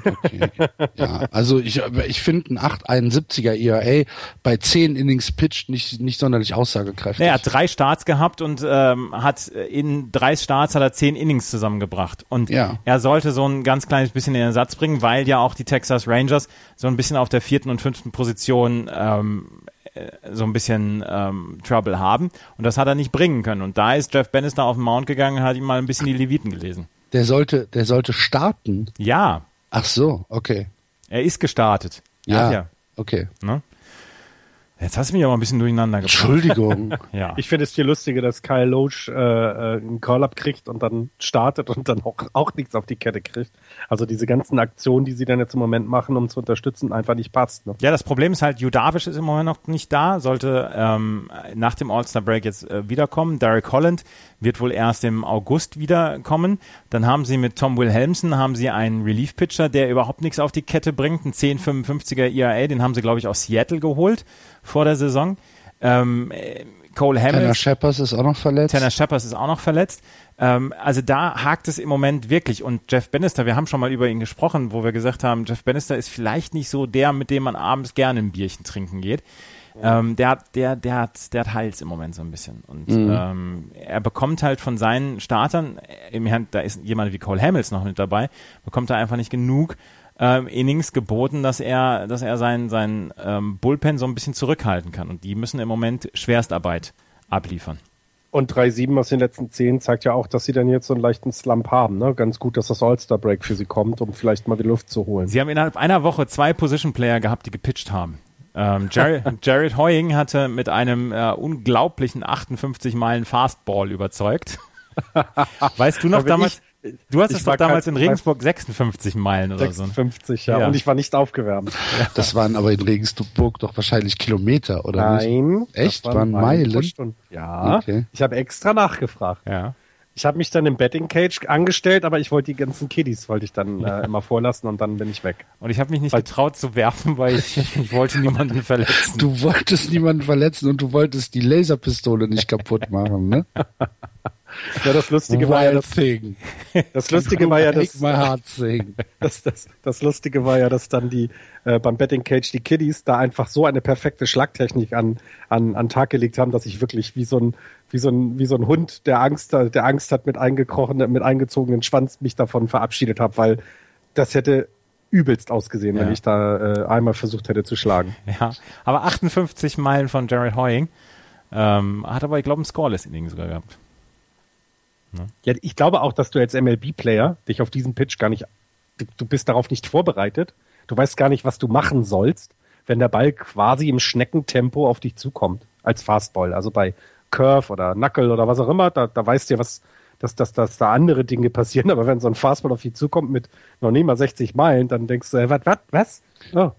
Okay. ja, also ich, ich finde ein 871er ERA bei 10 Innings pitched nicht, nicht sonderlich aussagekräftig. er hat drei Starts gehabt und ähm, hat in drei Starts hat er 10 Innings zusammengebracht. Und ja. er sollte so ein ganz kleines bisschen in den Satz bringen, weil ja auch die Texas Rangers so ein bisschen auf der vierten und fünften Position ähm, äh, so ein bisschen ähm, Trouble haben. Und das hat er nicht bringen können. Und da ist Jeff Bannister auf den Mount gegangen und hat ihm mal ein bisschen die Leviten gelesen. Der sollte, der sollte starten. Ja, Ach so, okay. Er ist gestartet. Ja, ja. okay. Ne? Jetzt hast du mich aber ein bisschen durcheinander gebracht. Entschuldigung. ja. Ich finde es viel lustiger, dass Kyle Loach äh, äh, einen Call-Up kriegt und dann startet und dann auch, auch nichts auf die Kette kriegt. Also diese ganzen Aktionen, die sie dann jetzt im Moment machen, um zu unterstützen, einfach nicht passt. Ne? Ja, das Problem ist halt, Judavish ist im Moment noch nicht da, sollte ähm, nach dem All-Star-Break jetzt äh, wiederkommen. Derek Holland wird wohl erst im August wiederkommen. Dann haben sie mit Tom Wilhelmsen haben sie einen Relief-Pitcher, der überhaupt nichts auf die Kette bringt, einen 10,55er ERA, den haben sie, glaube ich, aus Seattle geholt vor der Saison. Ähm, Cole Hamilton. Tanner Shepard ist auch noch verletzt. Tanner Shepard ist auch noch verletzt. Ähm, also da hakt es im Moment wirklich. Und Jeff Bannister, wir haben schon mal über ihn gesprochen, wo wir gesagt haben, Jeff Bannister ist vielleicht nicht so der, mit dem man abends gerne ein Bierchen trinken geht. Ähm, der, der, der, hat, der hat Hals im Moment so ein bisschen. Und mhm. ähm, er bekommt halt von seinen Startern, im, da ist jemand wie Cole Hamilton noch mit dabei, bekommt er einfach nicht genug ähm, Innings geboten, dass er, dass er sein, sein ähm, Bullpen so ein bisschen zurückhalten kann. Und die müssen im Moment Schwerstarbeit abliefern. Und 3-7 aus den letzten 10 zeigt ja auch, dass sie dann jetzt so einen leichten Slump haben. Ne? Ganz gut, dass das All-Star-Break für sie kommt, um vielleicht mal die Luft zu holen. Sie haben innerhalb einer Woche zwei Position-Player gehabt, die gepitcht haben. Ähm, Jared, Jared Hoying hatte mit einem äh, unglaublichen 58 Meilen Fastball überzeugt. weißt du noch damals? Ich, du hast es doch damals in Regensburg 56 Meilen oder 56, so. ja. ja. Und ich war nicht aufgewärmt. Das waren aber in Regensburg doch wahrscheinlich Kilometer, oder Nein. Nicht? Echt? Waren, waren Meilen? Ja. Okay. Ich habe extra nachgefragt. Ja. Ich habe mich dann im Betting Cage angestellt, aber ich wollte die ganzen Kiddies wollte ich dann äh, immer vorlassen und dann bin ich weg. Und ich habe mich nicht weil, getraut zu werfen, weil ich, ich wollte niemanden verletzen. Du wolltest niemanden verletzen und du wolltest die Laserpistole nicht kaputt machen, ne? Ja, das Lustige Wild war ja das, thing. das Lustige war ja das. Das, das, das Lustige war ja, dass dann die äh, beim Betting Cage die Kiddies da einfach so eine perfekte Schlagtechnik an an an Tag gelegt haben, dass ich wirklich wie so ein wie so ein wie so ein Hund, der Angst der Angst hat mit eingekrochenen mit eingezogenen Schwanz mich davon verabschiedet habe, weil das hätte übelst ausgesehen, ja. wenn ich da äh, einmal versucht hätte zu schlagen. Ja, aber 58 Meilen von Jared Hoying ähm, hat aber ich glaube ein Scoreless Inning sogar gehabt. Ne? Ja, ich glaube auch, dass du als MLB-Player dich auf diesen Pitch gar nicht, du, du bist darauf nicht vorbereitet. Du weißt gar nicht, was du machen sollst, wenn der Ball quasi im Schneckentempo auf dich zukommt als Fastball. Also bei Curve oder Knuckle oder was auch immer, da, da weißt du ja, was, dass, dass, dass da andere Dinge passieren. Aber wenn so ein Fastball auf dich zukommt mit noch nicht mal 60 Meilen, dann denkst du, äh, was, was, was? Oh.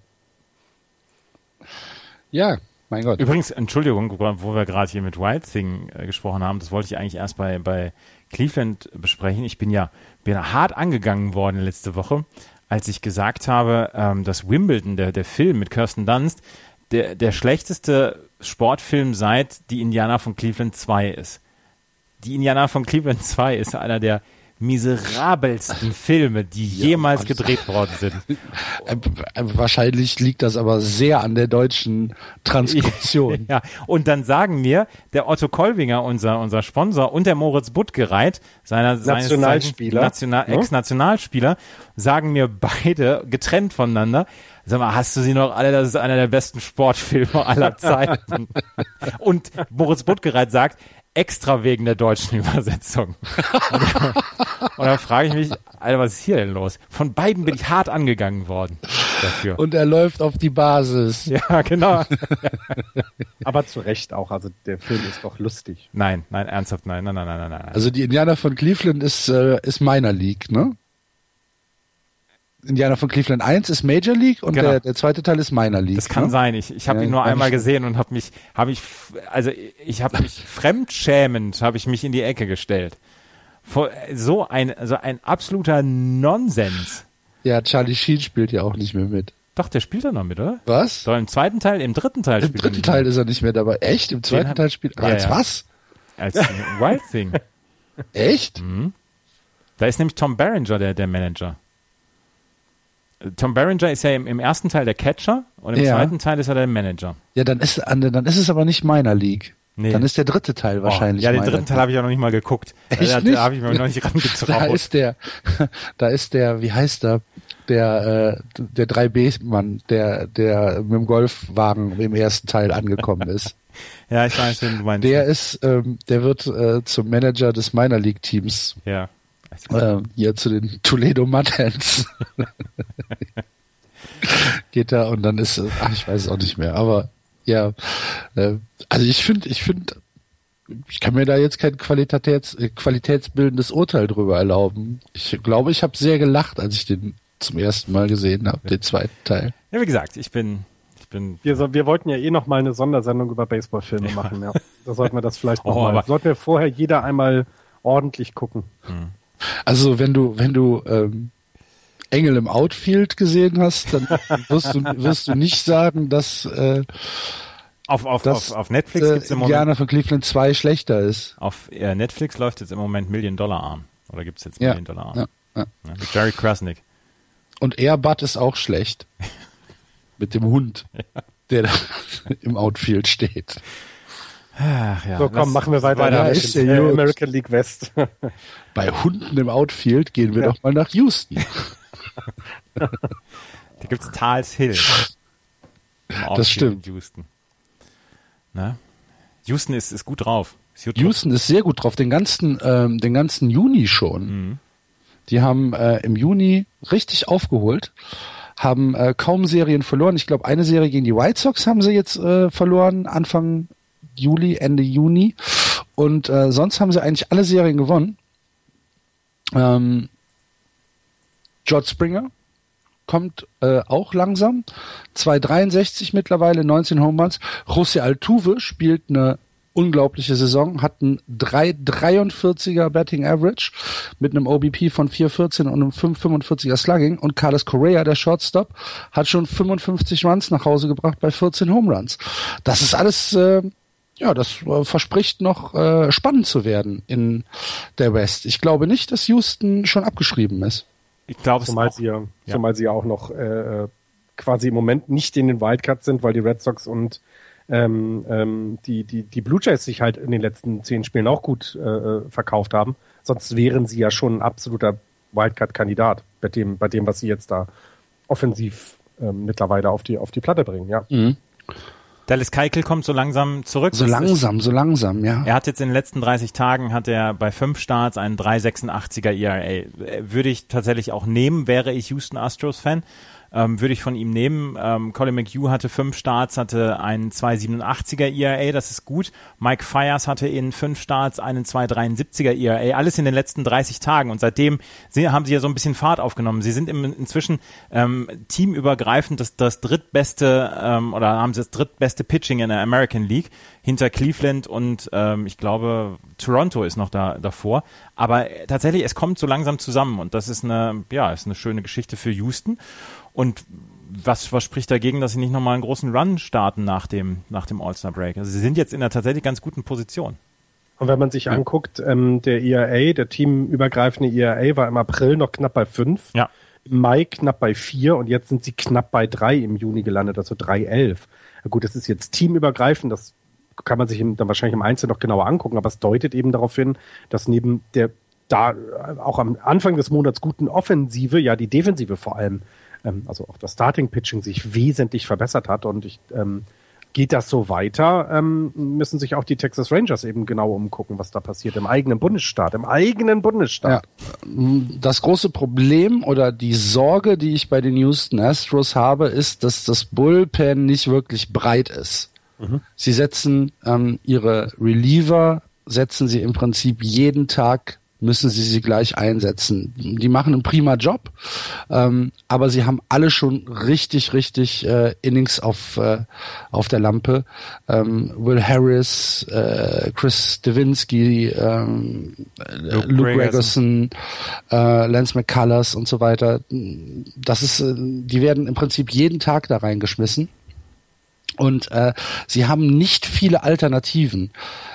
Ja, mein Gott. Übrigens, Entschuldigung, wo wir gerade hier mit Wild Thing äh, gesprochen haben, das wollte ich eigentlich erst bei, bei Cleveland besprechen. Ich bin ja, bin ja hart angegangen worden letzte Woche, als ich gesagt habe, ähm, dass Wimbledon, der, der Film mit Kirsten Dunst, der, der schlechteste Sportfilm seit Die Indianer von Cleveland 2 ist. Die Indianer von Cleveland 2 ist einer der miserabelsten Filme, die ja, jemals gedreht worden sind. Äh, wahrscheinlich liegt das aber sehr an der deutschen Transkription. ja, und dann sagen mir der Otto Kolwinger, unser, unser Sponsor, und der Moritz Buttgereit, seiner Nationalspieler, National, ja? Ex-Nationalspieler, sagen mir beide getrennt voneinander, Sag mal, hast du sie noch alle? Das ist einer der besten Sportfilme aller Zeiten. und Moritz Buttgereit sagt, extra wegen der deutschen Übersetzung. Und, dann frage ich mich, Alter, was ist hier denn los? Von beiden bin ich hart angegangen worden dafür. Und er läuft auf die Basis. Ja, genau. Aber zu Recht auch. Also der Film ist doch lustig. Nein, nein, ernsthaft, nein, nein, nein, nein, nein. Also die Indianer von Cleveland ist, äh, ist meiner League, ne? Indianer von Cleveland 1 ist Major League und genau. der, der zweite Teil ist Minor League. Das kann ne? sein. Ich, ich habe ja, ihn nur einmal gesehen und habe mich, habe ich, also ich habe mich fremdschämend, habe ich mich in die Ecke gestellt. So ein, also ein absoluter Nonsens. Ja, Charlie Sheen spielt ja auch nicht mehr mit. Doch, der spielt da noch mit, oder? Was? So im zweiten Teil, im dritten Teil Im spielt dritten Teil ist er nicht mehr dabei. Echt? Im zweiten Teil spielt er. Ja, als ja. was? Als Wild Thing. Echt? Mhm. Da ist nämlich Tom Barringer der, der Manager. Tom Berenger ist ja im, im, ersten Teil der Catcher und im ja. zweiten Teil ist er der Manager. Ja, dann ist, dann ist es aber nicht meiner League. Nee. Dann ist der dritte Teil oh, wahrscheinlich. Ja, den dritten Teil habe ich ja noch nicht mal geguckt. Echt da, da habe ich mir noch nicht rangetraut. Da ist der, da ist der, wie heißt der, der, äh, der 3B-Mann, der, der mit dem Golfwagen im ersten Teil angekommen ist. ja, ich weiß, wen du meinst. Der ist, ähm, der wird äh, zum Manager des Minor League Teams. Ja. Äh, hier zu den Toledo Mudhens. Geht da und dann ist, ach, ich weiß es auch nicht mehr, aber ja, äh, also ich finde, ich finde, ich kann mir da jetzt kein Qualitäts, qualitätsbildendes Urteil drüber erlauben. Ich glaube, ich habe sehr gelacht, als ich den zum ersten Mal gesehen habe, den zweiten Teil. Ja, wie gesagt, ich bin, ich bin. Wir, so, wir wollten ja eh noch mal eine Sondersendung über Baseballfilme ja. machen, ja. Da sollten wir das vielleicht noch oh, mal. Sollten wir vorher jeder einmal ordentlich gucken. Hm. Also wenn du, wenn du ähm, Engel im Outfield gesehen hast, dann wirst du, wirst du nicht sagen, dass äh, auf, auf, dass, auf, auf Netflix äh, gibt's im Moment, von Cleveland 2 schlechter ist. Auf äh, Netflix läuft jetzt im Moment Million Dollar Arm. Oder gibt's jetzt Million Dollar Arm? Ja, ja. ja, mit Jerry Krasnick. Und Airbud ist auch schlecht. mit dem Hund, der da im Outfield steht. Ach, ja. So, komm, machen wir weiter. weiter. ist der äh, American League West. Bei Hunden im Outfield gehen wir ja. doch mal nach Houston. Da gibt's Tals Hill. Das stimmt. Houston. Na? Houston ist, ist gut drauf. Ist gut Houston drauf. ist sehr gut drauf, den ganzen, ähm, den ganzen Juni schon. Mhm. Die haben äh, im Juni richtig aufgeholt, haben äh, kaum Serien verloren. Ich glaube, eine Serie gegen die White Sox haben sie jetzt äh, verloren, Anfang Juli, Ende Juni. Und äh, sonst haben sie eigentlich alle Serien gewonnen. Ähm, George Springer kommt äh, auch langsam. 2,63 mittlerweile, 19 Home Runs. José Altuve spielt eine unglaubliche Saison, hat ein 3,43er Betting Average mit einem OBP von 4,14 und einem 5,45er Slugging und Carlos Correa, der Shortstop, hat schon 55 Runs nach Hause gebracht bei 14 Home Runs. Das ist alles, äh, ja, das äh, verspricht noch äh, spannend zu werden in der West. Ich glaube nicht, dass Houston schon abgeschrieben ist. Ich glaube, zumal sie ja, ja, zumal sie ja auch noch äh, quasi im Moment nicht in den Wildcards sind, weil die Red Sox und ähm, ähm, die, die, die Blue Jays sich halt in den letzten zehn Spielen auch gut äh, verkauft haben. Sonst wären sie ja schon ein absoluter Wildcard-Kandidat bei dem, bei dem, was sie jetzt da offensiv ähm, mittlerweile auf die, auf die Platte bringen, ja. Mhm. Dallas Keikel kommt so langsam zurück. So langsam, so langsam, ja. Er hat jetzt in den letzten 30 Tagen hat er bei fünf Starts einen 3,86er ERA. Würde ich tatsächlich auch nehmen, wäre ich Houston Astros Fan ähm, würde ich von ihm nehmen. Ähm, Colin McHugh hatte fünf Starts, hatte einen 2,87er ERA, das ist gut. Mike Fires hatte in fünf Starts einen 2,73er ERA, alles in den letzten 30 Tagen und seitdem haben sie ja so ein bisschen Fahrt aufgenommen. Sie sind im, inzwischen ähm, teamübergreifend das, das drittbeste ähm, oder haben sie das drittbeste Pitching in der American League hinter Cleveland und ähm, ich glaube Toronto ist noch da davor. Aber tatsächlich, es kommt so langsam zusammen und das ist eine, ja, ist eine schöne Geschichte für Houston. Und was, was spricht dagegen, dass sie nicht nochmal einen großen Run starten nach dem, nach dem All-Star-Break? Also sie sind jetzt in einer tatsächlich ganz guten Position. Und wenn man sich ja. anguckt, ähm, der ERA, der teamübergreifende ERA war im April noch knapp bei fünf. Ja. Im Mai knapp bei vier und jetzt sind sie knapp bei drei im Juni gelandet, also 3,11. Gut, das ist jetzt teamübergreifend, das kann man sich dann wahrscheinlich im Einzelnen noch genauer angucken, aber es deutet eben darauf hin, dass neben der da auch am Anfang des Monats guten Offensive, ja die Defensive vor allem ähm, also auch das Starting-Pitching sich wesentlich verbessert hat und ich, ähm, geht das so weiter, ähm, müssen sich auch die Texas Rangers eben genau umgucken, was da passiert im eigenen Bundesstaat, im eigenen Bundesstaat. Ja. Das große Problem oder die Sorge, die ich bei den Houston Astros habe, ist, dass das Bullpen nicht wirklich breit ist. Mhm. Sie setzen ähm, ihre Reliever, setzen sie im Prinzip jeden Tag müssen sie sie gleich einsetzen. Die machen einen prima Job, ähm, aber sie haben alle schon richtig, richtig äh, Innings auf, äh, auf der Lampe. Ähm, Will Harris, äh, Chris Devinsky, ähm, Luke, Luke Gregerson, äh, Lance McCullers und so weiter. Das ist, äh, die werden im Prinzip jeden Tag da reingeschmissen. Und äh, sie haben nicht viele Alternativen.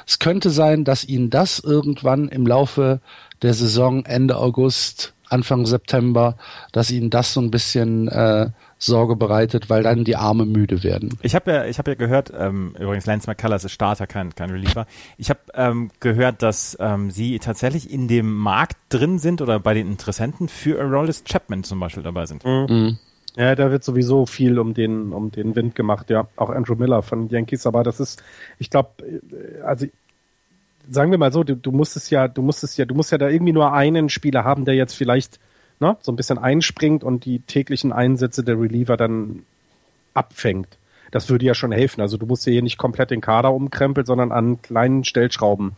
Es könnte sein, dass ihnen das irgendwann im Laufe der Saison Ende August, Anfang September, dass ihnen das so ein bisschen äh, Sorge bereitet, weil dann die Arme müde werden. Ich habe ja, ich habe ja gehört, ähm, übrigens Lance McCullers ist Starter, kein, kein Reliever. Ich habe ähm, gehört, dass ähm, sie tatsächlich in dem Markt drin sind oder bei den Interessenten für Aroldis Chapman zum Beispiel dabei sind. Mhm. Ja, da wird sowieso viel um den, um den Wind gemacht, ja. Auch Andrew Miller von Yankees, aber das ist, ich glaube, äh, also sagen wir mal so, du, du musst es ja, du musst es ja, du musst ja da irgendwie nur einen Spieler haben, der jetzt vielleicht ne, so ein bisschen einspringt und die täglichen Einsätze der Reliever dann abfängt. Das würde ja schon helfen. Also du musst ja hier nicht komplett den Kader umkrempeln, sondern an kleinen Stellschrauben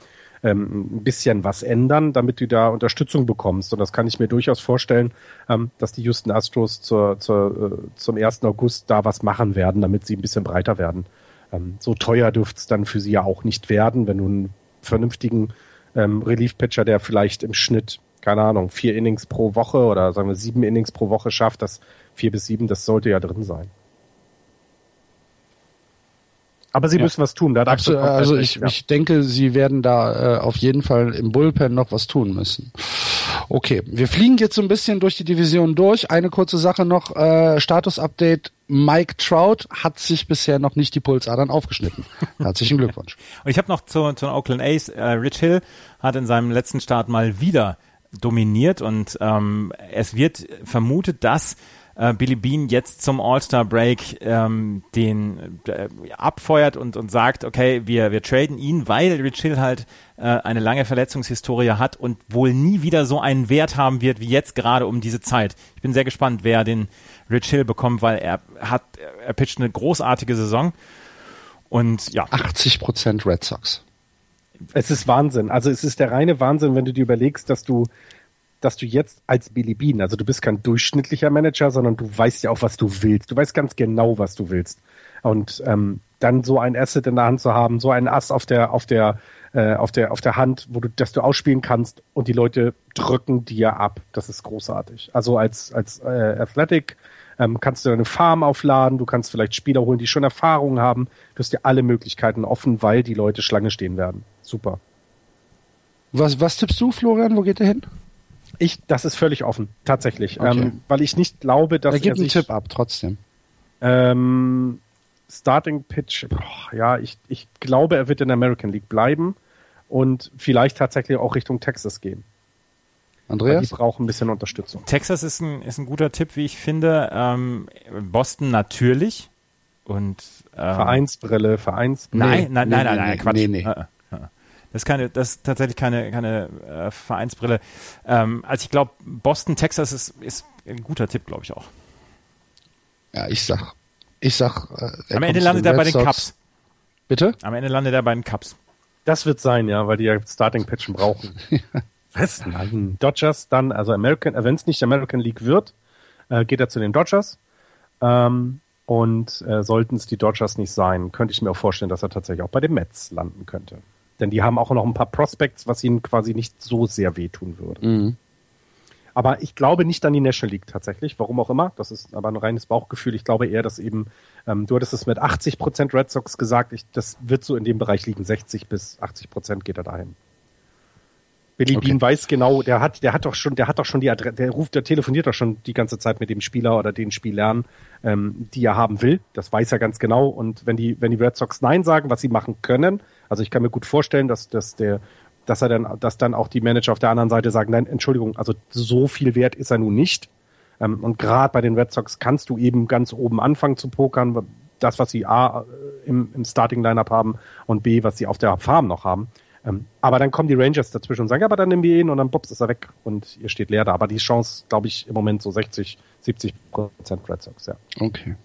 ähm, ein bisschen was ändern, damit du da Unterstützung bekommst. Und das kann ich mir durchaus vorstellen, ähm, dass die Houston Astros zur, zur, äh, zum 1. August da was machen werden, damit sie ein bisschen breiter werden. Ähm, so teuer dürfte es dann für sie ja auch nicht werden, wenn du einen vernünftigen ähm, Relief-Pitcher, der vielleicht im Schnitt, keine Ahnung, vier Innings pro Woche oder sagen wir sieben Innings pro Woche schafft, das vier bis sieben, das sollte ja drin sein. Aber sie ja. müssen was tun. Da Absolut, also ich, ja. ich denke, sie werden da äh, auf jeden Fall im Bullpen noch was tun müssen. Okay, wir fliegen jetzt so ein bisschen durch die Division durch. Eine kurze Sache noch, äh, Status-Update. Mike Trout hat sich bisher noch nicht die Pulsadern aufgeschnitten. Herzlichen Glückwunsch. Und ich habe noch zu, zu den Oakland A's, äh, Rich Hill hat in seinem letzten Start mal wieder dominiert und ähm, es wird vermutet, dass äh, Billy Bean jetzt zum All-Star-Break ähm, den äh, abfeuert und, und sagt, okay, wir, wir traden ihn, weil Rich Hill halt äh, eine lange Verletzungshistorie hat und wohl nie wieder so einen Wert haben wird wie jetzt gerade um diese Zeit. Ich bin sehr gespannt, wer den Rich Hill bekommt, weil er hat, er pitcht eine großartige Saison und ja. 80 Prozent Red Sox. Es ist Wahnsinn. Also es ist der reine Wahnsinn, wenn du dir überlegst, dass du dass du jetzt als Billy Bean, also du bist kein durchschnittlicher Manager, sondern du weißt ja auch, was du willst. Du weißt ganz genau, was du willst. Und ähm, dann so ein Asset in der Hand zu haben, so einen Ass auf der, auf der, äh, auf der, auf der Hand, wo du, dass du ausspielen kannst und die Leute drücken dir ab. Das ist großartig. Also als, als äh, Athletic ähm, kannst du eine Farm aufladen, du kannst vielleicht Spieler holen, die schon Erfahrung haben. Du hast dir alle Möglichkeiten offen, weil die Leute Schlange stehen werden. Super. Was, was tippst du, Florian? Wo geht er hin? Ich, das ist völlig offen, tatsächlich, okay. ähm, weil ich nicht glaube, dass er gibt er einen Tipp ab, trotzdem. Ähm, Starting Pitch, boah, ja, ich, ich glaube, er wird in der American League bleiben und vielleicht tatsächlich auch Richtung Texas gehen. Andreas? Weil die brauchen ein bisschen Unterstützung. Texas ist ein, ist ein guter Tipp, wie ich finde. Ähm, Boston natürlich. Und, ähm, Vereinsbrille, Vereinsbrille. Nein, nein, nein, nein, nein, Quatsch. Nee, nee. Das ist keine, das ist tatsächlich keine, keine äh, Vereinsbrille. Ähm, also ich glaube, Boston, Texas ist, ist ein guter Tipp, glaube ich auch. Ja, ich sag, ich sag. Äh, Am Ende landet er bei den. Cups. Bitte? Am Ende landet er bei den Cups. Das wird sein, ja, weil die ja Starting Pitchen brauchen. Was? Nein. Dodgers dann, also American, äh, wenn es nicht American League wird, äh, geht er zu den Dodgers. Ähm, und äh, sollten es die Dodgers nicht sein, könnte ich mir auch vorstellen, dass er tatsächlich auch bei den Mets landen könnte. Denn die haben auch noch ein paar Prospects, was ihnen quasi nicht so sehr wehtun würde. Mhm. Aber ich glaube nicht an die National League tatsächlich, warum auch immer. Das ist aber ein reines Bauchgefühl. Ich glaube eher, dass eben, ähm, du hattest es mit 80 Prozent Red Sox gesagt, ich, das wird so in dem Bereich liegen. 60 bis 80 Prozent geht er dahin. Billy okay. Bean weiß genau, der hat, der hat doch schon, der hat doch schon die Adresse, der ruft, der telefoniert doch schon die ganze Zeit mit dem Spieler oder den Spielern, ähm, die er haben will. Das weiß er ganz genau. Und wenn die, wenn die Red Sox Nein sagen, was sie machen können, also ich kann mir gut vorstellen, dass, dass der, dass er dann, dass dann auch die Manager auf der anderen Seite sagen, nein, Entschuldigung, also so viel wert ist er nun nicht. Ähm, und gerade bei den Red Sox kannst du eben ganz oben anfangen zu pokern, das, was sie A im, im Starting Lineup haben und B, was sie auf der Farm noch haben. Ähm, aber dann kommen die Rangers dazwischen und sagen, ja, aber dann nehmen wir ihn und dann pops ist er weg und ihr steht leer da. Aber die Chance, glaube ich, im Moment so 60, 70 Prozent Red Sox, ja. Okay.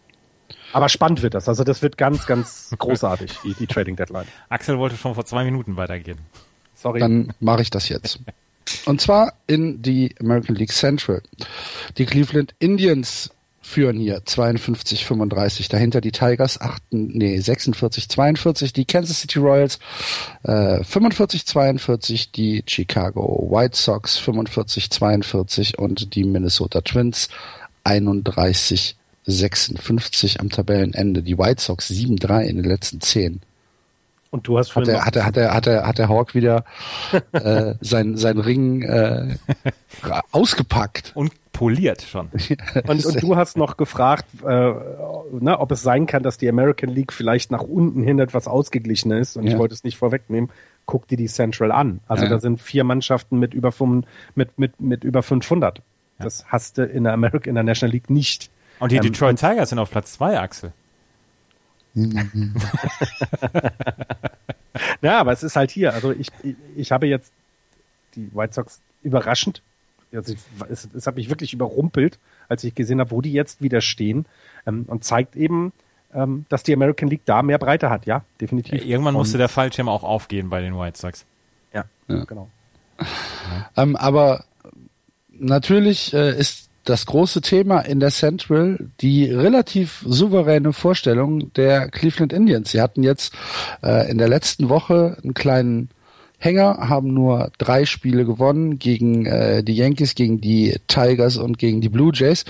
Aber spannend wird das. Also das wird ganz, ganz großartig, die, die Trading Deadline. Axel wollte schon vor zwei Minuten weitergehen. Sorry. Dann mache ich das jetzt. Und zwar in die American League Central. Die Cleveland Indians führen hier 52-35. Dahinter die Tigers 8, nee, 46-42. Die Kansas City Royals äh, 45-42. Die Chicago White Sox 45-42 und die Minnesota Twins 31-56 am Tabellenende. Die White Sox 7-3 in den letzten 10. Und du hast hat er, hat er, hat er, hat er, hat der Hawk wieder äh, sein, sein Ring äh, ausgepackt. Und poliert schon. und, und du hast noch gefragt, äh, ne, ob es sein kann, dass die American League vielleicht nach unten hin etwas ausgeglichener ist. Und ja. ich wollte es nicht vorwegnehmen. Guck dir die Central an. Also ja. da sind vier Mannschaften mit über, fünf, mit, mit, mit über 500. Ja. Das hast du in der American, in der National League nicht. Und die ähm, Detroit Tigers sind auf Platz zwei, Axel. ja, aber es ist halt hier. Also ich, ich, ich habe jetzt die White Sox überraschend. Also ich, es, es hat mich wirklich überrumpelt, als ich gesehen habe, wo die jetzt wieder stehen. Ähm, und zeigt eben, ähm, dass die American League da mehr Breite hat. Ja, definitiv. Ja, irgendwann musste der Fallschirm auch aufgehen bei den White Sox. Ja, ja. genau. Ähm, aber natürlich äh, ist das große Thema in der Central die relativ souveräne Vorstellung der Cleveland Indians. Sie hatten jetzt äh, in der letzten Woche einen kleinen Hänger, haben nur drei Spiele gewonnen gegen äh, die Yankees, gegen die Tigers und gegen die Blue Jays.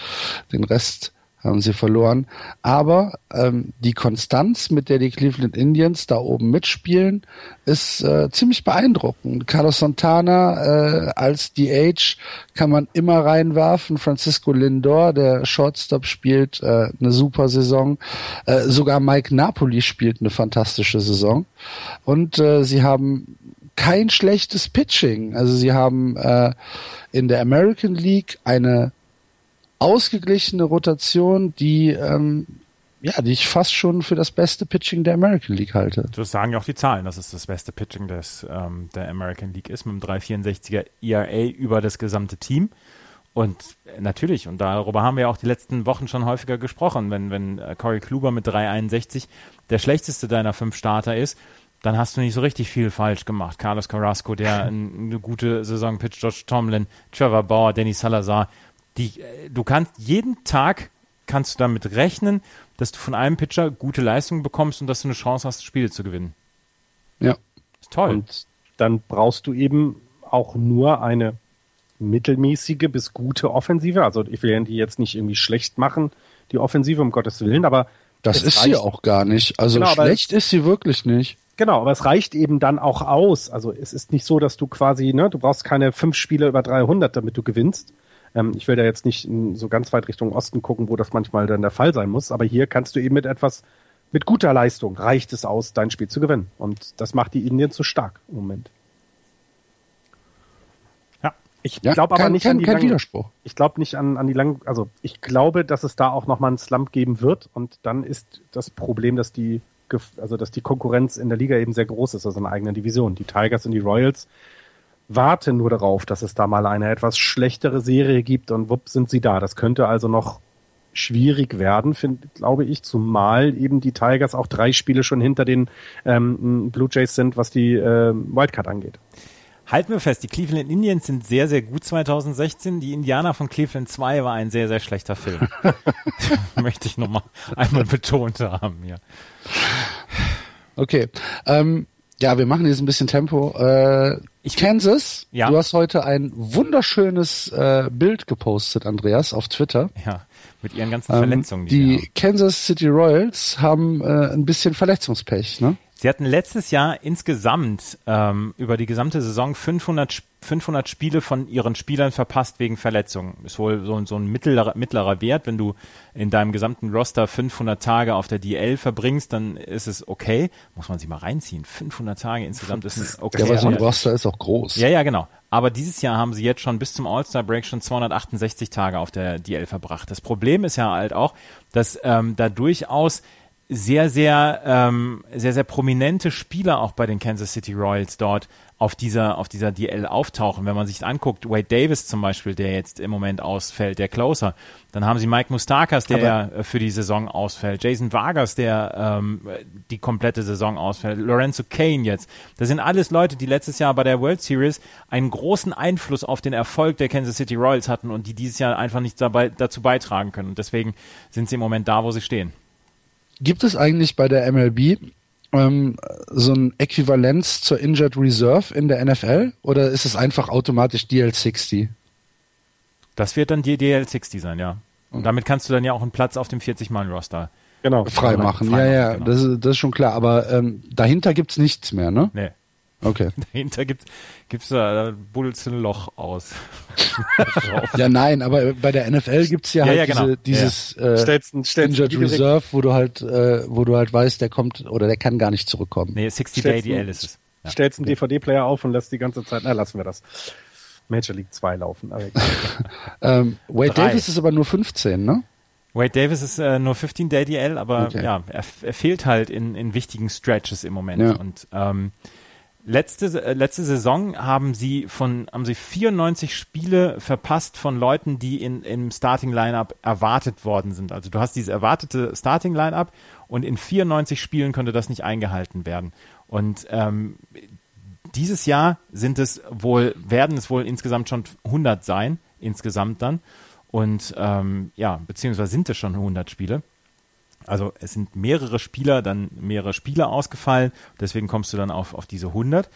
Den Rest haben sie verloren. Aber ähm, die Konstanz, mit der die Cleveland Indians da oben mitspielen, ist äh, ziemlich beeindruckend. Carlos Santana äh, als DH kann man immer reinwerfen. Francisco Lindor, der Shortstop, spielt äh, eine super Saison. Äh, sogar Mike Napoli spielt eine fantastische Saison. Und äh, sie haben kein schlechtes Pitching. Also sie haben äh, in der American League eine ausgeglichene Rotation, die ähm, ja, die ich fast schon für das beste Pitching der American League halte. Das sagen ja auch die Zahlen, dass es das beste Pitching des, ähm, der American League ist, mit einem 3,64er ERA über das gesamte Team. Und natürlich, und darüber haben wir auch die letzten Wochen schon häufiger gesprochen, wenn, wenn äh, Corey Kluber mit 3,61 der schlechteste deiner fünf Starter ist, dann hast du nicht so richtig viel falsch gemacht. Carlos Carrasco, der eine gute Saison pitcht, George Tomlin, Trevor Bauer, Danny Salazar. Die, äh, du kannst jeden Tag kannst du damit rechnen, dass du von einem Pitcher gute Leistungen bekommst und dass du eine Chance hast, Spiele zu gewinnen. Ja. Ist toll. Und dann brauchst du eben auch nur eine mittelmäßige bis gute Offensive. Also ich will die jetzt nicht irgendwie schlecht machen, die Offensive, um Gottes Willen, aber das ist sie auch gar nicht. Also genau, schlecht ist sie wirklich nicht. Genau, aber es reicht eben dann auch aus. Also es ist nicht so, dass du quasi, ne, du brauchst keine fünf Spiele über 300, damit du gewinnst. Ähm, ich will da jetzt nicht so ganz weit Richtung Osten gucken, wo das manchmal dann der Fall sein muss. Aber hier kannst du eben mit etwas, mit guter Leistung reicht es aus, dein Spiel zu gewinnen. Und das macht die Indien zu stark im Moment. Ja, ich ja, glaube aber nicht kein, an die kein langen, Widerspruch. Ich glaube nicht an, an die langen, also ich glaube, dass es da auch nochmal einen Slump geben wird. Und dann ist das Problem, dass die also dass die Konkurrenz in der Liga eben sehr groß ist, also in einer eigenen Division. Die Tigers und die Royals warten nur darauf, dass es da mal eine etwas schlechtere Serie gibt und wupp sind sie da. Das könnte also noch schwierig werden, find, glaube ich, zumal eben die Tigers auch drei Spiele schon hinter den ähm, Blue Jays sind, was die äh, Wildcard angeht. Halten wir fest, die Cleveland Indians sind sehr, sehr gut 2016. Die Indianer von Cleveland 2 war ein sehr, sehr schlechter Film. Möchte ich nochmal einmal betont haben, ja. Okay. Ähm, ja, wir machen jetzt ein bisschen Tempo. Äh, ich, Kansas, ja. du hast heute ein wunderschönes äh, Bild gepostet, Andreas, auf Twitter. Ja, mit ihren ganzen Verletzungen. Ähm, die, die Kansas City Royals haben äh, ein bisschen Verletzungspech, ne? Sie hatten letztes Jahr insgesamt ähm, über die gesamte Saison 500, 500 Spiele von ihren Spielern verpasst wegen Verletzungen. Ist wohl so, so ein mittlerer, mittlerer Wert. Wenn du in deinem gesamten Roster 500 Tage auf der DL verbringst, dann ist es okay. Muss man sich mal reinziehen. 500 Tage insgesamt ist ein okay. Ja, aber so ein Roster ist auch groß. Ja, ja, genau. Aber dieses Jahr haben sie jetzt schon bis zum All-Star-Break schon 268 Tage auf der DL verbracht. Das Problem ist ja halt auch, dass ähm, da durchaus sehr, sehr, ähm, sehr, sehr prominente Spieler auch bei den Kansas City Royals dort auf dieser, auf dieser DL auftauchen. Wenn man sich anguckt, Wade Davis zum Beispiel, der jetzt im Moment ausfällt, der Closer. Dann haben sie Mike Mustakas, der ja für die Saison ausfällt. Jason Vargas, der ähm, die komplette Saison ausfällt. Lorenzo Kane jetzt. Das sind alles Leute, die letztes Jahr bei der World Series einen großen Einfluss auf den Erfolg der Kansas City Royals hatten und die dieses Jahr einfach nicht dabei, dazu beitragen können. Und deswegen sind sie im Moment da, wo sie stehen. Gibt es eigentlich bei der MLB ähm, so ein Äquivalenz zur Injured Reserve in der NFL oder ist es einfach automatisch DL60? Das wird dann die DL60 sein, ja. Und damit kannst du dann ja auch einen Platz auf dem 40-Mann-Roster genau. freimachen. Frei ja, ja, genau. das, ist, das ist schon klar. Aber ähm, dahinter gibt's nichts mehr, ne? Nee. Okay. Dahinter gibt es da, da buddelt ein Loch aus. ja, nein, aber bei der NFL gibt's ja, ja halt ja, genau. diese, dieses ja. äh, stellst, stellst Injured Reserve, wo du halt, äh, wo du halt weißt, der kommt oder der kann gar nicht zurückkommen. Nee, 60 Day DL ist es. Ja. Stellst einen DVD-Player auf und lässt die ganze Zeit, na, lassen wir das. Major League 2 laufen. ähm, Wade Drei. Davis ist aber nur 15, ne? Wade Davis ist äh, nur 15 Day DL, aber okay. ja, er, er, fehlt halt in, in wichtigen Stretches im Moment. Ja. Und ähm, Letzte, äh, letzte Saison haben sie von, haben sie 94 Spiele verpasst von Leuten, die in, im Starting Lineup erwartet worden sind. Also du hast diese erwartete Starting Lineup und in 94 Spielen konnte das nicht eingehalten werden. Und ähm, dieses Jahr sind es wohl, werden es wohl insgesamt schon 100 sein, insgesamt dann. Und ähm, ja, beziehungsweise sind es schon 100 Spiele. Also es sind mehrere Spieler, dann mehrere Spieler ausgefallen. Deswegen kommst du dann auf, auf diese 100.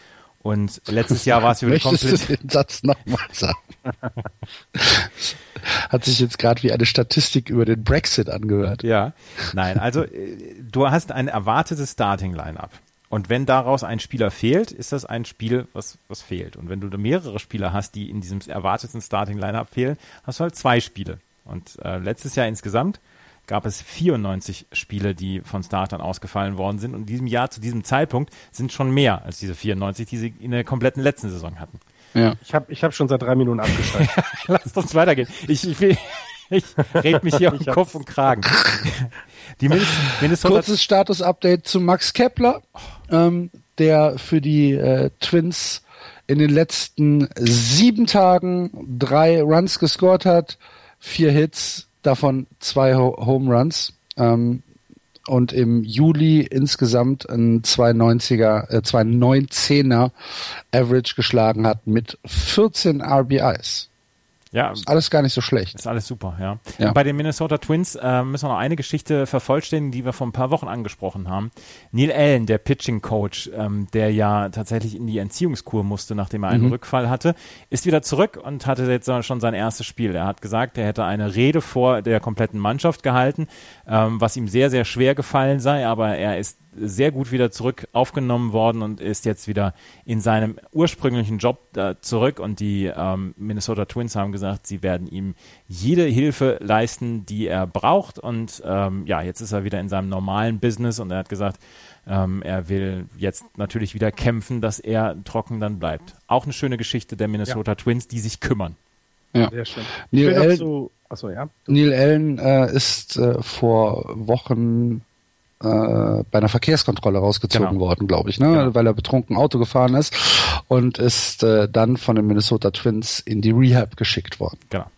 Und letztes Jahr war es wieder Möchtest komplett. Du den Satz nochmal sagen? Hat sich jetzt gerade wie eine Statistik über den Brexit angehört. Ja, nein, also äh, du hast ein erwartetes Starting-Line-up. Und wenn daraus ein Spieler fehlt, ist das ein Spiel, was, was fehlt. Und wenn du mehrere Spieler hast, die in diesem erwarteten Starting-Line-up fehlen, hast du halt zwei Spiele. Und äh, letztes Jahr insgesamt gab es 94 Spiele, die von Startern ausgefallen worden sind. Und in diesem Jahr, zu diesem Zeitpunkt, sind schon mehr als diese 94, die sie in der kompletten letzten Saison hatten. Ja. Ich habe ich hab schon seit drei Minuten abgeschaltet. Lasst uns weitergehen. Ich, ich, will, ich red mich hier um Kopf und Kragen. Die Minnesota Kurzes Status-Update zu Max Kepler, ähm, der für die äh, Twins in den letzten sieben Tagen drei Runs gescored hat, vier Hits, davon zwei Ho Home Runs. Ähm, und im Juli insgesamt ein 290er, äh, 219er Average geschlagen hat mit 14 RBIs. Ja, ist alles gar nicht so schlecht. Ist alles super, ja. ja. Bei den Minnesota Twins äh, müssen wir noch eine Geschichte vervollständigen, die wir vor ein paar Wochen angesprochen haben. Neil Allen, der Pitching Coach, ähm, der ja tatsächlich in die Entziehungskur musste, nachdem er einen mhm. Rückfall hatte, ist wieder zurück und hatte jetzt schon sein erstes Spiel. Er hat gesagt, er hätte eine Rede vor der kompletten Mannschaft gehalten, ähm, was ihm sehr, sehr schwer gefallen sei, aber er ist sehr gut wieder zurück aufgenommen worden und ist jetzt wieder in seinem ursprünglichen Job äh, zurück. Und die ähm, Minnesota Twins haben gesagt, sie werden ihm jede Hilfe leisten, die er braucht. Und ähm, ja, jetzt ist er wieder in seinem normalen Business und er hat gesagt, ähm, er will jetzt natürlich wieder kämpfen, dass er trocken dann bleibt. Auch eine schöne Geschichte der Minnesota ja. Twins, die sich kümmern. Ja. Sehr schön. Neil, Allen, achso, ja. Neil Allen äh, ist äh, vor Wochen bei einer Verkehrskontrolle rausgezogen genau. worden, glaube ich, ne? Genau. weil er betrunken Auto gefahren ist und ist äh, dann von den Minnesota Twins in die Rehab geschickt worden. Genau.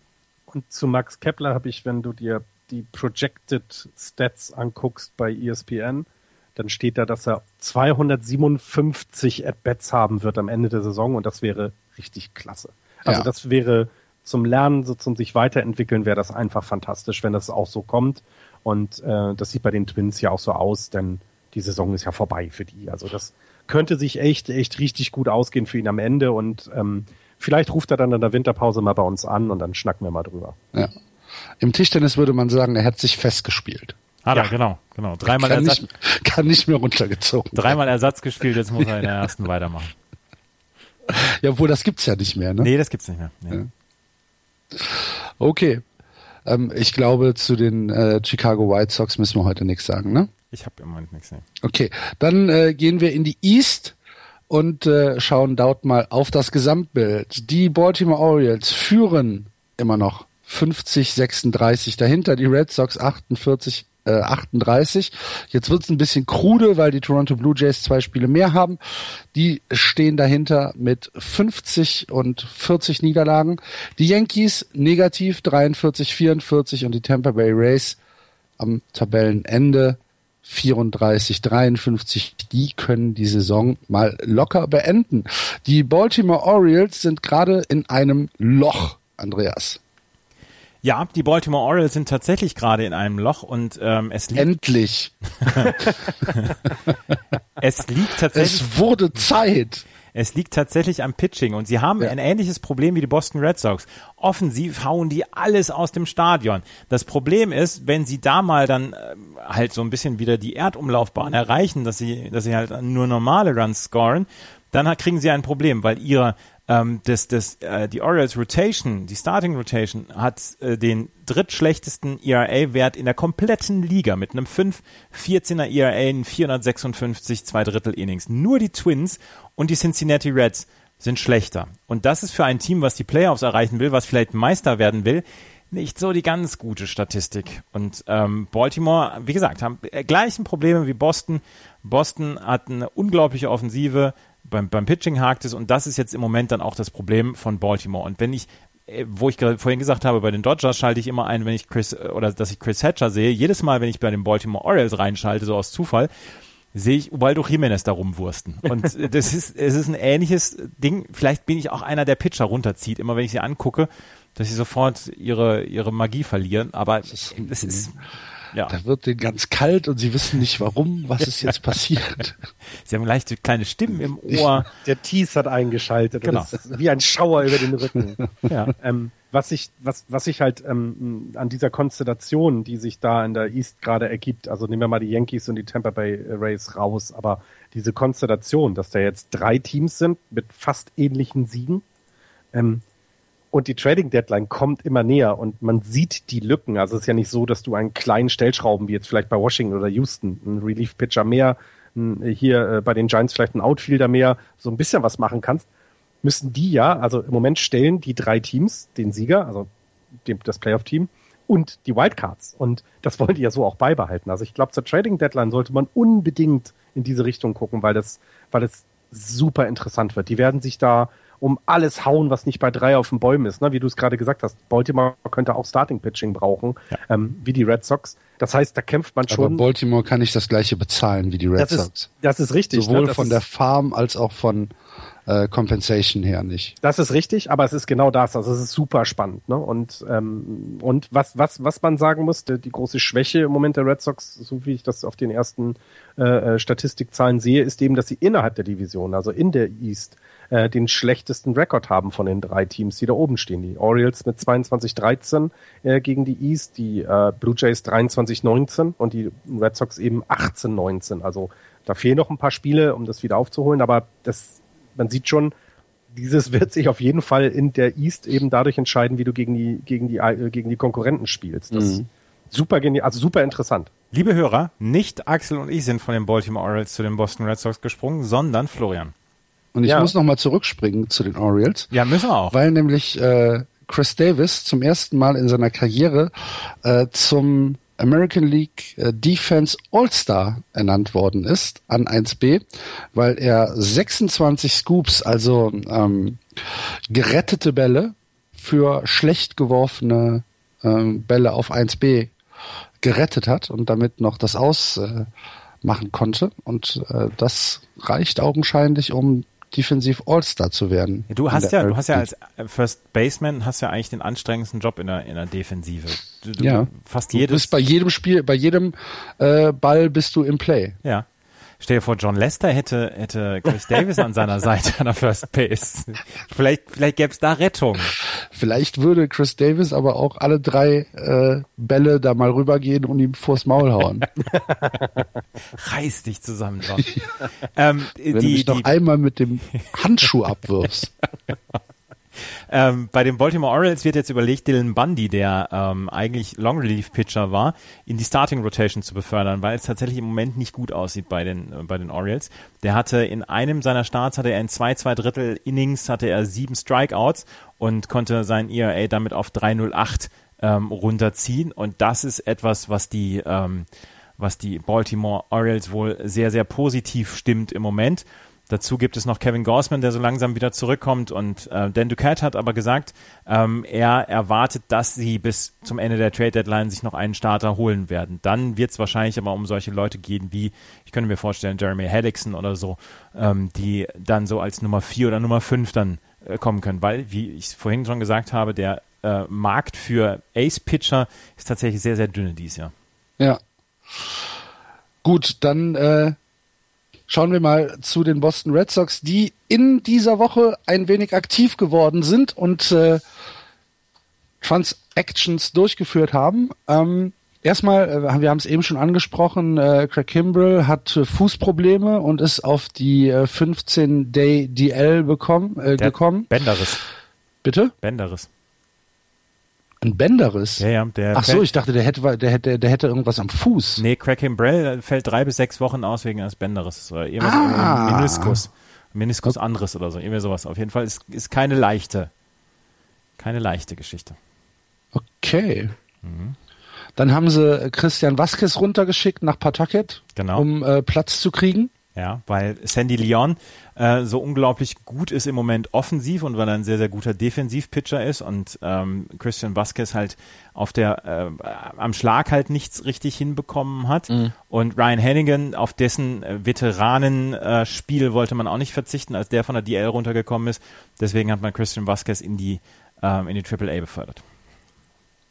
Und zu Max Kepler habe ich, wenn du dir die Projected Stats anguckst bei ESPN, dann steht da, dass er 257 At-Bats haben wird am Ende der Saison und das wäre richtig klasse. Also ja. das wäre zum Lernen, so zum sich weiterentwickeln, wäre das einfach fantastisch, wenn das auch so kommt. Und äh, das sieht bei den Twins ja auch so aus, denn die Saison ist ja vorbei für die. Also das könnte sich echt, echt richtig gut ausgehen für ihn am Ende und ähm, vielleicht ruft er dann in der Winterpause mal bei uns an und dann schnacken wir mal drüber. Ja. Im Tischtennis würde man sagen, er hat sich festgespielt. Hat ja. er, genau, genau. Dreimal kann Ersatz. Nicht, kann nicht mehr runtergezogen. Dreimal Ersatz gespielt, jetzt muss er in der ersten weitermachen. Ja, obwohl das gibt's ja nicht mehr, ne? Nee, das gibt's nicht mehr. Nee. Ja. Okay. Ähm, ich glaube, zu den äh, Chicago White Sox müssen wir heute nichts sagen, ne? Ich habe im Moment nichts. Nee. Okay, dann äh, gehen wir in die East und äh, schauen dort mal auf das Gesamtbild. Die Baltimore Orioles führen immer noch 50, 36 dahinter, die Red Sox 48, äh, 38. Jetzt wird's ein bisschen krude, weil die Toronto Blue Jays zwei Spiele mehr haben. Die stehen dahinter mit 50 und 40 Niederlagen. Die Yankees negativ 43, 44 und die Tampa Bay Rays am Tabellenende 34, 53, die können die Saison mal locker beenden. Die Baltimore Orioles sind gerade in einem Loch, Andreas. Ja, die Baltimore Orioles sind tatsächlich gerade in einem Loch und ähm, es liegt. Endlich. es liegt tatsächlich. Es wurde Zeit. Es liegt tatsächlich am Pitching und sie haben ja. ein ähnliches Problem wie die Boston Red Sox. Offensiv hauen die alles aus dem Stadion. Das Problem ist, wenn sie da mal dann äh, halt so ein bisschen wieder die Erdumlaufbahn erreichen, dass sie, dass sie halt nur normale Runs scoren, dann kriegen sie ein Problem, weil ihre ähm, das, das, äh, die Orioles Rotation, die Starting Rotation, hat äh, den drittschlechtesten ERA-Wert in der kompletten Liga mit einem 5-14er ERA in 456 zwei Drittel Innings. Nur die Twins und die Cincinnati Reds sind schlechter. Und das ist für ein Team, was die Playoffs erreichen will, was vielleicht Meister werden will, nicht so die ganz gute Statistik. Und ähm, Baltimore, wie gesagt, haben äh, gleichen Probleme wie Boston. Boston hat eine unglaubliche Offensive, beim, beim Pitching hakt es und das ist jetzt im Moment dann auch das Problem von Baltimore. Und wenn ich, äh, wo ich vorhin gesagt habe, bei den Dodgers schalte ich immer ein, wenn ich Chris, äh, oder dass ich Chris Hatcher sehe, jedes Mal, wenn ich bei den Baltimore Orioles reinschalte, so aus Zufall, sehe ich Ubaldo Jimenez da rumwursten. Und das ist, es ist ein ähnliches Ding. Vielleicht bin ich auch einer, der Pitcher runterzieht, immer wenn ich sie angucke, dass sie sofort ihre, ihre Magie verlieren. Aber es ist, ja. Da wird denen ganz kalt und sie wissen nicht warum, was ist jetzt passiert. sie haben leichte kleine Stimmen im Ohr. Der Tees hat eingeschaltet. Genau. wie ein Schauer über den Rücken. ja. Ähm, was ich, was, was ich halt ähm, an dieser Konstellation, die sich da in der East gerade ergibt, also nehmen wir mal die Yankees und die Tampa Bay Rays raus, aber diese Konstellation, dass da jetzt drei Teams sind mit fast ähnlichen Siegen, ähm, Und die Trading Deadline kommt immer näher und man sieht die Lücken. Also es ist ja nicht so, dass du einen kleinen Stellschrauben wie jetzt vielleicht bei Washington oder Houston, einen Relief Pitcher mehr, hier äh, bei den Giants vielleicht ein Outfielder mehr, so ein bisschen was machen kannst, müssen die ja, also im Moment stellen die drei Teams den Sieger, also das Playoff-Team und die Wildcards. Und das wollen die ja so auch beibehalten. Also ich glaube, zur Trading Deadline sollte man unbedingt in diese Richtung gucken, weil das, weil es super interessant wird. Die werden sich da um alles hauen, was nicht bei drei auf den Bäumen ist. Ne? Wie du es gerade gesagt hast, Baltimore könnte auch Starting Pitching brauchen, ja. ähm, wie die Red Sox. Das heißt, da kämpft man schon. Aber Baltimore kann nicht das gleiche bezahlen wie die Red das Sox. Ist, das ist richtig. Sowohl ne? von der Farm als auch von äh, Compensation her nicht. Das ist richtig, aber es ist genau das. Also es ist super spannend. Ne? Und ähm, und was was was man sagen muss, die, die große Schwäche im Moment der Red Sox, so wie ich das auf den ersten äh, äh Statistikzahlen sehe, ist eben, dass sie innerhalb der Division, also in der East, äh, den schlechtesten Rekord haben von den drei Teams, die da oben stehen. Die Orioles mit 22-13 äh, gegen die East, die äh, Blue Jays 23-19 und die Red Sox eben 18-19. Also da fehlen noch ein paar Spiele, um das wieder aufzuholen, aber das, man sieht schon, dieses wird sich auf jeden Fall in der East eben dadurch entscheiden, wie du gegen die, gegen die, äh, gegen die Konkurrenten spielst. Das mhm. super genial, also super interessant. Liebe Hörer, nicht Axel und ich sind von den Baltimore Orioles zu den Boston Red Sox gesprungen, sondern Florian. Und ich ja. muss nochmal zurückspringen zu den Orioles. Ja, müssen wir auch. Weil nämlich äh, Chris Davis zum ersten Mal in seiner Karriere äh, zum American League äh, Defense All-Star ernannt worden ist an 1B, weil er 26 Scoops, also ähm, gerettete Bälle für schlecht geworfene ähm, Bälle auf 1B gerettet hat und damit noch das ausmachen äh, konnte. Und äh, das reicht augenscheinlich, um Defensiv All-Star zu werden. Du hast ja, du hast ja als First Baseman hast ja eigentlich den anstrengendsten Job in der, in der Defensive. Du, du ja. Fast jedes. Du bist bei jedem Spiel, bei jedem äh, Ball bist du im Play. Ja. Stell dir vor, John Lester hätte, hätte Chris Davis an seiner Seite an der First Base. Vielleicht, vielleicht gäbe es da Rettung. Vielleicht würde Chris Davis aber auch alle drei äh, Bälle da mal rübergehen und ihm vors Maul hauen. Reiß dich zusammen, John. ähm, Wenn die, du mich noch einmal mit dem Handschuh abwirfst. Ähm, bei den Baltimore Orioles wird jetzt überlegt, Dylan Bundy, der ähm, eigentlich Long Relief Pitcher war, in die Starting Rotation zu befördern, weil es tatsächlich im Moment nicht gut aussieht bei den äh, bei den Orioles. Der hatte in einem seiner Starts hatte er in zwei zwei Drittel Innings hatte er sieben Strikeouts und konnte sein ERA damit auf 308 ähm, runterziehen und das ist etwas, was die ähm, was die Baltimore Orioles wohl sehr sehr positiv stimmt im Moment. Dazu gibt es noch Kevin Gorsman, der so langsam wieder zurückkommt. Und äh, Dan Duquette hat aber gesagt, ähm, er erwartet, dass sie bis zum Ende der Trade Deadline sich noch einen Starter holen werden. Dann wird es wahrscheinlich aber um solche Leute gehen wie, ich könnte mir vorstellen, Jeremy Hedrickson oder so, ähm, die dann so als Nummer vier oder Nummer fünf dann äh, kommen können. Weil, wie ich vorhin schon gesagt habe, der äh, Markt für Ace-Pitcher ist tatsächlich sehr, sehr dünne dieses Jahr. Ja. Gut, dann äh, Schauen wir mal zu den Boston Red Sox, die in dieser Woche ein wenig aktiv geworden sind und äh, Transactions durchgeführt haben. Ähm, erstmal, äh, wir haben es eben schon angesprochen, äh, Craig Kimbrell hat äh, Fußprobleme und ist auf die äh, 15-Day DL bekommen, äh, gekommen. Bänderriss. Bitte? Bänderriss. Ein Bänderriss? Ja, ja. Der Ach so, ich dachte, der hätte, der hätte, der hätte irgendwas am Fuß. Nee, Craig Brell fällt drei bis sechs Wochen aus wegen eines Bänderrisses oder irgendwas ah. Meniskus. Meniskus okay. anderes oder so, irgendwie sowas. Auf jeden Fall ist, ist keine leichte, keine leichte Geschichte. Okay. Mhm. Dann haben sie Christian Vasquez runtergeschickt nach Pawtucket, genau. um äh, Platz zu kriegen. Ja, weil Sandy Leon äh, so unglaublich gut ist im Moment offensiv und weil er ein sehr, sehr guter Defensivpitcher ist und ähm, Christian Vasquez halt auf der äh, am Schlag halt nichts richtig hinbekommen hat. Mhm. Und Ryan Hannigan, auf dessen äh, Veteranenspiel äh, wollte man auch nicht verzichten, als der von der DL runtergekommen ist. Deswegen hat man Christian Vasquez in die ähm, in die AAA befördert.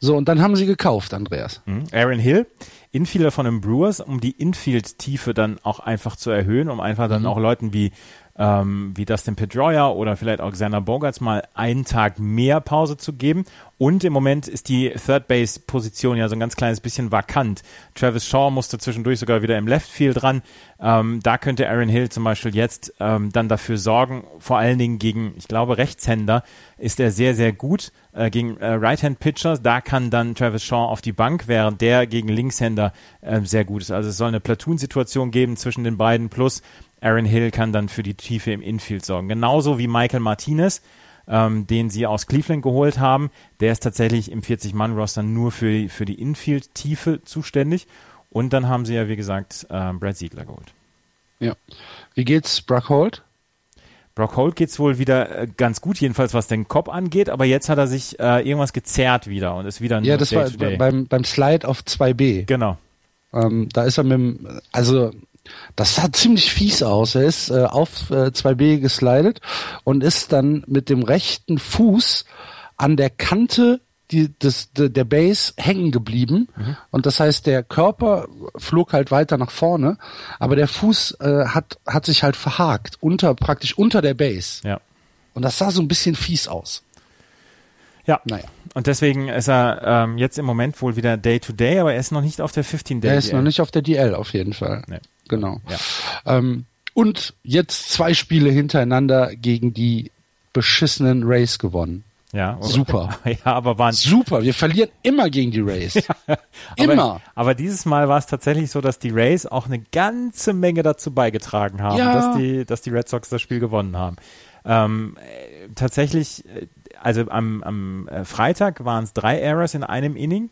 So, und dann haben sie gekauft, Andreas. Mhm. Aaron Hill, Infielder von den Brewers, um die Infield-Tiefe dann auch einfach zu erhöhen, um einfach dann mhm. auch Leuten wie ähm, wie Dustin Pedroia oder vielleicht auch Xander Bogarts mal einen Tag mehr Pause zu geben. Und im Moment ist die Third Base Position ja so ein ganz kleines bisschen vakant. Travis Shaw musste zwischendurch sogar wieder im Left Field dran. Ähm, da könnte Aaron Hill zum Beispiel jetzt ähm, dann dafür sorgen, vor allen Dingen gegen, ich glaube, Rechtshänder ist er sehr, sehr gut äh, gegen äh, Right-Hand-Pitcher. Da kann dann Travis Shaw auf die Bank, während der gegen Linkshänder äh, sehr gut ist. Also es soll eine Platoon-Situation geben zwischen den beiden, plus Aaron Hill kann dann für die Tiefe im Infield sorgen. Genauso wie Michael Martinez, ähm, den sie aus Cleveland geholt haben. Der ist tatsächlich im 40-Mann-Roster nur für die, für die Infield-Tiefe zuständig. Und dann haben sie ja, wie gesagt, äh, Brad Siegler geholt. Ja. Wie geht's Brock Holt? Brock Holt geht's wohl wieder äh, ganz gut, jedenfalls was den Kopf angeht, aber jetzt hat er sich äh, irgendwas gezerrt wieder und ist wieder Ja, das war beim, beim Slide auf 2B. Genau. Ähm, da ist er mit dem, also das sah ziemlich fies aus. Er ist äh, auf äh, 2B geslidet und ist dann mit dem rechten Fuß an der Kante die, de, der Base hängen geblieben. Mhm. Und das heißt, der Körper flog halt weiter nach vorne, aber der Fuß äh, hat, hat sich halt verhakt, unter, praktisch unter der Base. Ja. Und das sah so ein bisschen fies aus. Ja. Naja. Und deswegen ist er ähm, jetzt im Moment wohl wieder Day-to-Day, -Day, aber er ist noch nicht auf der 15-Day. Er ist noch nicht auf der DL, auf jeden Fall. Nee. Genau. Ja. Ähm, und jetzt zwei Spiele hintereinander gegen die beschissenen Rays gewonnen. Ja, super. ja, aber waren super. Wir verlieren immer gegen die Rays. ja, immer. Aber, aber, dieses Mal war es tatsächlich so, dass die Rays auch eine ganze Menge dazu beigetragen haben, ja. dass die, dass die Red Sox das Spiel gewonnen haben. Ähm, äh, tatsächlich, äh, also am, am äh, Freitag waren es drei Errors in einem Inning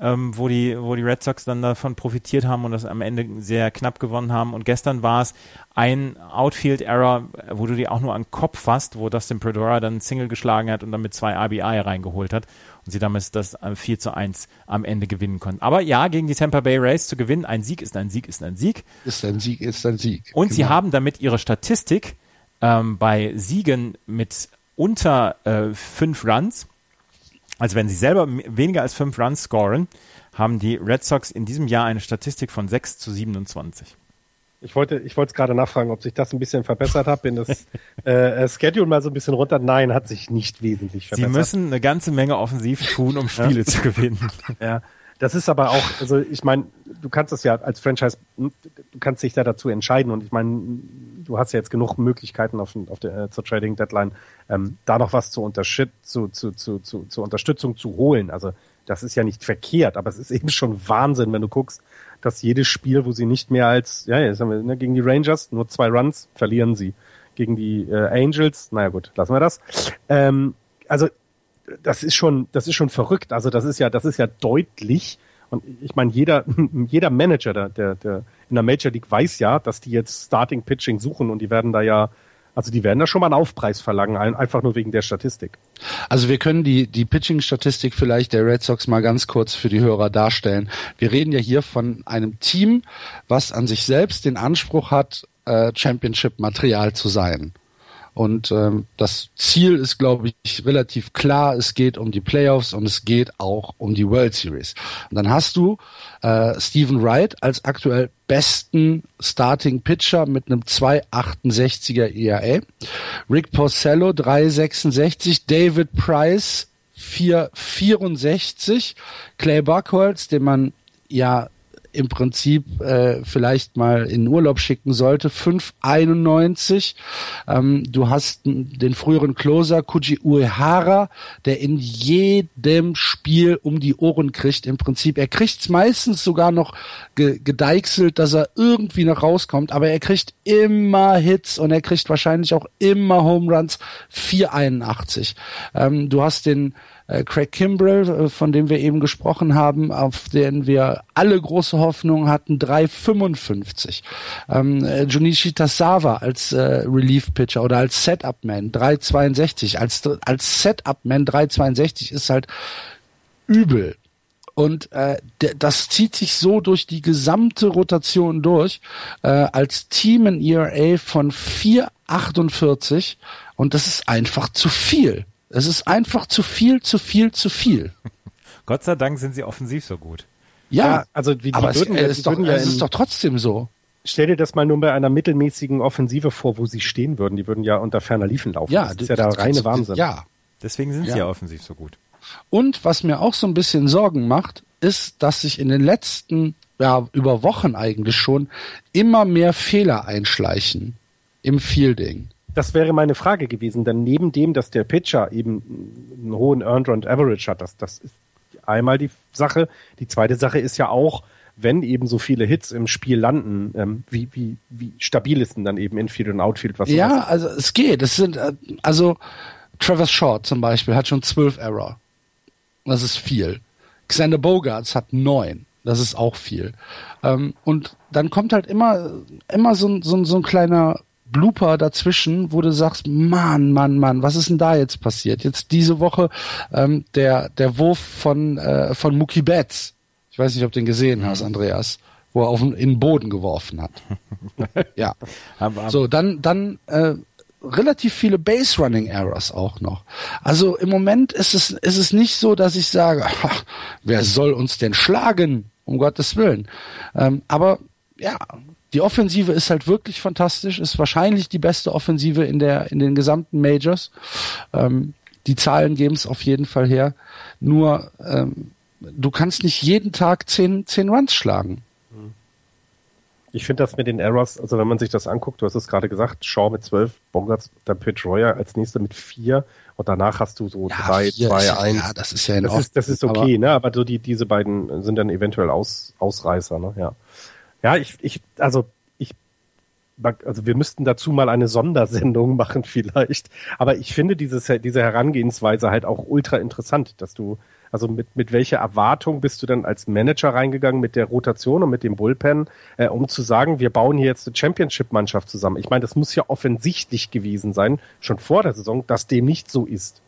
ähm, wo, die, wo die Red Sox dann davon profitiert haben und das am Ende sehr knapp gewonnen haben. Und gestern war es ein Outfield-Error, wo du die auch nur an Kopf fasst, wo Dustin Predora dann Single geschlagen hat und dann mit zwei RBI reingeholt hat und sie damit das 4 äh, zu 1 am Ende gewinnen konnten. Aber ja, gegen die Tampa Bay Rays zu gewinnen, ein Sieg ist ein Sieg ist ein Sieg. Ist ein Sieg ist ein Sieg. Und genau. sie haben damit ihre Statistik ähm, bei Siegen mit unter äh, fünf Runs also wenn sie selber weniger als fünf Runs scoren, haben die Red Sox in diesem Jahr eine Statistik von 6 zu 27. Ich wollte, ich wollte gerade nachfragen, ob sich das ein bisschen verbessert hat. Bin das äh, Schedule mal so ein bisschen runter? Nein, hat sich nicht wesentlich verbessert. Sie müssen eine ganze Menge offensiv tun, um Spiele zu gewinnen. Ja, das ist aber auch, also ich meine, du kannst das ja als Franchise, du kannst dich da dazu entscheiden und ich meine, du hast ja jetzt genug Möglichkeiten auf, auf der, äh, zur Trading Deadline, ähm, da noch was zu, zu, zu, zu, zu, zur Unterstützung zu holen. Also das ist ja nicht verkehrt, aber es ist eben schon Wahnsinn, wenn du guckst, dass jedes Spiel, wo sie nicht mehr als, ja, jetzt haben wir ne, gegen die Rangers nur zwei Runs, verlieren sie. Gegen die äh, Angels, naja gut, lassen wir das. Ähm, also das ist schon, das ist schon verrückt. Also das ist ja, das ist ja deutlich. Und ich meine, jeder, jeder Manager der, der, der in der Major League weiß ja, dass die jetzt Starting Pitching suchen und die werden da ja, also die werden da schon mal einen Aufpreis verlangen, einfach nur wegen der Statistik. Also wir können die, die Pitching-Statistik vielleicht der Red Sox mal ganz kurz für die Hörer darstellen. Wir reden ja hier von einem Team, was an sich selbst den Anspruch hat, äh, Championship-Material zu sein. Und ähm, das Ziel ist, glaube ich, relativ klar. Es geht um die Playoffs und es geht auch um die World Series. Und dann hast du äh, Stephen Wright als aktuell besten Starting Pitcher mit einem 2,68er ERA. Rick Porcello 3,66. David Price 4,64. Clay Buckholz, den man ja im Prinzip äh, vielleicht mal in Urlaub schicken sollte. 5,91. Ähm, du hast den früheren Closer Kuji Uehara, der in jedem Spiel um die Ohren kriegt. Im Prinzip, er kriegt's meistens sogar noch ge gedeichselt, dass er irgendwie noch rauskommt, aber er kriegt immer Hits und er kriegt wahrscheinlich auch immer Home Runs. 4,81. Ähm, du hast den äh, Craig Kimbrell, äh, von dem wir eben gesprochen haben, auf den wir alle große Hoffnung hatten, 3,55. Ähm, äh, Junichi Tasawa als äh, Relief-Pitcher oder als Setup-Man 3,62. Als, als Setup-Man 3,62 ist halt übel. Und äh, das zieht sich so durch die gesamte Rotation durch, äh, als Team in ERA von 4,48 und das ist einfach zu viel. Es ist einfach zu viel, zu viel, zu viel. Gott sei Dank sind sie offensiv so gut. Ja, ja also wie die aber würden, es, es, ist doch, ja es ist doch trotzdem so. Stell dir das mal nur bei einer mittelmäßigen Offensive vor, wo sie stehen würden. Die würden ja unter ferner Liefen laufen. Ja, das ist ja der reine Wahnsinn. Ja. Deswegen sind ja. sie ja offensiv so gut. Und was mir auch so ein bisschen Sorgen macht, ist, dass sich in den letzten, ja, über Wochen eigentlich schon immer mehr Fehler einschleichen im Fielding. Das wäre meine Frage gewesen, denn neben dem, dass der Pitcher eben einen hohen Earned Run Average hat, das, das ist einmal die Sache. Die zweite Sache ist ja auch, wenn eben so viele Hits im Spiel landen, ähm, wie, wie, wie stabil ist denn dann eben Infield und Outfield? Was ja, also es geht. Es sind, äh, also Travis Short zum Beispiel hat schon zwölf Error. Das ist viel. Xander Bogarts hat neun. Das ist auch viel. Ähm, und dann kommt halt immer, immer so, so, so ein kleiner Blooper dazwischen, wo du sagst, Mann, Mann, Mann, was ist denn da jetzt passiert? Jetzt diese Woche ähm, der der Wurf von äh, von Mookie Betts. Ich weiß nicht, ob du den gesehen hast, Andreas, wo er auf den, in den Boden geworfen hat. ja. So, dann dann äh, relativ viele Base Running Errors auch noch. Also im Moment ist es ist es nicht so, dass ich sage, ach, wer soll uns denn schlagen? Um Gottes Willen. Ähm, aber ja, die Offensive ist halt wirklich fantastisch, ist wahrscheinlich die beste Offensive in der in den gesamten Majors. Ähm, die Zahlen geben es auf jeden Fall her. Nur ähm, du kannst nicht jeden Tag zehn, zehn Runs schlagen. Ich finde das mit den Errors, also wenn man sich das anguckt, du hast es gerade gesagt, Shaw mit zwölf, Bongarts, dann Pitch Royer als nächster mit vier und danach hast du so ja, drei, zwei, eins. Ja, das ist ja in das ist, das ist okay, aber, ne? Aber so die, diese beiden sind dann eventuell Aus, Ausreißer, ne? Ja. Ja, ich, ich, also ich, also wir müssten dazu mal eine Sondersendung machen vielleicht. Aber ich finde dieses, diese Herangehensweise halt auch ultra interessant, dass du, also mit, mit welcher Erwartung bist du dann als Manager reingegangen mit der Rotation und mit dem Bullpen, äh, um zu sagen, wir bauen hier jetzt eine Championship-Mannschaft zusammen. Ich meine, das muss ja offensichtlich gewesen sein, schon vor der Saison, dass dem nicht so ist.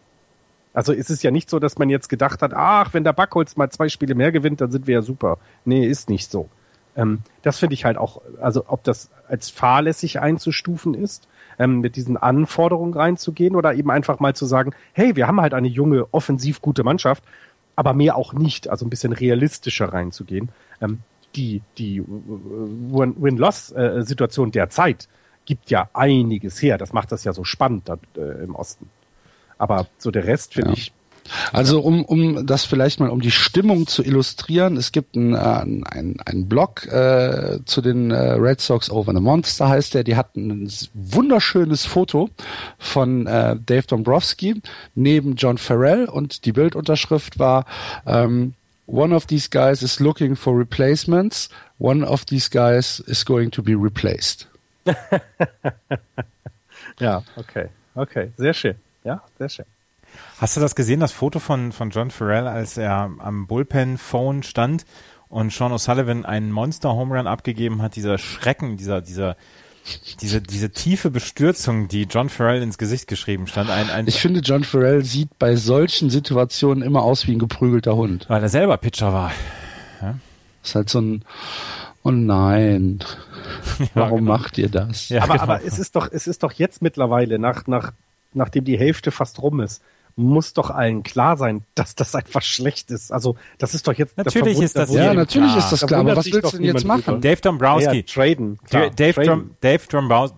Also ist es ja nicht so, dass man jetzt gedacht hat, ach, wenn der Backholz mal zwei Spiele mehr gewinnt, dann sind wir ja super. Nee, ist nicht so. Ähm, das finde ich halt auch, also ob das als fahrlässig einzustufen ist, ähm, mit diesen Anforderungen reinzugehen oder eben einfach mal zu sagen, hey, wir haben halt eine junge, offensiv gute Mannschaft, aber mehr auch nicht, also ein bisschen realistischer reinzugehen. Ähm, die die Win-Loss-Situation derzeit gibt ja einiges her. Das macht das ja so spannend da, äh, im Osten. Aber so der Rest finde ja. ich also um, um das vielleicht mal, um die Stimmung zu illustrieren, es gibt einen äh, ein, ein Blog äh, zu den äh, Red Sox Over the Monster heißt der, die hatten ein wunderschönes Foto von äh, Dave Dombrowski neben John Farrell und die Bildunterschrift war ähm, One of these guys is looking for replacements, one of these guys is going to be replaced. ja, okay, okay, sehr schön. Ja, sehr schön. Hast du das gesehen, das Foto von, von John Farrell, als er am Bullpen-Phone stand und Sean O'Sullivan einen Monster-Home Run abgegeben hat? Dieser Schrecken, dieser, dieser, diese, diese tiefe Bestürzung, die John Farrell ins Gesicht geschrieben stand. Ein, ein ich finde, John Farrell sieht bei solchen Situationen immer aus wie ein geprügelter Hund. Weil er selber Pitcher war. Ja? Ist halt so ein, oh nein, ja, warum genau. macht ihr das? Ja, aber, genau. aber es ist doch, es ist doch jetzt mittlerweile, nach, nach, nachdem die Hälfte fast rum ist, muss doch allen klar sein, dass das einfach schlecht ist. Also das ist doch jetzt natürlich ist das ja natürlich klar. ist das klar. Aber was willst du denn jetzt machen? Über. Dave Dombrowski, ja, traden. Klar, Dave, traden. Dave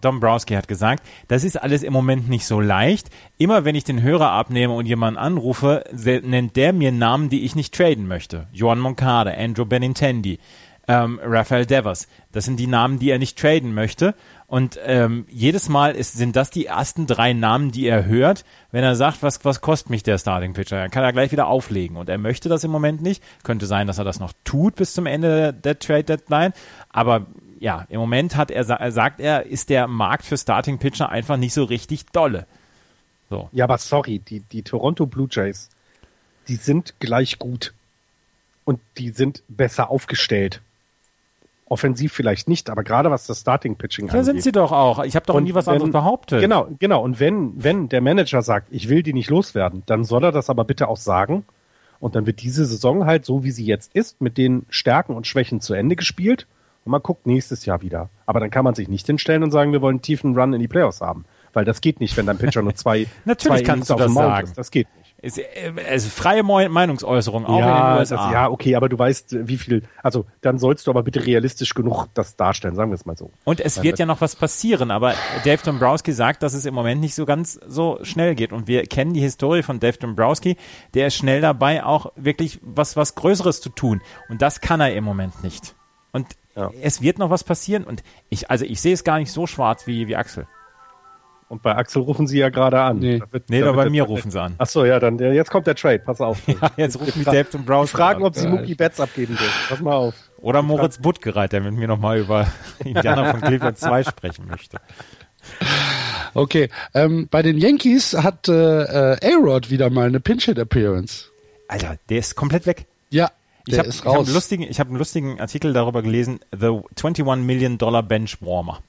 Dombrowski hat gesagt, das ist alles im Moment nicht so leicht. Immer wenn ich den Hörer abnehme und jemanden anrufe, nennt der mir Namen, die ich nicht traden möchte. Joan Moncada, Andrew Benintendi, ähm, Rafael Devers. Das sind die Namen, die er nicht traden möchte. Und ähm, jedes Mal ist, sind das die ersten drei Namen, die er hört, wenn er sagt, was, was kostet mich der Starting Pitcher? Dann kann er gleich wieder auflegen. Und er möchte das im Moment nicht. Könnte sein, dass er das noch tut bis zum Ende der Trade Deadline. Aber ja, im Moment hat er, sagt er, ist der Markt für Starting Pitcher einfach nicht so richtig dolle. So. Ja, aber sorry, die, die Toronto Blue Jays, die sind gleich gut. Und die sind besser aufgestellt. Offensiv vielleicht nicht, aber gerade was das Starting Pitching angeht. Da sind sie doch auch. Ich habe doch und nie was wenn, anderes behauptet. Genau, genau. Und wenn, wenn der Manager sagt, ich will die nicht loswerden, dann soll er das aber bitte auch sagen. Und dann wird diese Saison halt so, wie sie jetzt ist, mit den Stärken und Schwächen zu Ende gespielt. Und man guckt nächstes Jahr wieder. Aber dann kann man sich nicht hinstellen und sagen, wir wollen einen tiefen Run in die Playoffs haben. Weil das geht nicht, wenn dein Pitcher nur zwei, Natürlich zwei kannst Innings du das sagen. Ist. Das geht nicht. Ist, also freie Meinungsäußerung, auch ja, in den USA. Das, ja, okay, aber du weißt, wie viel, also dann sollst du aber bitte realistisch genug das darstellen, sagen wir es mal so. Und es wird ja noch was passieren, aber Dave Dombrowski sagt, dass es im Moment nicht so ganz so schnell geht. Und wir kennen die Historie von Dave Dombrowski, der ist schnell dabei, auch wirklich was, was Größeres zu tun. Und das kann er im Moment nicht. Und ja. es wird noch was passieren und ich, also ich sehe es gar nicht so schwarz wie, wie Axel. Und bei Axel rufen Sie ja gerade an. Nee, Da wird- nee da doch, wird bei mir rufen sie an. Ach so, ja, dann jetzt kommt der Trade. Pass auf. Ja, jetzt ruft mich Dave zum Browser Fragen, an. ob Sie Mookie Betts abgeben dürfen. Pass mal auf. Oder Moritz Buttgereit, der mit mir nochmal über Indianer von Cleveland 2 sprechen möchte. Okay, ähm, bei den Yankees hat äh, äh, A-Rod wieder mal eine Pinch-Hit-Appearance. Alter, der ist komplett weg. Ja, Ich der habe ist hab einen, lustigen, ich hab einen lustigen Artikel darüber gelesen, The 21 Million Dollar Bench Warmer.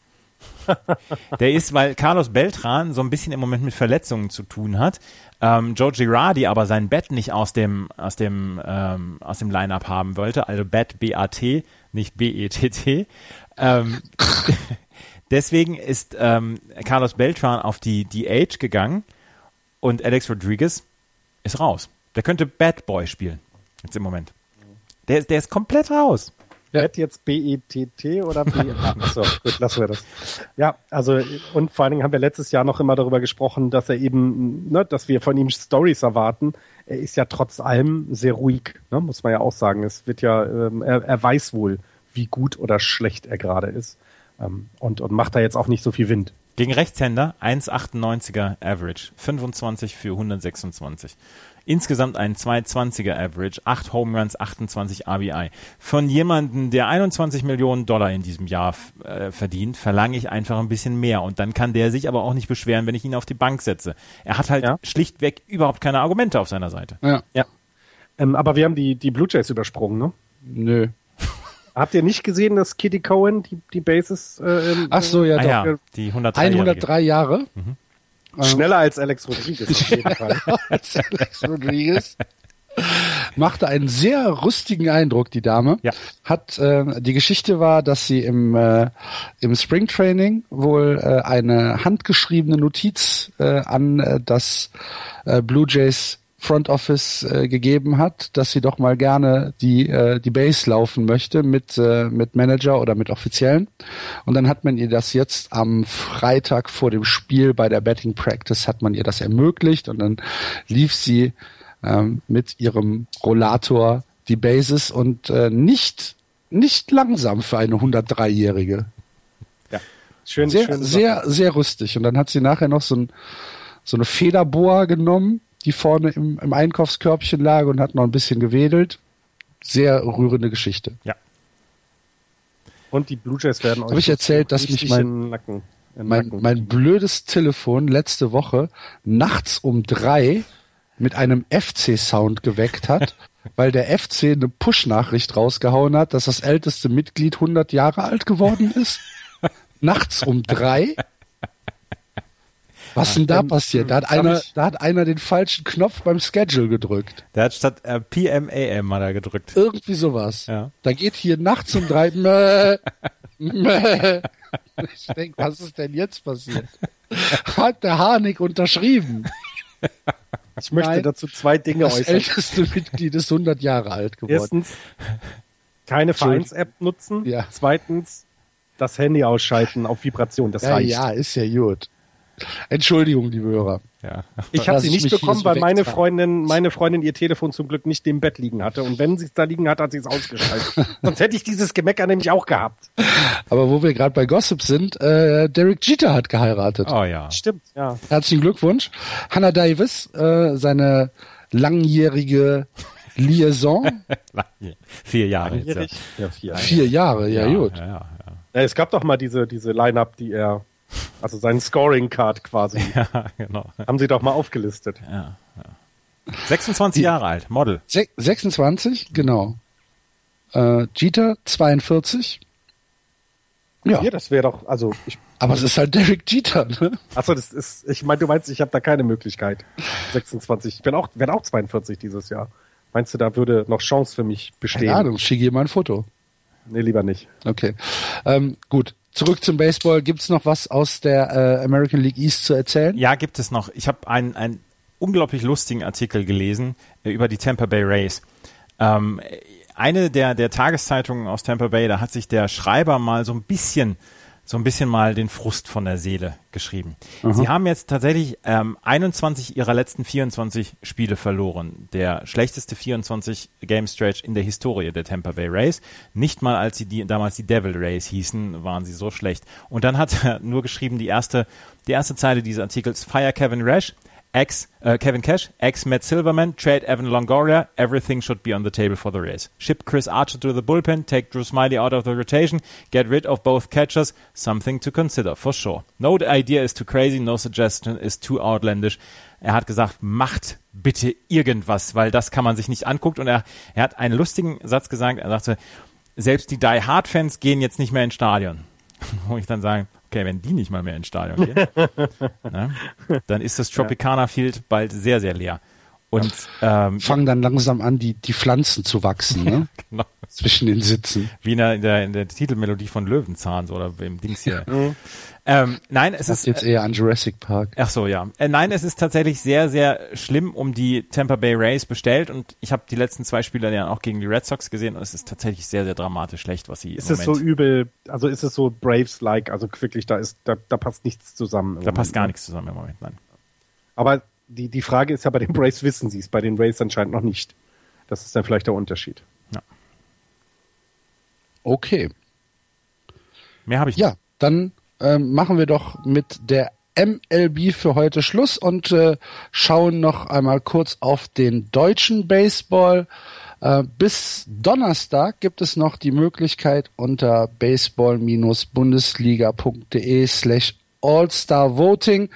Der ist, weil Carlos Beltran so ein bisschen im Moment mit Verletzungen zu tun hat, ähm, Joe Girardi aber sein Bett nicht aus dem, aus dem, ähm, aus dem Line-Up haben wollte, also Bett B-A-T, nicht B-E-T-T. Ähm, deswegen ist ähm, Carlos Beltran auf die DH gegangen und Alex Rodriguez ist raus. Der könnte Bad Boy spielen, jetzt im Moment. Der, der ist komplett raus. Bett jetzt B-E-T-T oder B? Ach so, gut, lassen wir das. Ja, also und vor allen Dingen haben wir letztes Jahr noch immer darüber gesprochen, dass er eben, ne, dass wir von ihm Stories erwarten. Er ist ja trotz allem sehr ruhig, ne, muss man ja auch sagen. Es wird ja, ähm, er, er weiß wohl, wie gut oder schlecht er gerade ist. Ähm, und, und macht da jetzt auch nicht so viel Wind. Gegen Rechtshänder 1,98er Average, 25 für 126. Insgesamt ein 220er Average, 8 Home Runs, 28 RBI. Von jemandem, der 21 Millionen Dollar in diesem Jahr äh, verdient, verlange ich einfach ein bisschen mehr. Und dann kann der sich aber auch nicht beschweren, wenn ich ihn auf die Bank setze. Er hat halt Ja. schlichtweg überhaupt keine Argumente auf seiner Seite. Ja, Ja. Ähm, aber wir haben die, die Blue Jays übersprungen, ne? nö. Habt ihr nicht gesehen, dass Kitty Cohen die, die Bases äh, Ach so, ja, Ah doch. ja, die 103 103 Jahre. Schneller als Alex Rodriguez auf jeden Fall. als Alex Rodriguez. Machte einen sehr rüstigen Eindruck, die Dame. Ja. Hat äh, die Geschichte war, dass sie im äh, im Springtraining wohl äh, eine handgeschriebene Notiz äh, an äh, das äh, Blue Jays Front Office äh, gegeben hat, dass sie doch mal gerne die äh, die Base laufen möchte mit äh, mit Manager oder mit Offiziellen. Und dann hat man ihr das jetzt am Freitag vor dem Spiel bei der Betting Practice hat man ihr das ermöglicht und dann lief sie ähm, mit ihrem Rollator die Bases und äh, nicht nicht langsam für eine 103-jährige. ja. Schön, Sehr schön sehr sehr rüstig und dann hat sie nachher noch so ein so eine Federboa genommen, die vorne im, im Einkaufskörbchen lag und hat noch ein bisschen gewedelt. Sehr rührende Geschichte. Ja. Und die Blue Jays werden euch. Hab ich erzählt, dass mich mein- Nacken, Mein, mein blödes Telefon letzte Woche nachts um drei mit einem FC-Sound geweckt hat, weil der FC eine Push-Nachricht rausgehauen hat, dass das älteste Mitglied 100 Jahre alt geworden ist. nachts um drei. Was denn da ähm, passiert? Da hat, einer, ich- da hat einer den falschen Knopf beim Schedule gedrückt. Der hat statt äh, PMAM hat er gedrückt. Irgendwie sowas. Ja. Da geht hier nachts um drei. Mäh, mäh. Ich denke, was ist denn jetzt passiert? Hat der Harnik unterschrieben? Ich möchte Nein. dazu zwei Dinge Das äußern. älteste Mitglied ist 100 Jahre alt geworden. Erstens, keine Vereins-App nutzen. Ja. Zweitens, das Handy ausschalten auf Vibration. Das Ja, reicht. ja, ist ja gut. Entschuldigung, liebe Hörer. Ja. Ich habe sie ich nicht bekommen, so weil meine. Freundin, meine Freundin ihr Telefon zum Glück nicht im Bett liegen hatte. Und wenn sie es da liegen hat, hat sie es ausgeschaltet. Sonst hätte ich dieses Gemecker nämlich auch gehabt. Aber wo wir gerade bei Gossip sind, äh, Derek Jeter hat geheiratet. Oh ja. Stimmt, ja. Herzlichen Glückwunsch. Hannah Davis, äh, seine langjährige Liaison. Vier Jahre jetzt. Ja. Ja, vier. Jahre, ja, gut. Ja, ja, ja. Ja, es gab doch mal diese, diese Line-Up, die er, also seinen Scoring-Card quasi, ja, genau. haben sie doch mal aufgelistet. Ja, ja. 26 Jahre alt, Model. Se 26, genau. Äh, Jeter 42. Ja, Ja, das wäre doch, also ich, aber es ist halt Derek Jeter, ne? achso, das ist, ich meine, du meinst, ich habe da keine Möglichkeit. 26, ich bin auch, werde auch 42 dieses Jahr. Meinst du, da würde noch Chance für mich bestehen? Keine Ahnung, schick ihr mal ein Foto. Nee, lieber nicht. Okay. Ähm, gut. Zurück zum Baseball. Gibt's noch was aus der äh, American League East zu erzählen? Ja, gibt es noch. Ich habe einen, einen unglaublich lustigen Artikel gelesen äh, über die Tampa Bay Rays. Ähm, eine der, der Tageszeitungen aus Tampa Bay, da hat sich der Schreiber mal so ein bisschen so ein bisschen mal den Frust von der Seele geschrieben. Aha. Sie haben jetzt tatsächlich ähm, 21 ihrer letzten 24 Spiele verloren. Der schlechteste 24 Game Stretch in der Historie der Tampa Bay Rays. Nicht mal als sie die, damals die Devil Rays hießen, waren sie so schlecht. Und dann hat er nur geschrieben, die erste, die erste Zeile dieses Artikels, Fire Kevin Rash, Ex uh, Kevin Cash, ex Matt Silverman, trade Evan Longoria. Everything should be on the table for the race. Ship Chris Archer to the bullpen, take Drew Smiley out of the rotation, get rid of both catchers. Something to consider for sure. No idea is too crazy, no suggestion is too outlandish. Er hat gesagt, macht bitte irgendwas, weil das kann man sich nicht angucken. Und er, er hat einen lustigen Satz gesagt. Er sagte, selbst die Die Hard Fans gehen jetzt nicht mehr ins Stadion. Wo ich dann sage, okay, wenn die nicht mal mehr ins Stadion gehen, ne, dann ist das Tropicana Field bald sehr, sehr leer. Und ähm, fangen dann langsam an, die, die Pflanzen zu wachsen, ne? genau. Zwischen den Sitzen. Wie in der, in der, in der Titelmelodie von Löwenzahn so, oder im Dings hier. Mhm. Ähm, nein, es ist jetzt eher an Jurassic Park. Ach so, ja. Äh, nein, es ist tatsächlich sehr, sehr schlimm um die Tampa Bay Rays bestellt und ich habe die letzten zwei Spiele ja auch gegen die Red Sox gesehen und es ist tatsächlich sehr, sehr dramatisch schlecht, was sie. Ist es so übel? Also ist es so Braves-like? Also wirklich, da ist, da, da passt nichts zusammen. da Moment, passt gar ne? nichts zusammen im Moment, nein. Aber die, die Frage ist ja, bei den Braves wissen sie es, bei den Rays anscheinend noch nicht. Das ist dann vielleicht der Unterschied. Ja. Okay. Mehr habe ich. Ja, dann ähm, machen wir doch mit der MLB für heute Schluss und äh, schauen noch einmal kurz auf den deutschen Baseball. Äh, bis Donnerstag gibt es noch die Möglichkeit unter baseball-bundesliga.de slash All-Star Voting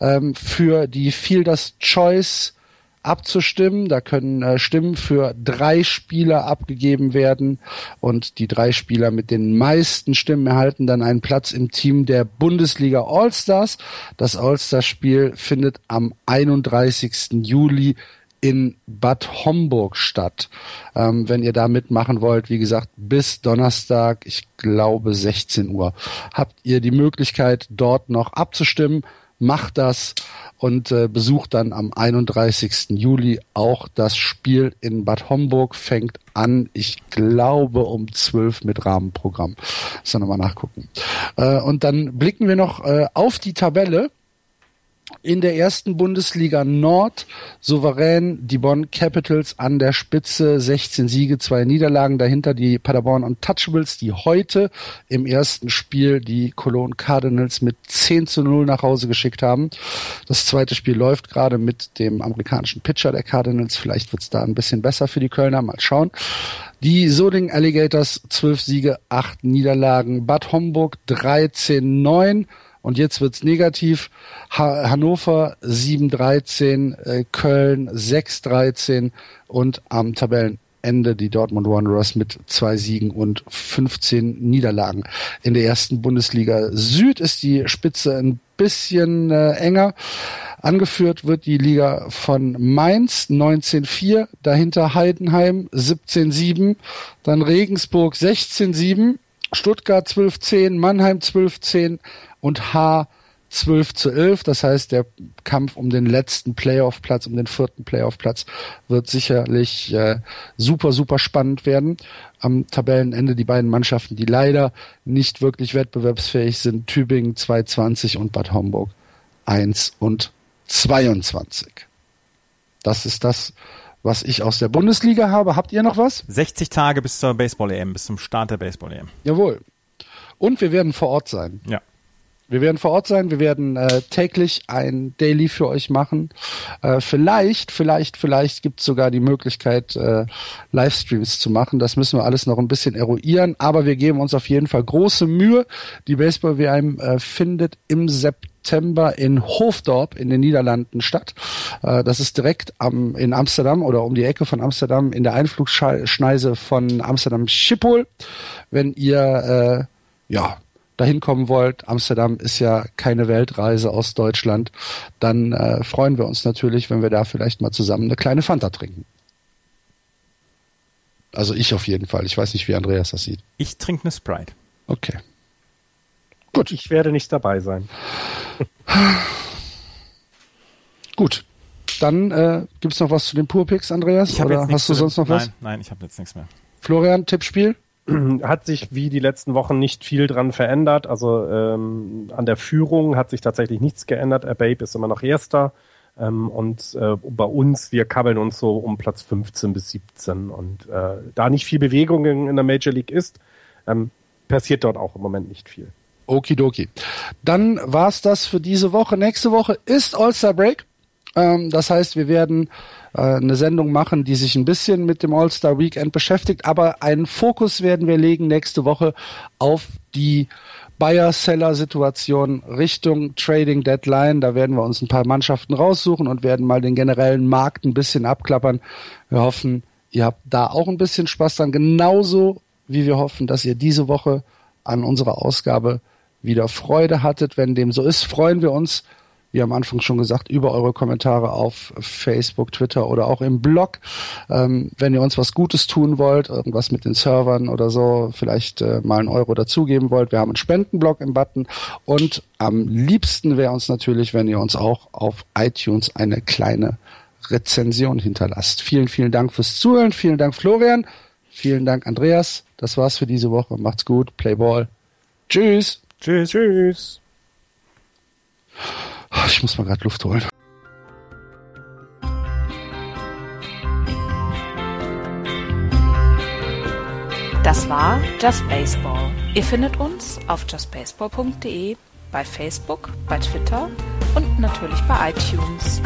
ähm, für die Fielders Choice abzustimmen. Da können äh, Stimmen für drei Spieler abgegeben werden und die drei Spieler mit den meisten Stimmen erhalten dann einen Platz im Team der Bundesliga All-Stars. Das All-Star-Spiel findet am 31. Juli in Bad Homburg statt. Ähm, wenn ihr da mitmachen wollt, wie gesagt, bis Donnerstag, ich glaube 16 Uhr, habt ihr die Möglichkeit, dort noch abzustimmen. Macht das und äh, besucht dann am 31. Juli auch das Spiel in Bad Homburg. Fängt an, ich glaube, um 12 mit Rahmenprogramm. Muss dann nochmal nachgucken. Äh, und dann blicken wir noch äh, auf die Tabelle in der ersten Bundesliga Nord souverän die Bonn Capitals an der Spitze, 16 Siege, zwei Niederlagen, dahinter die Paderborn Untouchables, die heute im ersten Spiel die Cologne Cardinals mit 10 zu 0 nach Hause geschickt haben. Das zweite Spiel läuft gerade mit dem amerikanischen Pitcher der Cardinals, vielleicht wird's da ein bisschen besser für die Kölner, mal schauen. Die Soding Alligators, 12 Siege, 8 Niederlagen, Bad Homburg 13-9 und jetzt wird's negativ. Ha Hannover 7-13, äh, Köln 6-13 und am Tabellenende die Dortmund Wanderers mit zwei Siegen und 15 Niederlagen. In der ersten Bundesliga Süd ist die Spitze ein bisschen äh, enger. Angeführt wird die Liga von Mainz 19-4, dahinter Heidenheim 17-7, dann Regensburg 16-7, Stuttgart 12-10, Mannheim 12-10, und H 12 zu 11. Das heißt, der Kampf um den letzten Playoff-Platz, um den vierten Playoff-Platz wird sicherlich äh, super, super spannend werden. Am Tabellenende die beiden Mannschaften, die leider nicht wirklich wettbewerbsfähig sind, Tübingen 220 und Bad Homburg 1 und 22. Das ist das, was ich aus der Bundesliga habe. Habt ihr noch was? 60 Tage bis zur Baseball-EM, bis zum Start der Baseball-EM. Jawohl. Und wir werden vor Ort sein. Ja. Wir werden vor Ort sein, wir werden äh, täglich ein Daily für euch machen. Äh, vielleicht, vielleicht, vielleicht gibt es sogar die Möglichkeit, äh, Livestreams zu machen. Das müssen wir alles noch ein bisschen eruieren, aber wir geben uns auf jeden Fall große Mühe. Die Baseball-WM äh, findet im September in Hoofddorp in den Niederlanden statt. Äh, das ist direkt am, in Amsterdam oder um die Ecke von Amsterdam in der Einflugschneise von Amsterdam Schiphol. Wenn ihr äh, ja dahin kommen wollt, Amsterdam ist ja keine Weltreise aus Deutschland, dann äh, freuen wir uns natürlich, wenn wir da vielleicht mal zusammen eine kleine Fanta trinken. Also ich auf jeden Fall. Ich weiß nicht, wie Andreas das sieht. Ich trinke eine Sprite. Okay. Gut. Ich werde nicht dabei sein. Gut. Dann äh, gibt es noch was zu den Purpicks, Andreas? Oder hast du sonst noch was? Nein, nein, ich habe jetzt nichts mehr. Florian, Tippspiel? hat sich wie die letzten Wochen nicht viel dran verändert. Also ähm, an der Führung hat sich tatsächlich nichts geändert. Babe ist immer noch Erster. Ähm, und äh, bei uns, wir kabbeln uns so um Platz 15 bis 17. Und äh, da nicht viel Bewegung in, in der Major League ist, ähm, passiert dort auch im Moment nicht viel. Okidoki. Dann war's das für diese Woche. Nächste Woche ist All-Star Break. Ähm, das heißt, wir werden äh, eine Sendung machen, die sich ein bisschen mit dem All-Star Weekend beschäftigt, aber einen Fokus werden wir legen nächste Woche auf die Buyer-Seller-Situation Richtung Trading Deadline. Da werden wir uns ein paar Mannschaften raussuchen und werden mal den generellen Markt ein bisschen abklappern. Wir hoffen, ihr habt da auch ein bisschen Spaß dran, genauso wie wir hoffen, dass ihr diese Woche an unserer Ausgabe wieder Freude hattet. Wenn dem so ist, freuen wir uns wie am Anfang schon gesagt, über eure Kommentare auf Facebook, Twitter oder auch im Blog. Ähm, wenn ihr uns was Gutes tun wollt, irgendwas mit den Servern oder so, vielleicht äh, mal einen Euro dazugeben wollt. Wir haben einen Spendenblog im Button und am liebsten wäre uns natürlich, wenn ihr uns auch auf iTunes eine kleine Rezension hinterlasst. Vielen, vielen Dank fürs Zuhören. Vielen Dank, Florian. Vielen Dank, Andreas. Das war's für diese Woche. Macht's gut. Play Ball. Tschüss. Tschüss. Tschüss. Ich muss mal gerade Luft holen. Das war Just Baseball. Ihr findet uns auf justbaseball.de, bei Facebook, bei Twitter und natürlich bei iTunes.